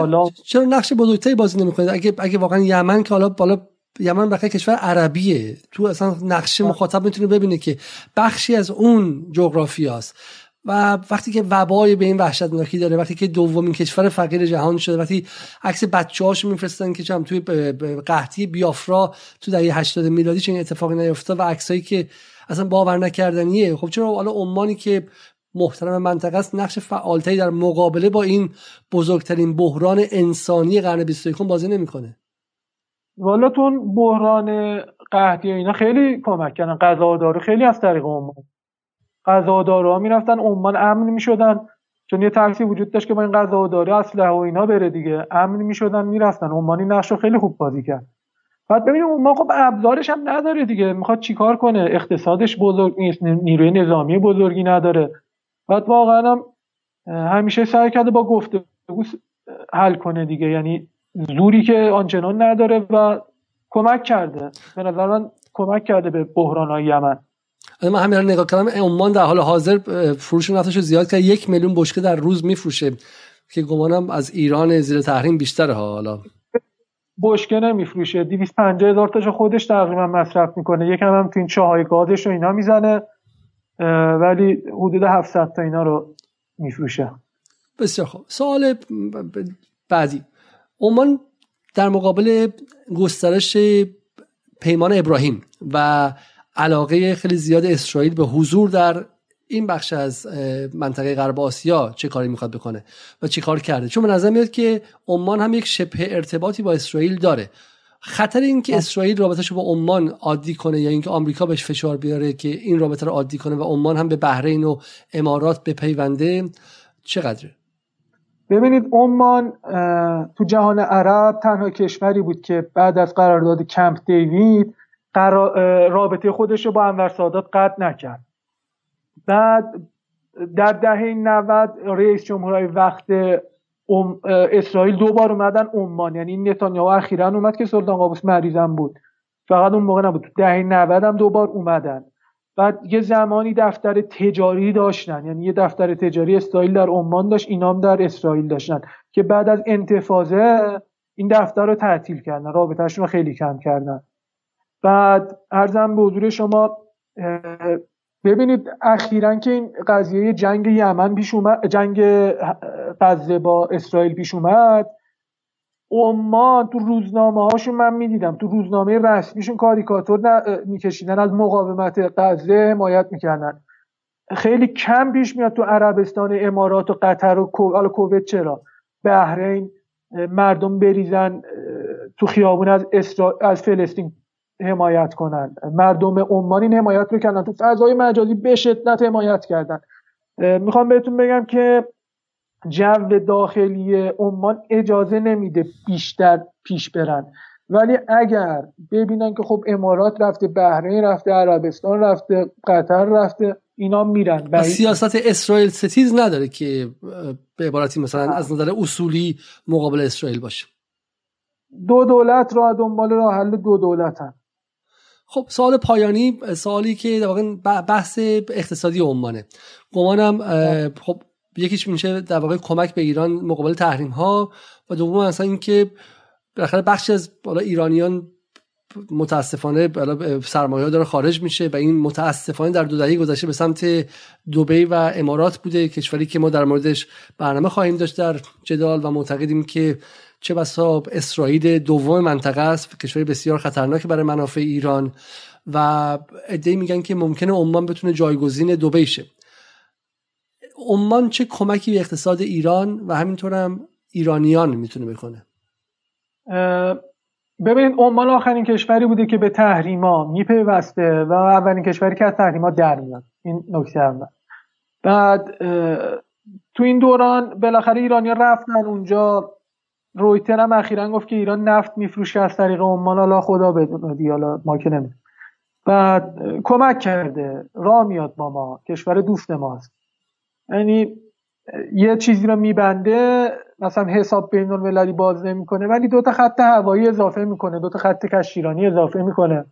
چرا نقش بزرگتری بازی نمی‌کنه اگه اگه واقعا یمن که حالا بالا یمن بخیر کشور عربیه. تو اصلا نقشه مخاطب می‌تونه ببینه که بخشی از اون جغرافیاست و وقتی که وبای به این وحشتناکی داره وقتی که دومین کشور فقیر جهان شده وقتی عکس بچه‌هاش میفرستن که چم توی قحطی بیافرا تو دهه 80 میلادی چه اتفاقی نیفتاد و عکسایی که اصلا باور نکردنیه. خب چرا حالا عمانی که محترم منطقه است نقش فعالتری در مقابله با این بزرگترین بحران انسانی قرن 21 بازی نمی‌کنه؟ والا تو بحران قحطی اینا خیلی کمک کردن. غذادارو خیلی از طریق عمان. غذادارا می‌رفتن عمان امن می‌شدن. چون یه ترسی وجود داشت که با این غذاداری اسلحه و اینا بره دیگه امن می‌شدن می‌رفتن. عمانی نقش خیلی خوب بازی کرد. بعد ببینیم اون خب ابزارش هم نداره دیگه. می‌خواد چیکار کنه؟ اقتصادش بزرگ نیست نیروی نظامی بزرگی نداره. بعد واقعا هم همیشه سعی کرده با گفته حل کنه دیگه. یعنی زوری که آنچنان نداره و کمک کرده. به نظر من کمک کرده به بحران های یمن من همین نگاه کردم. عمان در حال حاضر فروش نفتش زیاد کرد. یک میلیون بشکه در روز میفروشه. که گمانم از ایران زیر تحریم بیشتره حالا. بشکه نمیفروشه. 250 هزار تاشو خودش تقریبا مصرف می‌کنه. یکم هم تو این چاهای گازش رو اینا می‌زنه. ولی حدود 700 تا اینا رو میفروشه. بسیار خوب. سوال بعدی. عمان در مقابل گسترش پیمان ابراهیم و علاقه خیلی زیاد اسرائیل به حضور در این بخش از منطقه غرب آسیا چه کاری می‌خواد بکنه و چه کار کرده. چون به نظر میاد که عمان هم یک شبه ارتباطی با اسرائیل داره. خطر این که اسرائیل رابطهش با عمان عادی کنه یا اینکه آمریکا بهش فشار بیاره که این رابطه رو عادی کنه و عمان هم به بحرین و امارات بپیونده چقدره؟ ببینید عمان تو جهان عرب تنها کشوری بود که بعد از قرارداد کمپ دیوید رابطه خودش رو با انور سادات قطع نکرد. بعد در دهه 90 رئیس جمهورهای وقت اسرائیل دو بار اومدن عمان. یعنی نتانیاهو اخیرا اومد که سلطان قابوس مریضم بود. فقط اون موقع نبود. دهه 90 هم دو بار اومدن. بعد یه زمانی دفتر تجاری داشتن. یعنی یه دفتر تجاری اسرائیل در عمان داشت اینام در اسرائیل داشتن. که بعد از انتفاضه این دفتر رو تعطیل کردن رابطهشون رو خیلی کم کردن. بعد ارزم به حضور شما ببینید اخیرا که این قضیه جنگ یمن پیش اومد جنگ غزه با اسرائیل پیش اومد عمان تو روزنامه هاشون من می‌دیدم. تو روزنامه رسمیشون کاریکاتور میکشیدن از مقاومت غزه حمایت می‌کردن. خیلی کم پیش میاد تو عربستان امارات و قطر و کویت چرا؟ بحرین مردم بریزن تو خیابون از, از فلسطین حمایت کنن. مردم عمان این حمایت رو کردن تو فضای مجازی به شدت حمایت کردن. می‌خوام بهتون بگم که جو داخلی عمان اجازه نمیده بیشتر پیش برن. ولی اگر ببینن که خب امارات رفته بحرین رفته عربستان رفته قطر رفته اینا میرن. سیاست اسرائیل ستیز نداره که به عبارتی مثلا از نظر اصولی مقابل اسرائیل باشه. دو دولت را دنبال راه حل دو دولت هم. خب سوال پایانی سوالی که در واقع بحث اقتصادی عمانه. گمانم خب یکیش میشه در واقع کمک به ایران مقابل تحریم ها و دوم اصلا اینکه بالاخره بخشی از بالا ایرانیان متاسفانه سرمایه داره خارج میشه و این متاسفانه در دو دهه گذشته به سمت دبی و امارات بوده کشوری که ما در موردش برنامه خواهیم داشت در جدال و معتقدیم که چه بسا اسرائیل دوم منطقه است کشوری بسیار خطرناک برای منافع ایران و ادعی میگن که ممکنه عمان بتونه جایگزین دبی شه. عمان چه کمکی به اقتصاد ایران و همینطور هم ایرانیان می‌تونه بکنه؟ ببینید عمان آخرین کشوری بوده که به تحریما میپیوسته و اولین کشوری که از تحریما در میاد این نکته اول. بعد تو این دوران بالاخره ایرانیا رفتن اونجا. رویتر هم اخیرا گفت که ایران نفت میفروشه از طریق عمان. حالا خدا بدونه دیالا ما که نمید بعد کمک کرده. راه میاد با ما. کشور دوست ماست. یعنی یه چیزی رو میبنده مثلا حساب بین المللی باز نمی‌کنه ولی دو تا خط هوایی اضافه می‌کنه دو تا خط کشتیرانی اضافه می‌کنه.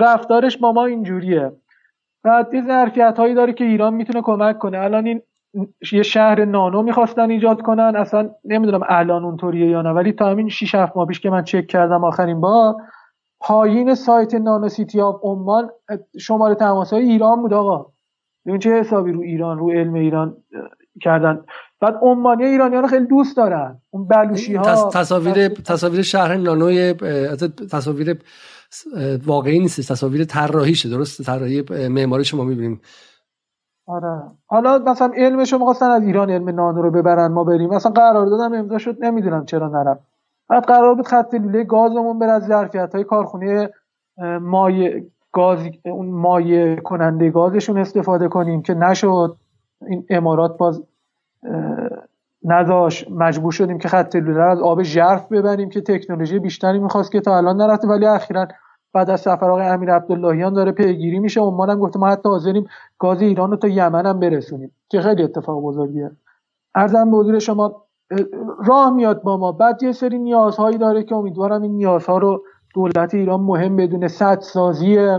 رفتارش با ما اینجوریه. بعد یه ظرفیت هایی داره که ایران می‌تونه کمک کنه. الان این یه شهر نانو می‌خواستن ایجاد کنن اصلا نمی‌دونم الان اونطوریه یا نه ولی تا همین 6 7 ماه پیش که من چک کردم آخرین بار پایین سایت نانو سیتی آف عمان شماره تماس های ایران بود آقا. ببین چه حسابی رو ایران رو علم ایران کردن؟ بعد عمانی ایرانیان خیلی دوست دارن. اون بلوشی ها تصاویر تصاویر شهر نانوی تصاویر واقعی نیست. تصاویر طراحیشه. درست؟ طراحی معماری شما می‌بینیم. آره. حالا مثلا علمشو می‌خواستن از ایران علم نانو رو ببرن ما بریم. مثلا قرار دادم امضا شد نمی‌دونم چرا نرم بعد قرار بود خط لوله گازمون بر از ظرفیت های کارخونه مایع گاز اون مایع کننده گازشون استفاده کنیم که نشد. این امارات باز نداشت. مجبور شدیم که خط لوله از آب ژرف ببریم که تکنولوژی بیشتری می‌خواست که تا الان نرفته. ولی اخیرا بعد از سفر آقای امیر عبداللهیان داره پیگیری میشه. عمان هم گفته ما حتی حاضریم گاز ایران رو تا یمن هم برسونیم که خیلی اتفاق بزرگیه. ارزم به حضور شما راه میاد با ما. بعد یه سری نیازهایی داره که امیدوارم این نیازها رو دولت ایران مهم بدونه سد سازی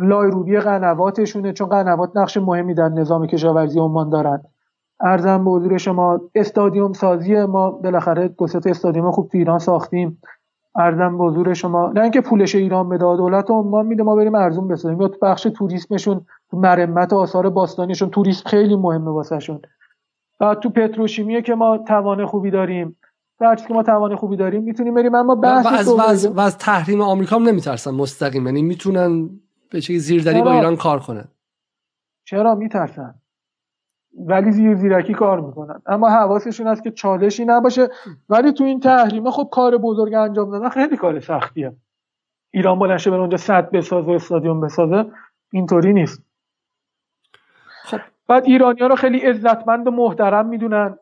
لایروبی قنواتشونه چون قنوات نقش مهمی در نظام کشاورزی عمان دارن. ارزم به حضور شما استادیوم سازی ما بالاخره دو استادیوم خوب تو ایران ساختیم. ارزم به حضور شما نه اینکه پولش ایران بده دولت عمان میده ما بریم ارزون بسازیم. یا تو بخش توریسمشون تو مرمت آثار باستانیشون توریسم خیلی مهمه واسهشون. و تو پتروشیمیه که ما توان خوبی داریم. هر که ما توان خوبی داریم می‌تونیم بریم. اما بحث و از, و از, و از تحریم آمریکا هم نمیترسن مستقیم یعنی می‌تونن به چه زیردری با ایران کار کنن. چرا میترسن؟ ولی زیر زیرکی کار می‌کنن. اما حواسشون هست که چالشی نباشه. ولی تو این تحریمه خب کار بزرگ انجام دادن خیلی کار سختیه. ایران بلنشه بره اونجا صد بسازه استادیوم بسازه. اینطوری نیست. خب. بعد ایرانی ها رو خیلی عزتمند و محترم می‌دونن.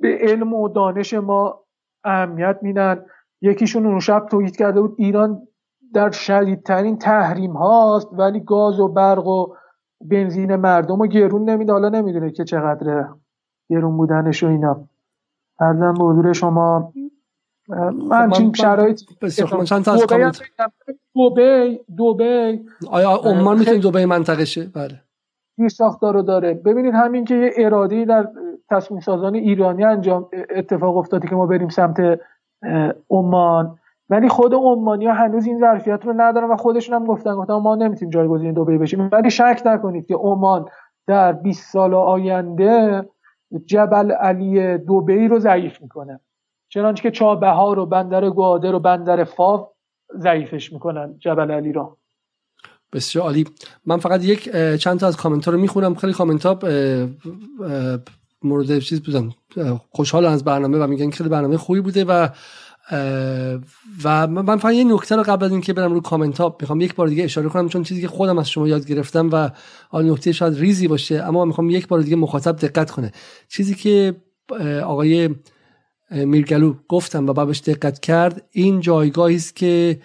به علم و دانش ما اهمیت میدن. یکیشون اون شب توییت کرده بود ایران در شدیدترین تحریم هاست ولی گاز و برق و بنزین مردم رو گرون نمیده. حالا نمی‌دونه که چقدر گرون بودنش و اینا. ارزم به حضور شما من چین شرایط چند تا از دوبی دوبی آیا عمان می‌تونی دوبی منطقه شه بله. این ساختار رو داره. ببینید همین که یه ارادی در تصمیم سازان ایرانی انجام اتفاق افتاده که ما بریم سمت عمان. ولی خود عمانی ها هنوز این ظرفیت رو ندارن و خودشون هم گفتن گفتن ما نمی‌تونیم جایگزین دبی بشیم. ولی شک نکنید که عمان در 20 سال آینده جبل علی دبی رو ضعیف می‌کنه. چنانچه که چابهار و بندر گوادر و بندر فاو ضعیفش می‌کنن جبل علی رو بسیار عالی. من فقط یک چند تا از کامنت ها رو می‌خونم. خیلی کامنت ها مورد چیز بودن خوشحال از برنامه و میگن خیلی برنامه خوبی بوده و و من فقط یه نکته رو قبل از اینکه برم رو کامنت ها می‌خوام یک بار دیگه اشاره کنم چون چیزی که خودم از شما یاد گرفتم و حالا نکته شاید ریزی باشه اما می‌خوام یک بار دیگه مخاطب دقت کنه. چیزی که آقای میرگلو گفتم و بابش دقت کرد این جایگاهی است که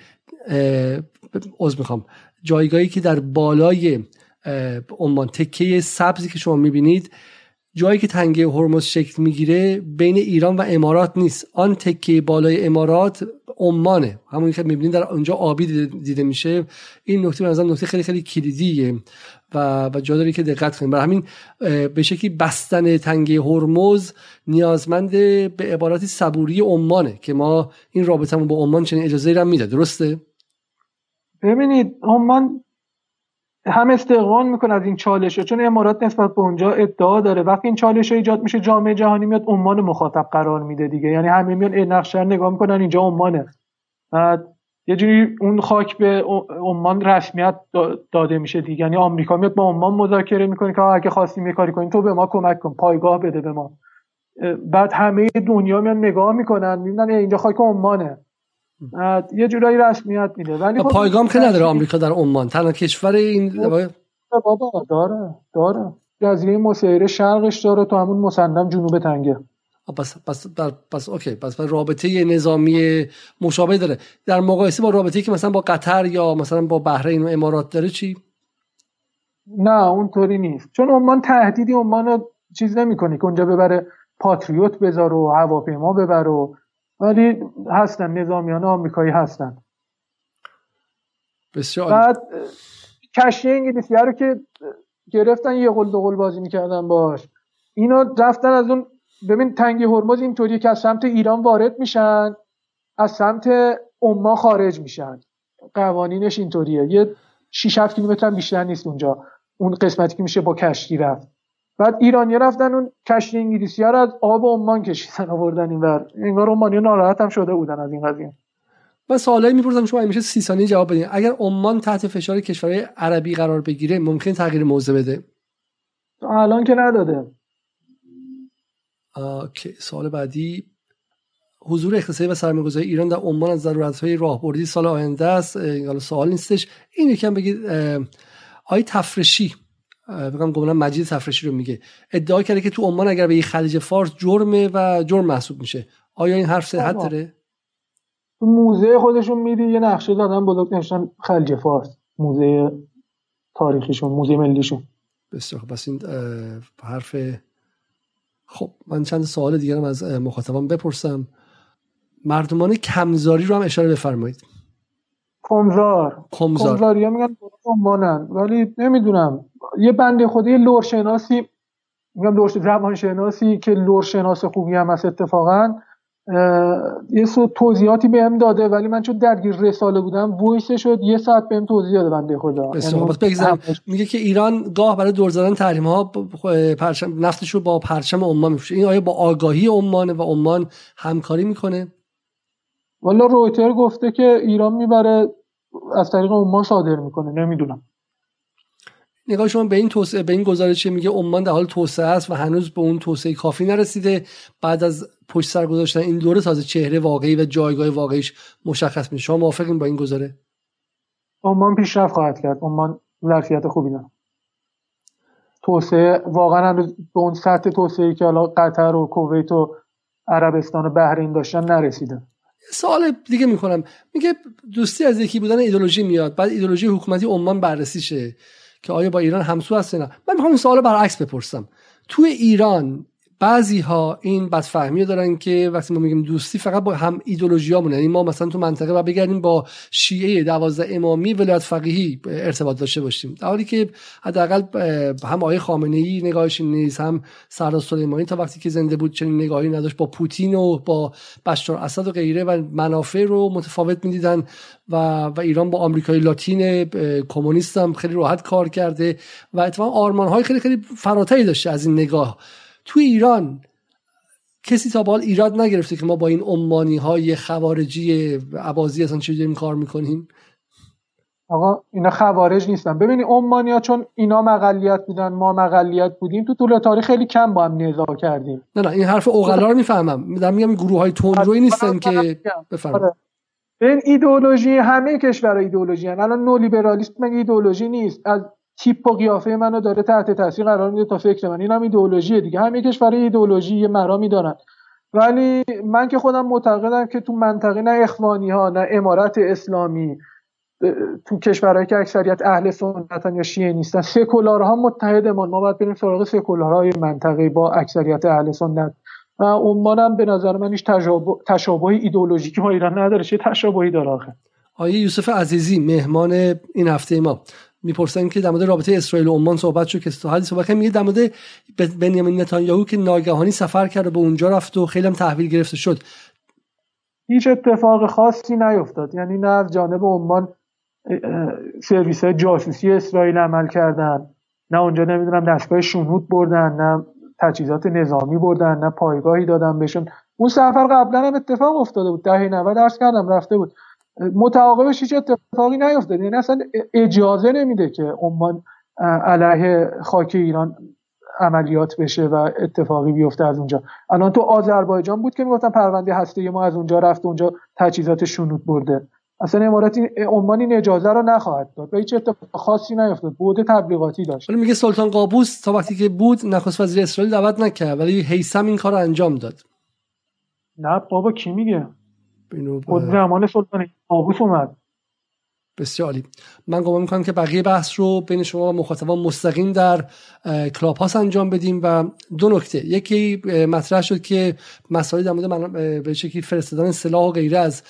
عذر می‌خوام جایگاهی که در بالای عمان تکه سبزی که شما می‌بینید جایی که تنگه هرمز شکل می‌گیره بین ایران و امارات نیست. آن تکه بالای امارات عمانه. همونی که می‌بینید در اونجا آبی دیده میشه. این نکته به نکته خیلی خیلی کلیدیه و و جا که دقت کنیم. برای همین به شکلی بستن تنگه هرمز نیازمند به عبارتی صبوری عمانه که ما این رابطمون با عمان چنین اجازه را میده درسته؟ ببینید عمان هم استقبال می‌کنه از این چالش چون امارات نسبت به اونجا ادعا داره. وقتی این چالش ایجاد میشه جامعه جهانی میاد عمان مخاطب قرار میده دیگه. یعنی همه میان نقشه نگاه می‌کنن اینجا عمانه. یه جوری اون خاک به عمان رسمیت داده میشه دیگه. یعنی آمریکا میاد با عمان مذاکره می‌کنه که اگه خواستیم یه کاری کنیم تو به ما کمک کن پایگاه بده به ما. بعد همه دنیا میان نگاه می‌کنن می‌بینن اینجا خاک عمانه. یه جورایی رسمیت میده ولی خب پایگام که نداره آمریکا در عمان. تنها کشور این بابا داره داره. جزیره مسیره شرقش داره تو همون مسندم جنوب تنگه. پس پس پس اوکی. پس رابطه نظامی مشابه داره. در مقایسه با رابطه که مثلا با قطر یا مثلا با بحرین و امارات داره چی؟ نه اونطوری نیست. چون عمان تهدیدی عمان رو چیز نمی‌کنه که اونجا ببره پاتریوت بذار و هواپیما ببر و ولی هستن نظامیان آمریکایی هستن. بسیار بعد کشتی انگلیسی رو که گرفتن یه قل دو بازی می‌کردن باش اینا رفتن از اون ببین تنگی هرمز اینطوریه که از سمت ایران وارد میشن از سمت عمان خارج میشن. قوانینش اینطوریه. یه 6 7 کیلومتر بیشتر نیست اونجا. اون قسمتی که میشه با کشتی رفت. بعد ایرانی رفتن اون کشتی انگلیسی ها رو از آب عمان کشیدن آوردن اینور انگار عمانی ناراحت هم شده بودن از این قضیه. من سوالایی می‌پرسم شما همیشه سی ثانیه جواب بدین. اگر عمان تحت فشار کشورهای عربی قرار بگیره ممکن تغییر موضع بده؟ الان که نداده. اوکی سوال بعدی. حضور اقتصادی و سرمایه‌گذاری ایران در عمان از ضرورت‌های راهبردی سال آینده است. حالا سوال نیستش. این یکم بگید آی تفرشی بگم گمانم مجید تفرشی رو میگه. ادعا کرده که تو عمان اگر به خلیج فارس جرمه و جرم محسوب میشه. آیا این حرف صحت داره؟ تو موزه خودشون میری یه نقشه دادن بزرگ نشان خلیج فارس. موزه تاریخیشون موزه ملیشون. بسیار خب این حرف خب من چند سوال دیگرم از مخاطبان بپرسم. مردمان کمزاری رو هم اشاره بفرمایید. کمزار. کمزار. ها میگن عمانن ولی نمی‌دونم. یه بنده خودی لور شناسی میگم لور زبان شناسی که لور شناس خوبی هم هست اتفاقا یه سو توضیحاتی بهم داده ولی من چون درگیر رساله بودم voice شد یه ساعت بهم توضیح داده بنده خدا. یعنی میگه که ایران گاه برای دور زدن تحریم ها پرچم نفتش رو با پرچم عمان میفروشه. این آیا با آگاهی عمان و عمان همکاری می‌کنه؟ والا رویترز گفته که ایران می‌بره از طریق عمان صادر می‌کنه نمی‌دونم. نگاه شما به این توسعه به این گزارش میگه عمان در حال توسعه است و هنوز به اون توسعه کافی نرسیده. بعد از پشت سر گذاشتن این دوره تازه چهره واقعی و جایگاه واقعیش مشخص میشه. شما موافقین با این گزاره؟ عمان پیشرفت خواهد کرد. عمان ظرفیت خوبی داره. توسعه واقعا به اون سطح توسعه که حالا قطر و کویت و عربستان و بحرین داشتن نرسیده. سوال دیگه می‌کنم. میگه دوستی از یکی بودن ایدولوژی میاد بعد ایدولوژی حکومتی عمان بررسی شه که آیا با ایران همسو هست نه؟ من می‌خوام این سوال برعکس بپرسم. تو ایران بعضی ها این بدفهمی دارن که وقتی ما میگیم دوستی فقط با هم ایدولوژی مونه یعنی ما مثلا تو منطقه و بگردیم با شیعه دوازده امامی ولایت فقیهی ارتباط داشته باشیم. در حالی که حداقل هم آقای خامنه ای نگاهش نیست هم سردار سلیمانی تا وقتی که زنده بود چنین نگاهی نداشت با پوتین و با بشار اسد و غیره و منافع رو متفاوت می‌دیدن و, و ایران با آمریکای لاتین کمونیست هم خیلی راحت کار کرده و اتفاقا آرمان های خیلی خیلی فراتری داشته از این نگاه. تو ایران کسی تا بال ایراد نگرفته که ما با این امانی های خوارجی عبازی اصلا چجوری کار می‌کنیم؟ آقا اینا خوارج نیستن. ببینید عمانی ها چون اینا مقلیت بودن ما مقلیت بودیم تو طول تاریخ خیلی کم با هم نزاع کردیم. نه نه این حرف اوغلا رو می‌فهمم. دارم میگم گروه های تندروی نیستن که بفهمم آره. این ایدئولوژی همه کشورها ایدئولوژی هن. الان نولیبرالیسم مگه ایدئولوژی نیست؟ از تیپ و قیافه منو داره تحت تاثیر قرار میده تا فکر من. اینم ایدئولوژیه دیگه. همه کشورها ایدئولوژی یه مرامی دارن. ولی من که خودم معتقدم که تو منطقه نه اخوانی ها نه امارت اسلامی تو کشورهایی که اکثریت اهل سنتن یا شیعه نیستن سکولارها متحدمان. ما باید بریم سراغ سکولارهای منطقه با اکثریت اهل سنت. و عمان به نظر من هیچ تشابه ایدئولوژیکی با ایران نداره. چه تشابهی داره آخه؟ آیه یوسف عزیزی مهمان این هفته ما. می‌پرسن که در مورد رابطه اسرائیل و عمان صحبت شد که حالی صحبت میگه در مورد بنیامین نتانیاهو که ناگهانی سفر کرد به اونجا رفت و خیلی هم تحویل گرفته شد. هیچ اتفاق خاصی نیفتاد. یعنی نه از جانب عمان سرویس جاسوسی اسرائیل عمل کردن نه اونجا نمی‌دونم دستگاه شنود بردن نه تجهیزات نظامی بردن نه پایگاهی دادن بهشون. اون سفر قبلا هم اتفاق افتاده بود. دهه 90 درس کردم رفته بود. متعاقبش هیچ اتفاقی نیفتاده. یعنی اصلا اجازه نمیده که عمان علیه خاک ایران عملیات بشه و اتفاقی بیفته از اونجا. الان تو آذربایجان بود که می‌گفتن پرونده هسته ما از اونجا رفت اونجا تجهیزات شنود برده. اصلا اماراتی عمانی این اجازه رو نخواهد داد. و هیچ اتفاق خاصی نیفتاد. بود تبلیغاتی داشت. ولی میگه سلطان قابوس تا وقتی که بود نخست وزیر اسرائیل دعوت نکرد ولی هیثم این کار رو انجام داد. نه بابا کی میگه؟ خود زمان سلطان قابوس اومد. بسیار من گمان می‌کنم که بقیه بحث رو بین شما و مخاطبان مستقیم در کلاب هاست انجام بدیم و دو نکته. یکی مطرح شد که مسائل در مورد به شکلی فرستادن سلاح و غیره از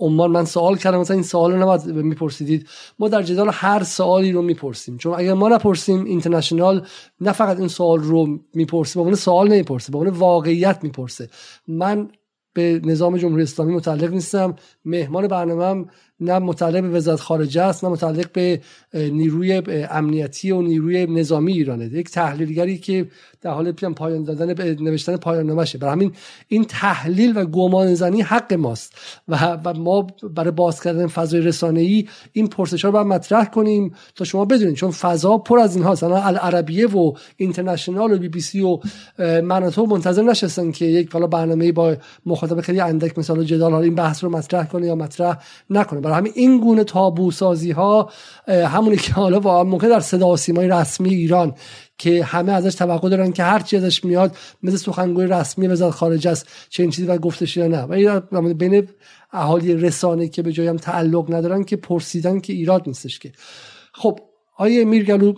عمان. من سوال کردم مثلا این سوال رو نباید میپرسیدید. ما در جدال هر سوالی رو می‌پرسیم. چون اگر ما نپرسیم اینترنشنال نه فقط این سوال رو می‌پرسه به سوال نمی‌پرسه به واقعیت می‌پرسه. من به نظام جمهوری اسلامی متعلق نیستم. مهمان برنامه نه متعلق به وزارت خارجه است نه متعلق به نیروی امنیتی و نیروی نظامی ایرانه. یک تحلیلگری که در حال پایان دادن به نوشتن پایان نامشه برای همین این تحلیل و گمان زنی حق ماست و, ما برای باز کردن فضای رسانه ای این پرسش ها رو باید مطرح کنیم تا شما بدونید. چون فضا پر از اینها مثلا العربیه و اینترنشنال و بی بی سی و مناطق منتظر نشستن که یک حالا برنامه با مخاطب خیلی اندک مثلا جدال این بحث رو مطرح کنه یا مطرح نکنه. برای همین این گونه تابو سازی ها همونی که حالا واقعا موقع در صدا سیمای رسمی ایران که همه ازش توقع دارن که هر چی ازش میاد مثل سخنگوی رسمی وزارت خارجه است چه چیزی و گفتش یا نه. و بین اهالی رسانه که به جایم تعلق ندارن که پرسیدن که ایراد نیستش که. خب آیه میرگلو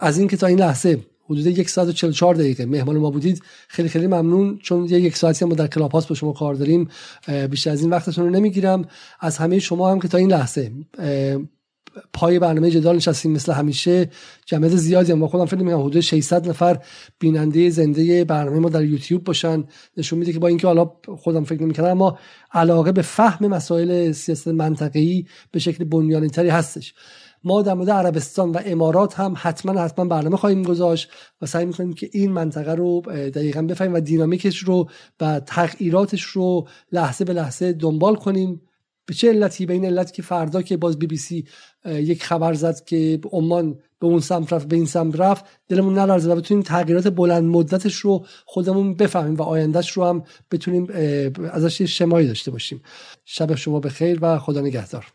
از این که تا این لحظه حدود یک ساعت و 44 دقیقه. مهمان ما بودید. خیلی خیلی ممنون. چون یه یک ساعتی هم در کلاب هاست با شما کار داریم بیشتر از این وقتتون رو نمی‌گیرم. از همه شما هم که تا این لحظه پای برنامه جدال نشستیم مثل همیشه. جمعیت زیادی هم. با خودم فکر می‌کنم حدود 600 نفر بیننده زنده برنامه ما در یوتیوب باشن. نشون میده که با اینکه حالا خودم فکر نمی‌کردم اما علاقه به فهم مسائل سیاست منطقه‌ای به شکل بنیانی تری هستش. ما در مورد عربستان و امارات هم حتما حتما برنامه خواهیم گذاشت و سعی می‌کنیم که این منطقه رو دقیقا بفهمیم و دینامیکش رو و تغییراتش رو لحظه به لحظه دنبال کنیم. به چه علتی؟ به این علت که فردا که باز بی بی سی یک خبر زد که عمان به اون سمت رفت به این سمت رفت دلمون نلرزه و بتونیم تغییرات بلند مدتش رو خودمون بفهمیم و آیندهش رو هم بتونیم ازش شمایی داشته باشیم. شب شما بخیر و خدا نگهدار.